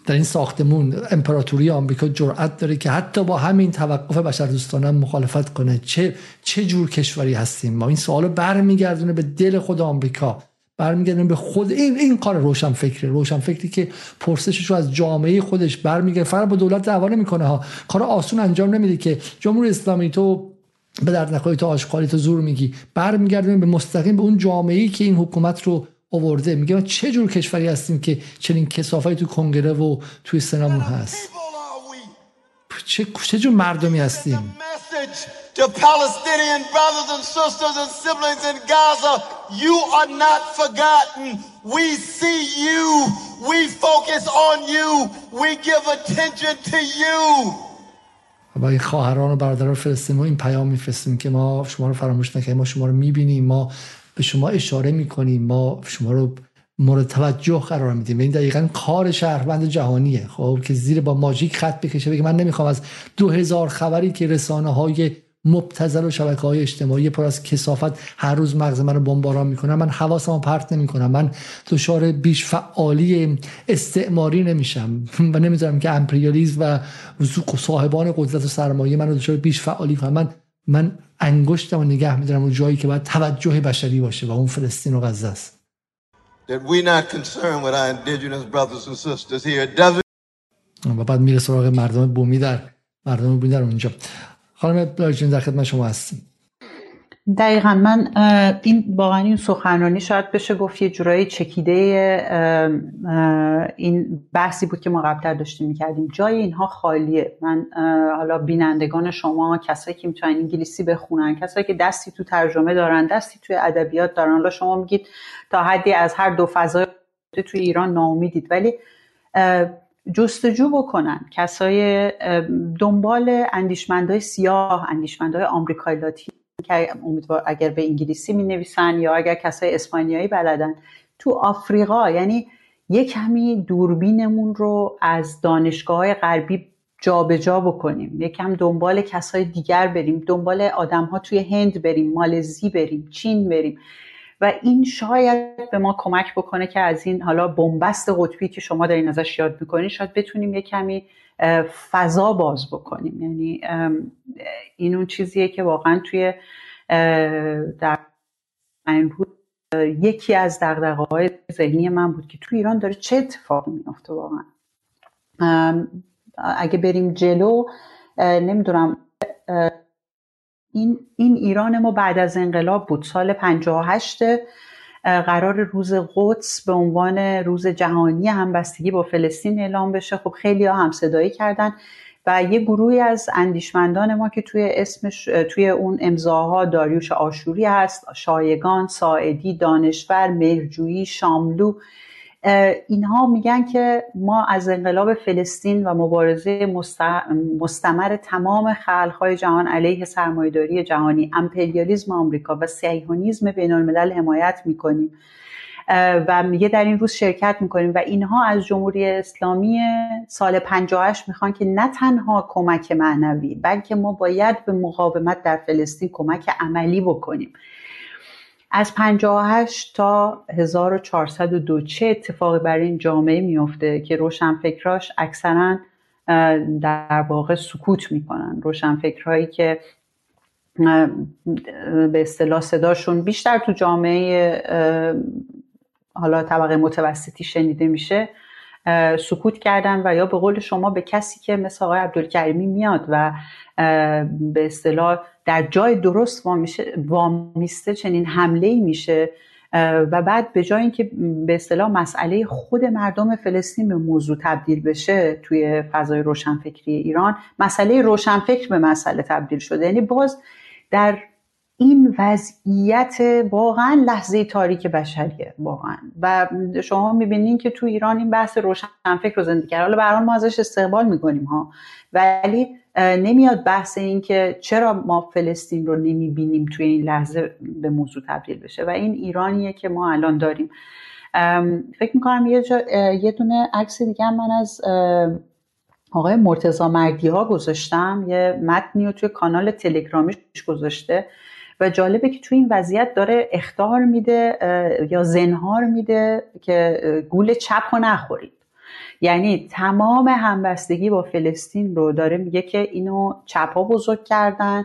در این ساختمون امپراتوری آمریکا جرأت داره که حتی با همین توقف بشر دوستانه مخالفت کنه. چه چه جور کشوری هستیم ما؟ این سوالو برمیگردونه به دل خود آمریکا. برمیگردونه به خود این این کار روشن فکری روشن فکری که پرسشش رو از جامعه خودش برمیگرده. فقط با دولت دعوا نمی‌کنه ها. کار آسون انجام نمیده که جمهوری اسلامی تو به درد نخواهی تو آشغالی تو زور میگی. برمیگردونه به مستقیم به اون جامعه ای که این حکومت رو آورده. میگه چه جور کشوری هستیم که چنین کسافایی تو کنگره و توی سنامون هست؟ چه, چه جور مردمی هستیم. و این خواهران و برادران فلسطین این پیام میفرستیم که ما شما رو فراموش نکنیم. ما شما رو می‌بینیم. ما به شما اشاره می‌کنیم. ما شما رو مورد توجه قرار میدیم. این دقیقا کار شهروند جهانیه. خب که زیر با ماژیک خط بکشه بگه من نمی‌خوام از دو هزار خبری که رسانه های مبتزل و شبکه های اجتماعی پر از کسافت هر روز مغز من رو بمباران می‌کنم من حواسم پرت نمی‌کنم. من دچار بیش فعالی استعماری نمیشم. و نمی‌ذارم که امپریالیزم و صاحبان قدرت و سرمایه من رو دچار بیش فعالی کنم. من من انگشتم و نگه میدارم اون جایی که باید توجه بشری باشه و اون فلسطین و غزه است. و بعد میره سراغ مردم بومی در مردم بومی در اونجا. خانم بلاجین در خدمت شما هستیم. دقیقا من این واقعا این سخنرانی شاید بشه گفت یه جورایی چکیده این بحثی بود که ما قبلتر داشتیم می‌کردیم. جای اینها خالیه. من حالا بینندگان شما کسایی که می‌تونن انگلیسی بخونن کسایی که دستی تو ترجمه دارن دستی توی ادبیات دارن. حالا شما میگید تا حدی از هر دو فضای توی ایران ناامیدید. ولی جستجو بکنن. کسای دنبال اندیشمندهای سیاه اندیشمندهای آمریکای لاتین که امیدوار اگر به انگلیسی می نویسن یا اگر کسای اسپانیایی بلدن. تو آفریقا یعنی یه کمی دوربینمون رو از دانشگاه غربی جابجا جا بکنیم یکم دنبال کسای دیگر بریم. دنبال آدم ها توی هند بریم مالزی بریم چین بریم. و این شاید به ما کمک بکنه که از این حالا بنبست قطبی که شما دارین ازش یاد می‌کنین شاید بتونیم یه کمی فضا باز بکنیم. یعنی این اون چیزیه که واقعا توی در این روز یکی از دقدقه های ذهنی من بود که تو ایران داره چه اتفاقی میافته واقعا. اگه بریم جلو نمی‌دونم این, این ایران ما بعد از انقلاب بود سال 58 قرار روز قدس به عنوان روز جهانی همبستگی با فلسطین اعلام بشه. خب خیلی ها هم صدایی کردن و یه گروهی از اندیشمندان ما که توی اسمش توی اون امضاها داریوش آشوری هست شایگان ساعدی دانشور مهرجویی شاملو اینها میگن که ما از انقلاب فلسطین و مبارزه مستمر تمام خلقهای جهان علیه سرمایهداری جهانی امپریالیزم آمریکا و سیهونیزم بین الملل حمایت می‌کنیم. و میگه در این روز شرکت می‌کنیم و اینها از جمهوری اسلامی سال 58 می‌خوان که نه تنها کمک معنوی بلکه ما باید به مقاومت در فلسطین کمک عملی بکنیم. از 58 تا 1402 چه اتفاقی برای این جامعه میفته که روشنفکراش اکثرا در واقع سکوت می‌کنن. روشنفکرهایی که به اصطلاح صداشون بیشتر تو جامعه حالا طبقه متوسطی شنیده میشه. سکوت کردن و یا به قول شما به کسی که مثل آقای عبدالکریمی میاد و به اصطلاح در جای درست وامیسته چنین حمله ای میشه و بعد به جای اینکه به اصطلاح مسئله خود مردم فلسطین به موضوع تبدیل بشه توی فضای روشنفکری ایران مسئله روشنفکر به مسئله تبدیل شده. یعنی باز در این وضعیت واقعا لحظه تاریک بشریه واقعا. و شما می‌بینین که تو ایران این بحث روشنفکر رو زندگی کرد حالا برای ما ازش استقبال می‌کنیم ها. ولی نمیاد بحث این که چرا ما فلسطین رو نمی‌بینیم توی این لحظه به موضوع تبدیل بشه. و این ایرانیه که ما الان داریم. فکر می‌کنم یه, یه دونه عکس دیگه من از آقای مرتزا مردی ها گذاشتم. یه متنی رو توی کانال تلگرامیش گذاشته. و جالبه که توی این وضعیت داره اختار میده یا زنهار میده که گول چپ رو نخورید. یعنی تمام همبستگی با فلسطین رو داره میگه که اینو چپ بزرگ کردن.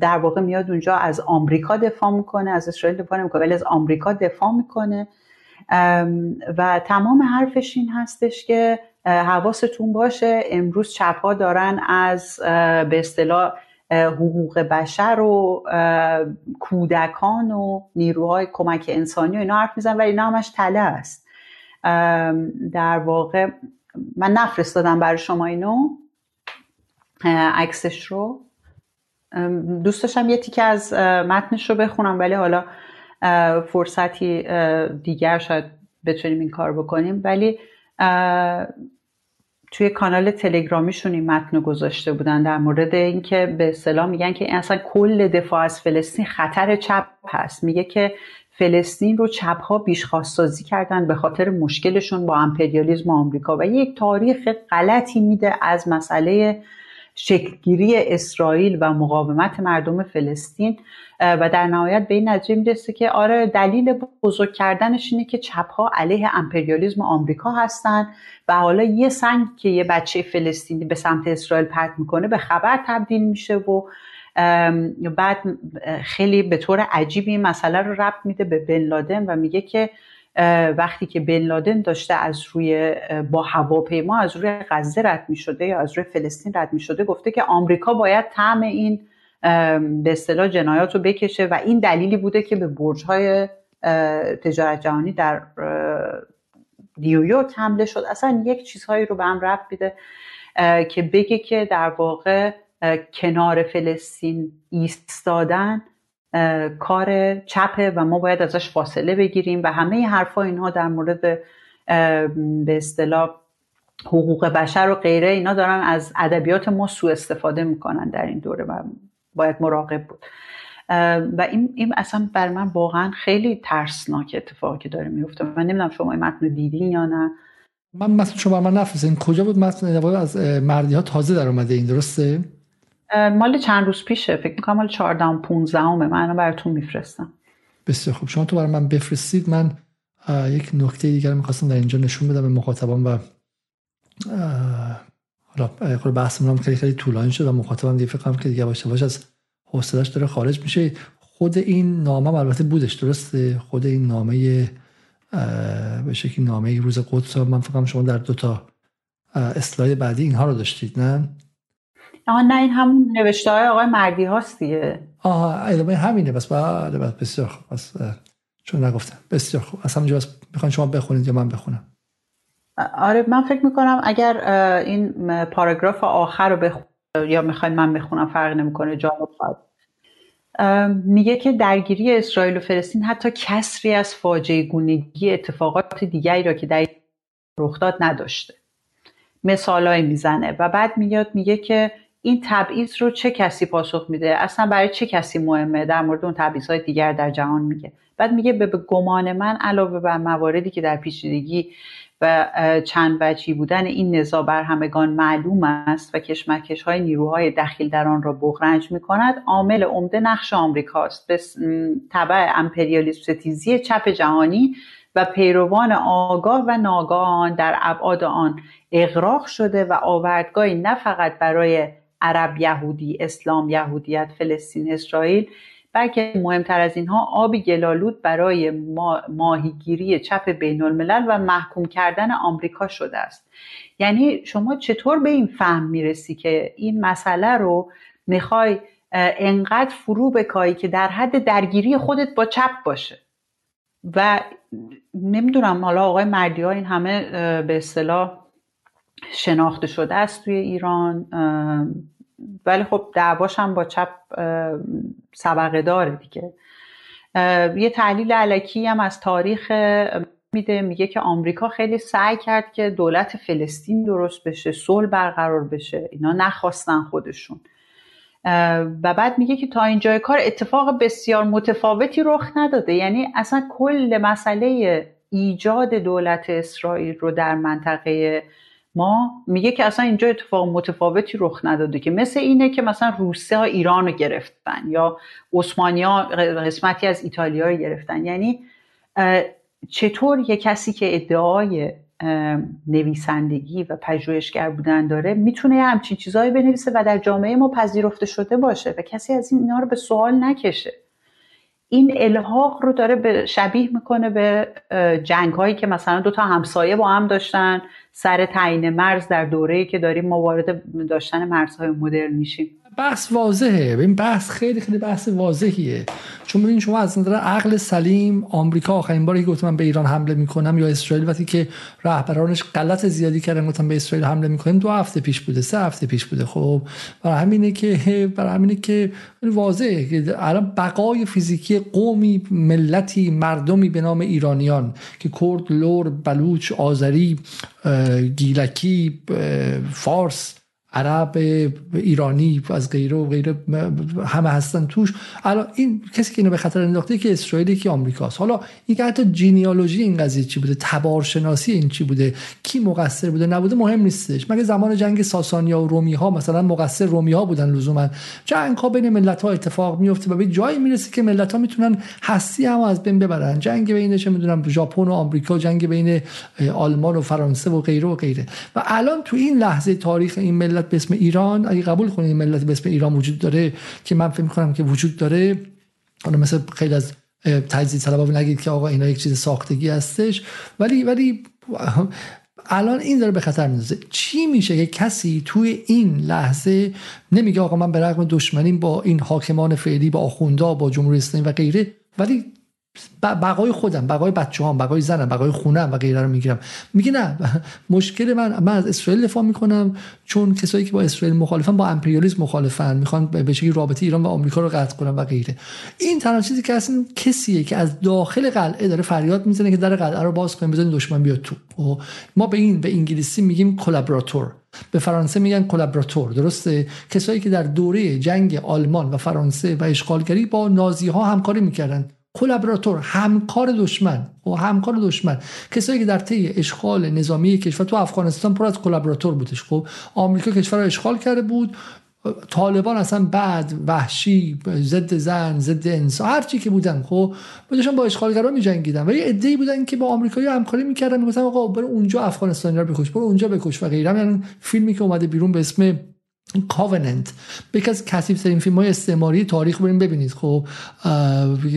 در واقع میاد اونجا از آمریکا دفاع می‌کنه از اسرائیل دفاع نمی‌کنه ولی از آمریکا دفاع می‌کنه. و تمام حرفش این هستش که حواستون باشه امروز چپ دارن از به اصطلاح حقوق بشر و کودکان و نیروهای کمک انسانی و اینا حرف میزن ولی اینا همش تله است. در واقع من نفرستادم برای شما اینو. عکسش رو. دوست داشتم یه تیکه از متنش رو بخونم ولی حالا فرصتی دیگر شاید بتونیم این کار بکنیم. ولی توی کانال تلگرامیشون این متن گذاشته بودن در مورد اینکه به اصطلاح میگن که اصلا کل دفاع از فلسطین خطر چپ هست. میگه که فلسطین رو چپ ها بیشخواستازی کردن به خاطر مشکلشون با امپریالیزم آمریکا و یک تاریخ غلطی میده از مسئله شکلگیری اسرائیل و مقاومت مردم فلسطین و در نهایت به این نتیجه می‌رسه که آره دلیل بزرگ کردنش اینه که چپها علیه امپریالیزم آمریکا هستن و حالا یه سنگ که یه بچه فلسطینی به سمت اسرائیل پرت می‌کنه به خبر تبدیل میشه و بعد خیلی به طور عجیبی این مسئله رو ربط میده به بن لادن و میگه که وقتی که بن لادن داشته از روی با هواپیما از روی غزه رد می شده یا از روی فلسطین رد می شده گفته که آمریکا باید طعم این به اصطلاح جنایات رو بکشه و این دلیلی بوده که به برج های تجارت جهانی در نیویورک حمله شد. اصلا یک چیزهایی رو به هم ربط میده که بگه که در واقع کنار فلسطین ایستادن کار چپه و ما باید ازش فاصله بگیریم و همه حرفا اینها در مورد به اصطلاح حقوق بشر و غیره اینا دارن از ادبیات ما سوء استفاده می‌کنن در این دوره و باید مراقب بود. و این, این اصلا بر من واقعا خیلی ترسناک اتفاقی که داره میفته. من نمی‌دونم شما این متن دیدین یا نه. من مثلا شما من این کجا بود؟ متن از مردی ها تازه در اومده این درسته؟ مال چند روز پیشه. فکر می‌کنم مال 14 و 15 همه من براتون میفرستم. بسیار خوب. شما تو برای من بفرستید. من یک نکته دیگر می‌خواستم در اینجا نشون بدم به مخاطبان و حالا خود بحثمون هم خیلی خیلی طولانی شد و مخاطبم دیگه فکر که دیگه باشه باشه از حوصلش داره خارج میشه. خود این نامه البته بودش درسته؟ خود این نامه به شکلی نامه روز قدس من فکرم شما در دو تا اسلاید بعدی اینها رو داشتید نه؟ آه نه این همون نوشته های آقای مردی هاست دیگه. آه ادامه همینه بس بله بس بسیار خوب بس چون نگفتم بسیار خوب. از همونجا بس می‌خوان شما بخونید یا من بخونم. آره من فکر می‌کنم اگر این پاراگراف آخر رو بخون یا می‌خواید من بخونم فرق نمی‌کنه خواهد. میگه که درگیری اسرائیل و فلسطین حتی کسری از فاجعه گونگی اتفاقات دیگری را که در رخ داد نداشته. مثالایی می‌زنه. و بعد میاد میگه که این تبعیض رو چه کسی پاسخ میده؟ اصلا برای چه کسی مهمه؟ در مورد اون های دیگر در جهان میگه. بعد میگه به گمان من علاوه بر مواردی که در پیچیدگی و چند وجهی بودن این نزاع بر همگان معلوم است و کشمکش های نیروهای دخیل در آن را بغرنج می کند عامل عمده نقش آمریکاست به طبع امپریالیسم ستیزی چپ جهانی و پیروان آگاه و ناگاه در ابعاد آن اغراق شده و آوردگاهی نه فقط برای عرب یهودی اسلام یهودیت فلسطین اسرائیل بلکه مهمتر از اینها آبی گلالود برای ماهیگیری چپ بین الملل و محکوم کردن آمریکا شده است. یعنی شما چطور به این فهم می‌رسی که این مسئله رو می‌خوای انقدر فرو بکایی که در حد درگیری خودت با چپ باشه؟ و نمی‌دونم حالا آقای مردی این همه به اصطلاح شناخته شده است توی ایران ولی خب دعواش هم با چپ سبقه داره دیگه. یه تحلیل علکی هم از تاریخ میده. میگه که آمریکا خیلی سعی کرد که دولت فلسطین درست بشه صلح برقرار بشه. اینا نخواستن خودشون. و بعد میگه که تا اینجای کار اتفاق بسیار متفاوتی رخ نداده. یعنی اصلا کل مسئله ایجاد دولت اسرائیل رو در منطقه ما میگه که اصلا اینجا اتفاق متفاوتی رخ نداده که مثل اینه که مثلا روسیه ها ایران رو گرفتن یا ها قسمتی از ایتالیا رو گرفتن. یعنی چطور یه کسی که ادعای نویسندگی و پژوهشگر بودن داره می‌تونه همچین چیزهایی بنویسه و در جامعه ما پذیرفته شده باشه و کسی از این اینا رو به سوال نکشه؟ این الحاق رو داره به شبیه می‌کنه به جنگ هایی که مثلا دو تا همسایه با هم داشتن سر تعیین مرز در دوره‌ای که داریم ما وارد داشتن مرزهای مدرن میشیم. بحث واضحه. این بحث خیلی خیلی بحث واضحیه. چون ببین شما از نظر عقل سلیم آمریکا آخرین باری که من به ایران حمله می‌کنم یا اسرائیل وقتی که رهبرانش غلط زیادی کردن گفتم به اسرائیل حمله می‌کنیم دو هفته پیش بوده سه هفته پیش بوده. خب برای همینه که برای همینه که واضحه که الان بقای فیزیکی قومی ملتی مردمی به نام ایرانیان که کرد لور بلوچ آذری گیلکی فارس عرب ایرانی از غیره و غیره همه هستن توش. الان این کسی که اینو به خطر انداخته که اسرائیلی که آمریکاست. حالا این که حتی جینیالوژی این قضیه چی بوده؟ تبارشناسی این چی بوده؟ کی مقصر بوده؟ نبوده؟ مهم نیستش. مگه زمان جنگ ساسانیا و رومی ها مثلا مقصر رومی ها بودن لزوما؟ جنگ ها بین ملت ها اتفاق میفته و به جایی می‌رسه که ملت ها می‌تونن هستی هم از بین ببرن. جنگ بین چه می‌دونم ژاپن و آمریکا جنگ بین آلمان و فرانسه و غیره و غیره. و الان تو این لحظه تاریخ این ملت ملت به اسم ایران. اگه قبول کنید ملت به اسم ایران وجود داره که من فکر می‌کنم که وجود داره. حالا مثل خیلی از تجزیه طلبا نگید که آقا اینا یک چیز ساختگی هستش. ولی ولی الان این داره به خطر میندازه. چی میشه که کسی توی این لحظه نمیگه آقا من به رغم دشمنیم با این حاکمان فعلی با آخوندا با جمهوری اسلامی و غیره ولی بقای خودم بقای بچه هم بقای زنم بقای خونم و غیره رو می‌گیرم. میگه نه مشکل من من از اسرائیل دفاع می‌کنم چون کسایی که با اسرائیل مخالفن با امپریالیسم مخالفن می‌خوان به شکلی رابطه ایران و آمریکا رو قطع کنن و غیره. این تنها چیزی که اصلا کسیه که از داخل قلعه داره فریاد می‌زنه که در قلعه رو باز کنیم بزنین دشمن بیاد تو. خب، ما به این به انگلیسی میگیم کلابراتور به فرانسه میگن کلابراتور درسته؟ کسایی که در دوره جنگ آلمان و فرانسه و اشغالگری با نازی ها همکاری می‌کردن. کلابراتور همکار دشمن و همکار دشمن. کسایی که در طی اشغال نظامی کشور تو افغانستان پر از کلابراتور بودش. خب آمریکا کشور رو اشغال کرده بود. طالبان اصلا بعد وحشی ضد زن ضد انسان هر چی که بودن خب بودشون با اشغالگرا میجنگیدن. ولی ای بودن که با آمریکایی همکاری می‌کردن می‌گفتن آقا برو اونجا افغانستانی رو بکش برو اونجا بکش و غیره. یعنی فیلمی که اومده بیرون به اسم کاوننت یکی از کثیف ترین فیلم های استعماری تاریخ بریم ببینید. خب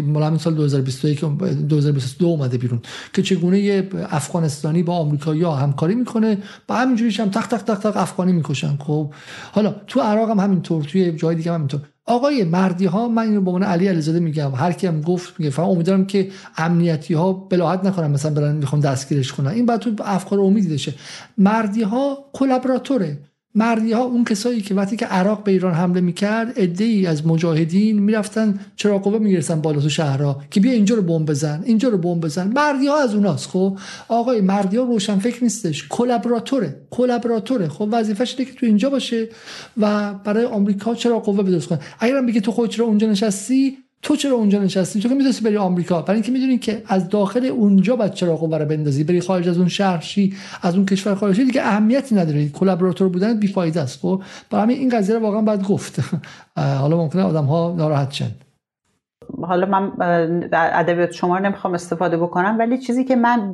مال همین سال 2021 2022 اومده بیرون که چگونه یه افغانستانی با آمریکایی ها همکاری می‌کنه. با همینجوریش هم تق تق تق تق افغانی می‌کشن. خب حالا تو عراق هم همینطور توی جای دیگه هم همینطور. آقای مردی ها من اینو به عنوان علی علیزاده میگم هر کی هم گفت میگه فقط امیدوارم که امنیتی ها بلاحت نکنن مثلا برن می‌خوام دستگیرش کنن. این بعد تو افکار امیدی دشه مردی ها کلابراتوره. مردی ها اون کسایی که وقتی که عراق به ایران حمله می‌کرد عده از مجاهدین می‌رفتن چرا قوه میگرسن بالا تو شهرها که بیا اینجا رو بمب بزن اینجا رو بمب بزن. مردی ها از اوناست خب؟ آقای مردی ها روشن فکر نیستش. کلابراتوره کلابراتوره. خب وظیفش اینه که تو اینجا باشه و برای آمریکا چرا قوه بدرست کنه. اگرم بگه تو خود چرا اونجا نشستی تو چرا اونجا نشستی؟ تو که می‌دونستی بری آمریکا؟ برای اینکه می‌دونی که از داخل اونجا باید چرا رو بندازی. بری خارج از اون شهرشی از اون کشور خارجی دیگه اهمیتی نداره. کلابراتور بودن بیفایده است خب؟ برای این قضیه رو واقعا باید گفت. حالا ممکنه آدم ها ناراحت شن. حالا من ادبیات شما رو نمی‌خوام استفاده بکنم ولی چیزی که من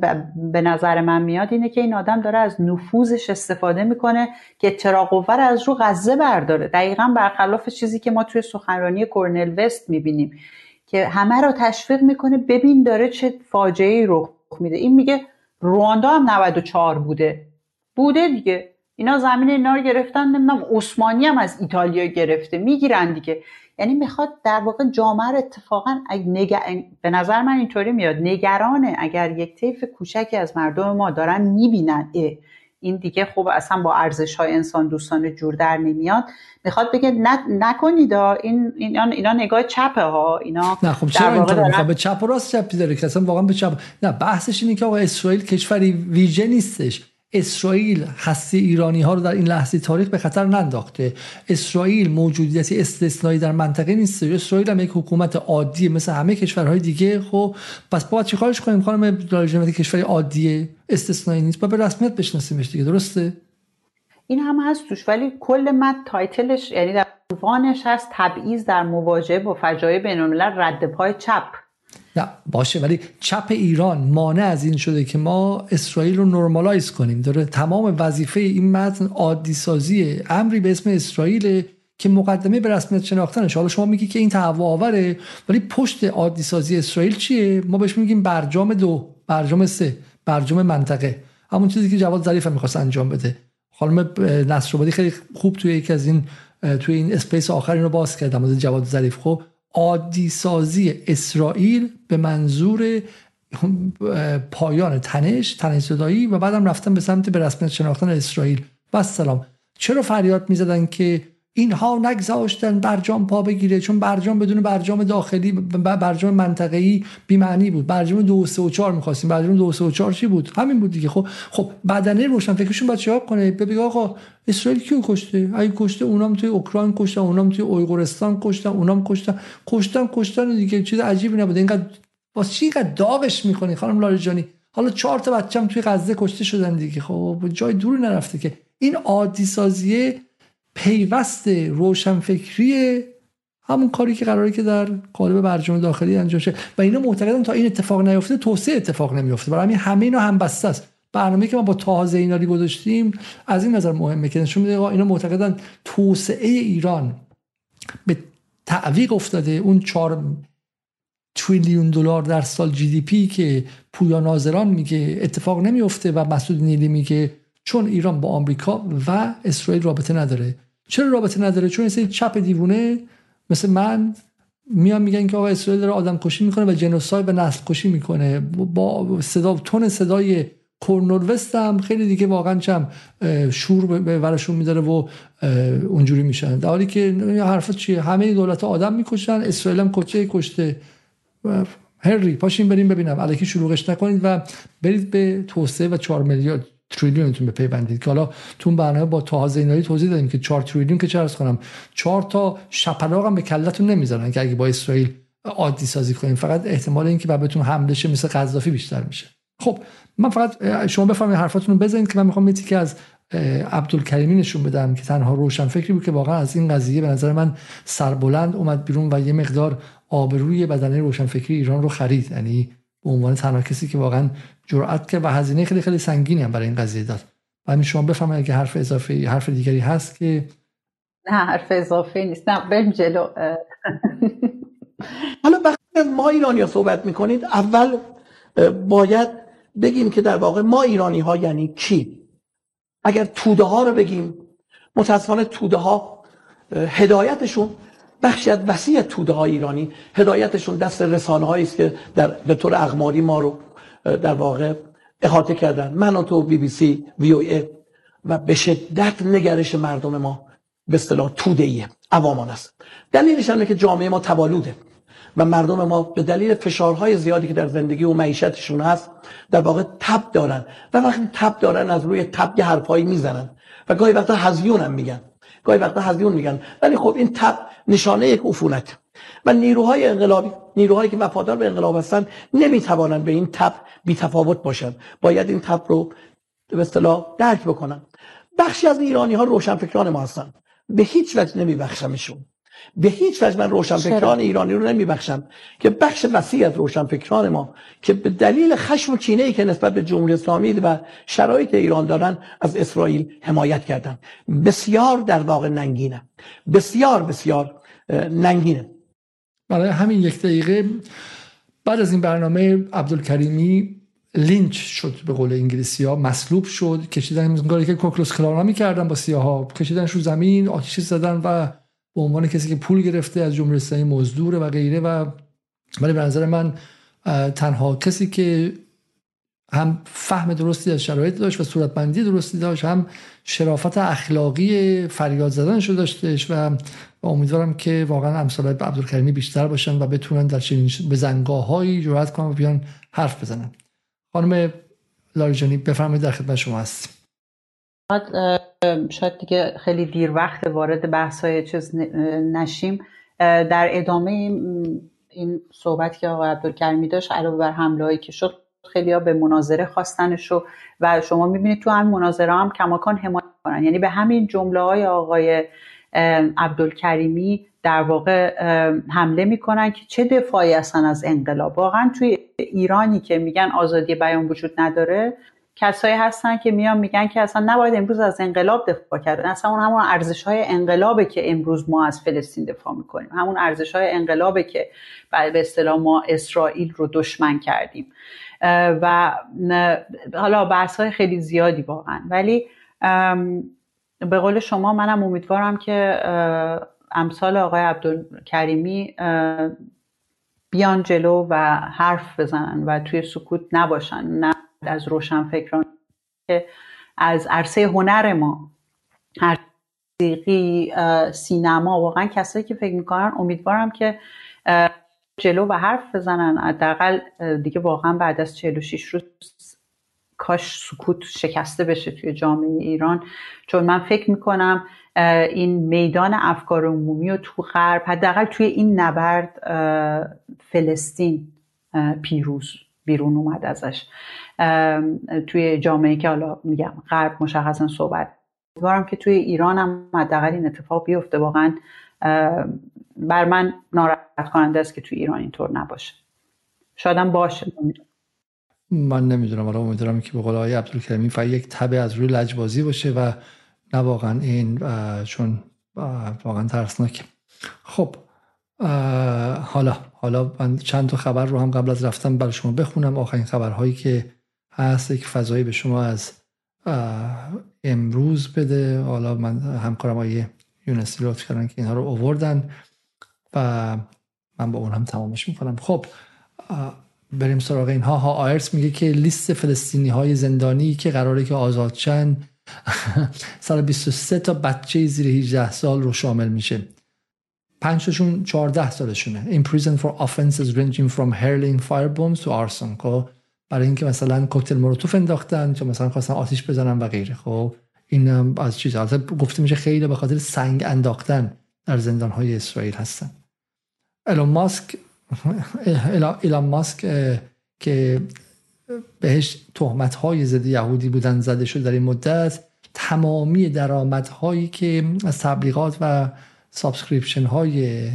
به نظر من میاد اینه که این آدم داره از نفوذش استفاده می‌کنه که چرا قوه از رو غزه برداره. دقیقا برخلاف چیزی که ما توی سخنرانی کورنل وست می‌بینیم که همه رو تشویق می‌کنه ببین داره چه فاجعه رخ میده. این میگه رواندا هم 94 بوده. بوده دیگه. اینا زمین اینا رو گرفتن نمی‌دونم عثمانی هم از ایتالیا گرفته. می‌گیرن دیگه. یعنی می‌خواد در واقع جامعه رو اتفاقا نگ... به نظر من اینطوری میاد. نگرانه. اگر یک طیف کوچکی از مردم ما دارن می‌بینن. این دیگه خب اصلا با ارزش های انسان دوستانه جور در نمیاد. می‌خواد بگه نکنید این اینا, اینا نگاه چپه ها. اینا نه خب چرا اینطور به چپ و راست چپی داره که اصلا واقعا به چپ نه بحثش اینه که آقا اسرائیل کشوری ویژه نیستش. اسرائیل هستی ایرانی ها رو در این لحظه تاریخ به خطر ننداخته. اسرائیل موجودیتی استثنایی در منطقه نیست. اسرائیل هم یک حکومت عادی مثل همه کشورهای دیگه. خب پس باید چیکارش کنیم؟ خانم دارجمتی کشوری عادیه استثنایی نیست با به رسمیت بشناسیمش دیگه. درسته؟ این هم هست توش ولی کل مد تایتلش یعنی در عنوانش هست تبعیض در مواجهه با فجایع بین‌الملل رد پای چپ. نه باشه ولی چپ ایران مانع از این شده که ما اسرائیل رو نرمالایز کنیم. داره تمام وظیفه این متن عادی سازی امری به اسم اسرائیل که مقدمه به رسمیت شناختنش. حالا شما میگی که این تهوع آوره ولی پشت عادی سازی اسرائیل چیه؟ ما بهش میگیم برجام دو برجام سه برجام منطقه. همون چیزی که جواد ظریف می‌خواست انجام بده. خانم نصرآبادی خیلی خوب توی یکی از این توی این space آخرین رو باز کرد در جواد ظریف. خب عادی سازی اسرائیل به منظور پایان تنش تنش زدایی و بعدم رفتن به سمت به رسمیت شناختن اسرائیل. و سلام چرا فریاد می‌زدن که اینها نگذاشتن برجام پا بگیره چون برجام بدون برجام داخلی برجام منطقه‌ای بی معنی بود. برجام دو سه و چهار می‌خواستیم. برجام دو سه و چهار چی بود؟ همین بود دیگه. خب خب بدنه روشن فکرشون باید چیکار کنه؟ بگه آقا اسرائیل کیو کشته؟ اگه کشته اونام توی اوکراین کشتن اونام توی اویغورستان کشتن اونام کشتن. کشتن کشتن دیگه. چیز عجیبی نبود. اینقدر واسه چی داغش می‌کنی خانم لاریجانی؟ حالا چهار تا بچه‌م توی غزه کشته شدن دیگه. خب جای دوری نرفته که. این عادی سازیه پیوست روشنفکری همون کاری که قراره که در قالب برجام داخلی انجام شه. و اینا معتقدن تا این اتفاق نیفته توسعه اتفاق نمیفته. برای همین همه اینا هم بسته است. برنامه که ما با تازه ایناری گذاشتیم از این نظر مهمه که نشون میده اینا معتقدن توسعه ایران به تعویق افتاده. اون 4 تریلیون دلار در سال جی دی پی که پویا ناظران میگه اتفاق نمیفته و مسعود نیلی میگه چون ایران با آمریکا و اسرائیل رابطه نداره. چرا رابطه نداره؟ چون این چپ دیوونه مثل من میان میگن که آقا اسرائیل داره آدم کشی می‌کنه و جنوساید و نسل کشی می‌کنه. با صدا تون صدای کورنول هم خیلی دیگه واقعا چم شور به ورشون میداره و اونجوری میشن. در حالی که حرفت چیه؟ همه دولت آدم می‌کشن اسرائیل هم کچه کشته. هری پاشین بریم ببینم. الکی شروعش نکنید و برید به توسعه و 4 میلیارد. تریلیونتون بپیوندید که حالا تو برنامه با تازه اینایی توضیح دادیم که 4 تریلیون که چه کنم 4 تا شپلاق هم به کلتون نمی‌ذارن که اگه با اسرائیل عادی سازی کنیم فقط احتمال اینکه بعد بهتون حمله شه مثل قذافی بیشتر میشه. خب من فقط شما بفرمایید حرفاتون رو بزنید که من می‌خوام یه که از عبدالکریمی نشون بدم که تنها روشن فکری بود که واقعا از این قضیه به نظر من سربلند اومد بیرون و یه مقدار آبروی بدنه روشن فکری ایران رو خرید. یعنی به عنوان تنها کسی که واقعا جرأت کرد و هزینه خیلی خیلی سنگینی هم برای این قضیه داد. و شما بفهمید اگه حرف اضافه حرف دیگری هست که نه حرف اضافه نیست. نه بریم جلو. حالا وقتی ما ایرانی ها صحبت می‌کنید. اول باید بگیم که در واقع ما ایرانی ها یعنی کی؟ اگر توده ها رو بگیم متاسفانه توده ها هدایتشون بخشی از وسیع توده های ایرانی. هدایتشون دست رسانه است که در به طور اقماری ما رو در واقع احاطه کردن. من و تو بی بی سی وی او ای و به شدت نگرش مردم ما به اصطلاح توده ایه عوامان است. دلیلش اینه که جامعه ما تبالوده و مردم ما به دلیل فشارهای زیادی که در زندگی و معیشتشون هست در واقع تب دارن و وقتی تب دارن از روی تب یه حرفایی می‌زنن و گاهی وقتا هزیون هم میگن. گاهی وقتا هزیون میگن. ولی خب این تب نشانه یک عفونت. و نیروهای انقلابی نیروهایی که وفادار به انقلاب هستن نمی‌توانند به این تب بی تفاوت باشند. باید این تب رو به اصطلاح درک بکنن بخشی از ایرانی ها روشنفکران ما هستن به هیچ وجه نمیبخشمشون. به هیچ وجه من روشنفکران ایرانی رو نمیبخشم که بخش وسیع از روشنفکران ما که به دلیل خشم و کینه ای که نسبت به جمهوری اسلامی و شرایط ایران دارن از اسرائیل حمایت کردن. بسیار در واقع ننگینه. بسیار بسیار ننگینه. برای همین یک دقیقه بعد از این برنامه عبدالکریمی لینچ شد به قول انگلیسی ها مسلوب شد کشیدن کاری که کوکلوس کلانا می‌کردن با سیاها. کشیدنش رو زمین آتیش زدن و به عنوان کسی که پول گرفته از جمهوری اسلامی مزدور و غیره و ولی به نظر من تنها کسی که هم فهم درستی از شرایط داشت و صورتبندی درستی داشت هم شرافت اخلاقی فریاد زدنش رو داشتش و امیدوارم که واقعا امثال عبدالکریمی بیشتر باشن و بتونن در چنین بزنگاه هایی جرأت کنن و بیان حرف بزنن. خانم لاریجانی بفرمایید در خدمت شما هستیم. شاید دیگه خیلی دیر وقت وارد بحث های چیز نشیم. در ادامه این صحبت که آقای عبدالکرمی داشت علاوه بر حمله هایی که شد خیلی به مناظره خواستنش و و شما می‌بینید تو همین مناظره هم کماکان حمایت کنن یعنی به همین جمله های آقای عبدالکریمی در واقع حمله می‌کنن که چه دفاعی هستن از انقلاب. واقعا توی ایرانی که میگن آزادی بیان وجود نداره کسایی هستن که میان میگن که اصلا نباید امروز از انقلاب دفاع کردن. اصلا اون همون ارزش های انقلابه که امروز ما از فلسطین دفاع می‌کنیم. همون ارزش های انقلابه که به اصطلاح ما اسرائیل رو دشمن کردیم. و حالا بحث های خیلی زیادی واقعا. ولی به قول شما منم امیدوارم که امثال آقای عبدالکریمی بیان جلو و حرف بزنن و توی سکوت نباشن نه از روشن فکران که از عرصه هنر ما موسیقی سینما واقعا کسایی که فکر می‌کنن امیدوارم که جلو و حرف بزنن. حداقل دیگه واقعا بعد از 46 روز کاش سکوت شکسته بشه توی جامعه ایران. چون من فکر می‌کنم این میدان افکار عمومی و تو غرب حداقل توی این نبرد فلسطین پیروز بیرون اومد ازش. توی جامعه که حالا میگم غرب مشخصا صحبت امیدوارم که توی ایران هم حداقل این اتفاق بیفته. واقعا بر من ناراحت کننده است که توی ایران اینطور نباشه. شاید باشه. من نمی‌دونم حالا امیدوارم که به قول آقای عبدالکریمی فقط یک تبه از روی لجبازی باشه و نه واقعا این چون واقعا ترسناک خب حالا حالا من چند تا خبر رو هم قبل از رفتن برای شما بخونم. آخرین خبرهایی که هست یک فضایی به شما از امروز بده. حالا من همکارم آیه یونسی لطف کردن که اینها رو اووردن و من با اون هم تمامش می‌کنم. خب بریم سراغ اینها. ها آیرس میگه که لیست فلسطینی های زندانی که قراره که آزاد چند سال 23 تا بچه زیر 18 سال رو شامل میشه. پنج تاشون 14 سالشونه prison for offenses ranging from hurling firebombs to arson. خب برای اینکه مثلا کوکتل مولوتوف انداختن یا مثلا خواستن آتیش بزنن و غیره. خب این از چیز. البته گفته میشه خیلی به خاطر سنگ انداختن در زندان های اسرائیل هستن. الان ماسک ایلان ماسک که بهش تهمت های ضد یهودی بودن زده شد در این مدت تمامی درآمدهایی که از تبلیغات و subscription های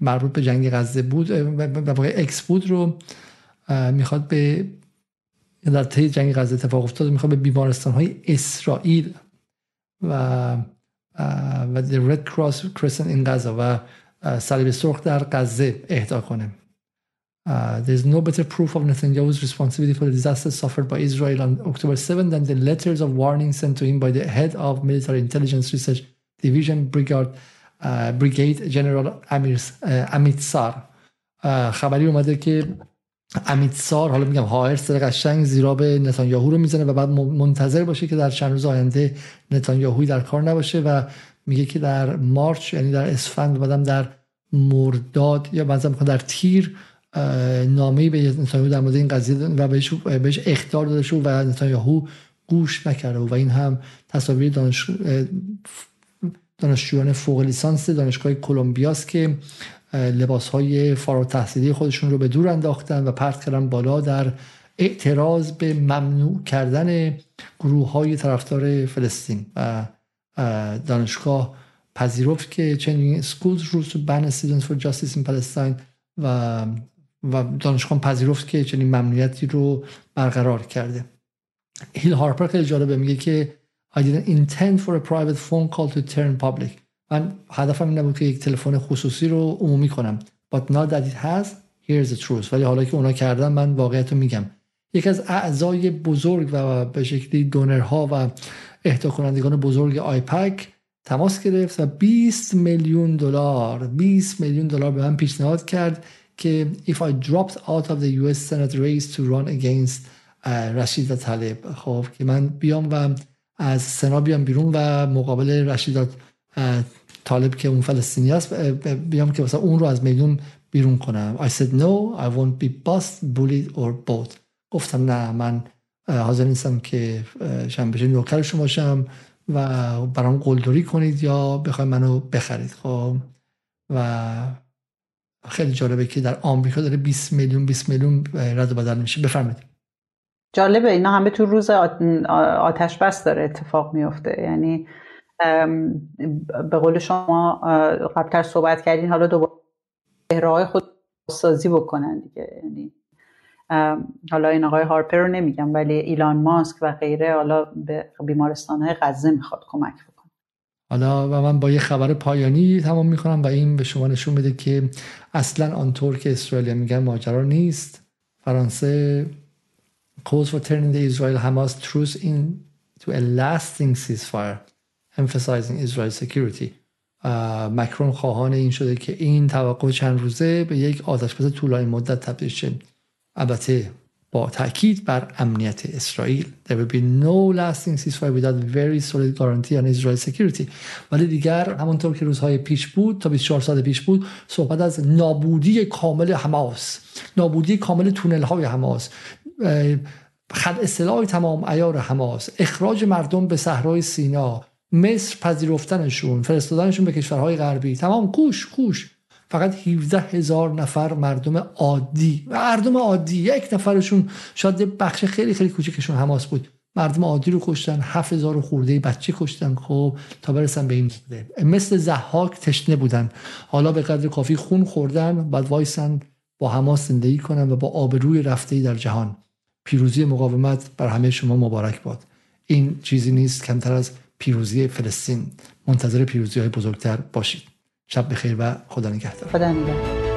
مربوط به جنگ غزه بود و واقع ایکس بود رو می‌خواد به در طی جنگ غزه اتفاق افتاد می‌خواد به بیمارستان های اسرائیل و و رد کراس کرسن این غزه و صلیب سرخ در غزه اهدا کنه Uh, is no better proof of Netanyahu's responsibility for the disaster suffered by Israel on October 7 than the letters of warning sent to him by the head of military intelligence research division brigade, uh, brigade general Amir, uh, Amit Sar uh, خبری اومده که امید سار حالا میگم هایرس قشنگ زیرا به نتانیاهو رو می‌زنه و بعد منتظر باشه که در چند روز آینده نتانیاهوی در کار نباشه و میگه که در مارچ یعنی در اسفند بعدم در مرداد یا بعضا در تیر نامه‌ای به نتانیاهو در مورد این قضیه و بهش بهش اخطار داده شد و نتانیاهو گوش نکرده و این هم تصاویر دانش دانشجویان فوق لیسانس دانشگاه کلمبیاست که لباس های فارغ تحصیلی خودشون رو به دور انداختن و پرت کردن بالا در اعتراض به ممنوع کردن گروه های طرفدار فلسطین. و دانشگاه پذیرفت که چنین rules to ban students for justice in Palestine و و دانشگاه پذیرفت که چنین ممنوعیتی رو برقرار کرده. هیل هارپر خیلی جالبه میگه که I didn't intend for a private phone call to turn public. من هدفم این نبود که یک تلفن خصوصی رو عمومی کنم. But now that it has here's the truth. ولی حالا که اونا کردن من واقعیت رو میگم. یکی از اعضای بزرگ و به شکلی دونرها و اهدا کنندگان بزرگ آیپک تماس گرفت و 20 میلیون دلار 20 میلیون دلار به من پیشنهاد کرد که if I dropped out of the US Senate race to run against رشید و طالب. خب که من بیام و از سنا بیام بیرون و مقابل رشید طالب که اون فلسطینی است بیام که مثلا اون رو از میلیون بیرون کنم. I said no I won't be bust bullied or both. گفتم نه من حاضر نیستم که شنبه نوکر شما باشم و برام قلدری کنید یا بخواید منو بخرید خب؟ و خیلی جالبه که در آمریکا داره 20 میلیون 20 میلیون رد و بدل میشه. بفرمایید. جالبه اینا همه تو روز آتش بس داره اتفاق میفته. یعنی به قول شما قبلتر صحبت کردین حالا دوباره های خود سازی بکنن دیگه. یعنی حالا این آقای هارپر رو نمیگم ولی ایلان ماسک و غیره حالا به بیمارستان های غزه می‌خواد کمک بکنه. حالا و من با یه خبر پایانی تمام می‌کنم و این به شما نشون میده که اصلا آنطور که اسرائیل میگن ماجرا نیست. فرانسه calls for turning the Israel Hamas truce into a lasting ceasefire emphasizing Israel's security. مکرون خواهان این شده که این توقع چند روزه به یک آتش بس طولانی مدت تبدیل شه. البته با تاکید بر امنیت اسرائیل. There will be no lasting ceasefire without very solid guarantee on Israel security. ولی دیگر همونطور که روزهای پیش بود تا 24 سال پیش بود صحبت از نابودی کامل حماس نابودی کامل تونل های حماس خد اصطلاح تمام ایار حماس اخراج مردم به صحرای سینا مصر پذیرفتنشون فرستادنشون به کشورهای غربی. تمام کوش کوش. فقط 17 هزار نفر مردم عادی مردم عادی یک نفرشون شاید بخش خیلی خیلی کوچکشون حماس بود. مردم عادی رو کشتن 7000 خورده بچه کشتن. خب تا برسن به این مثل زحاک تشنه بودن. حالا به قدر کافی خون خوردن بعد وایسن با حماس زندگی کنن و با آبروی رفته در جهان. پیروزی مقاومت بر همه شما مبارک باد. این چیزی نیست کمتر از پیروزی فلسطین. منتظر پیروزی های بزرگتر باشید. شب بخیر و خدا نگهدار. خدا نگهدار.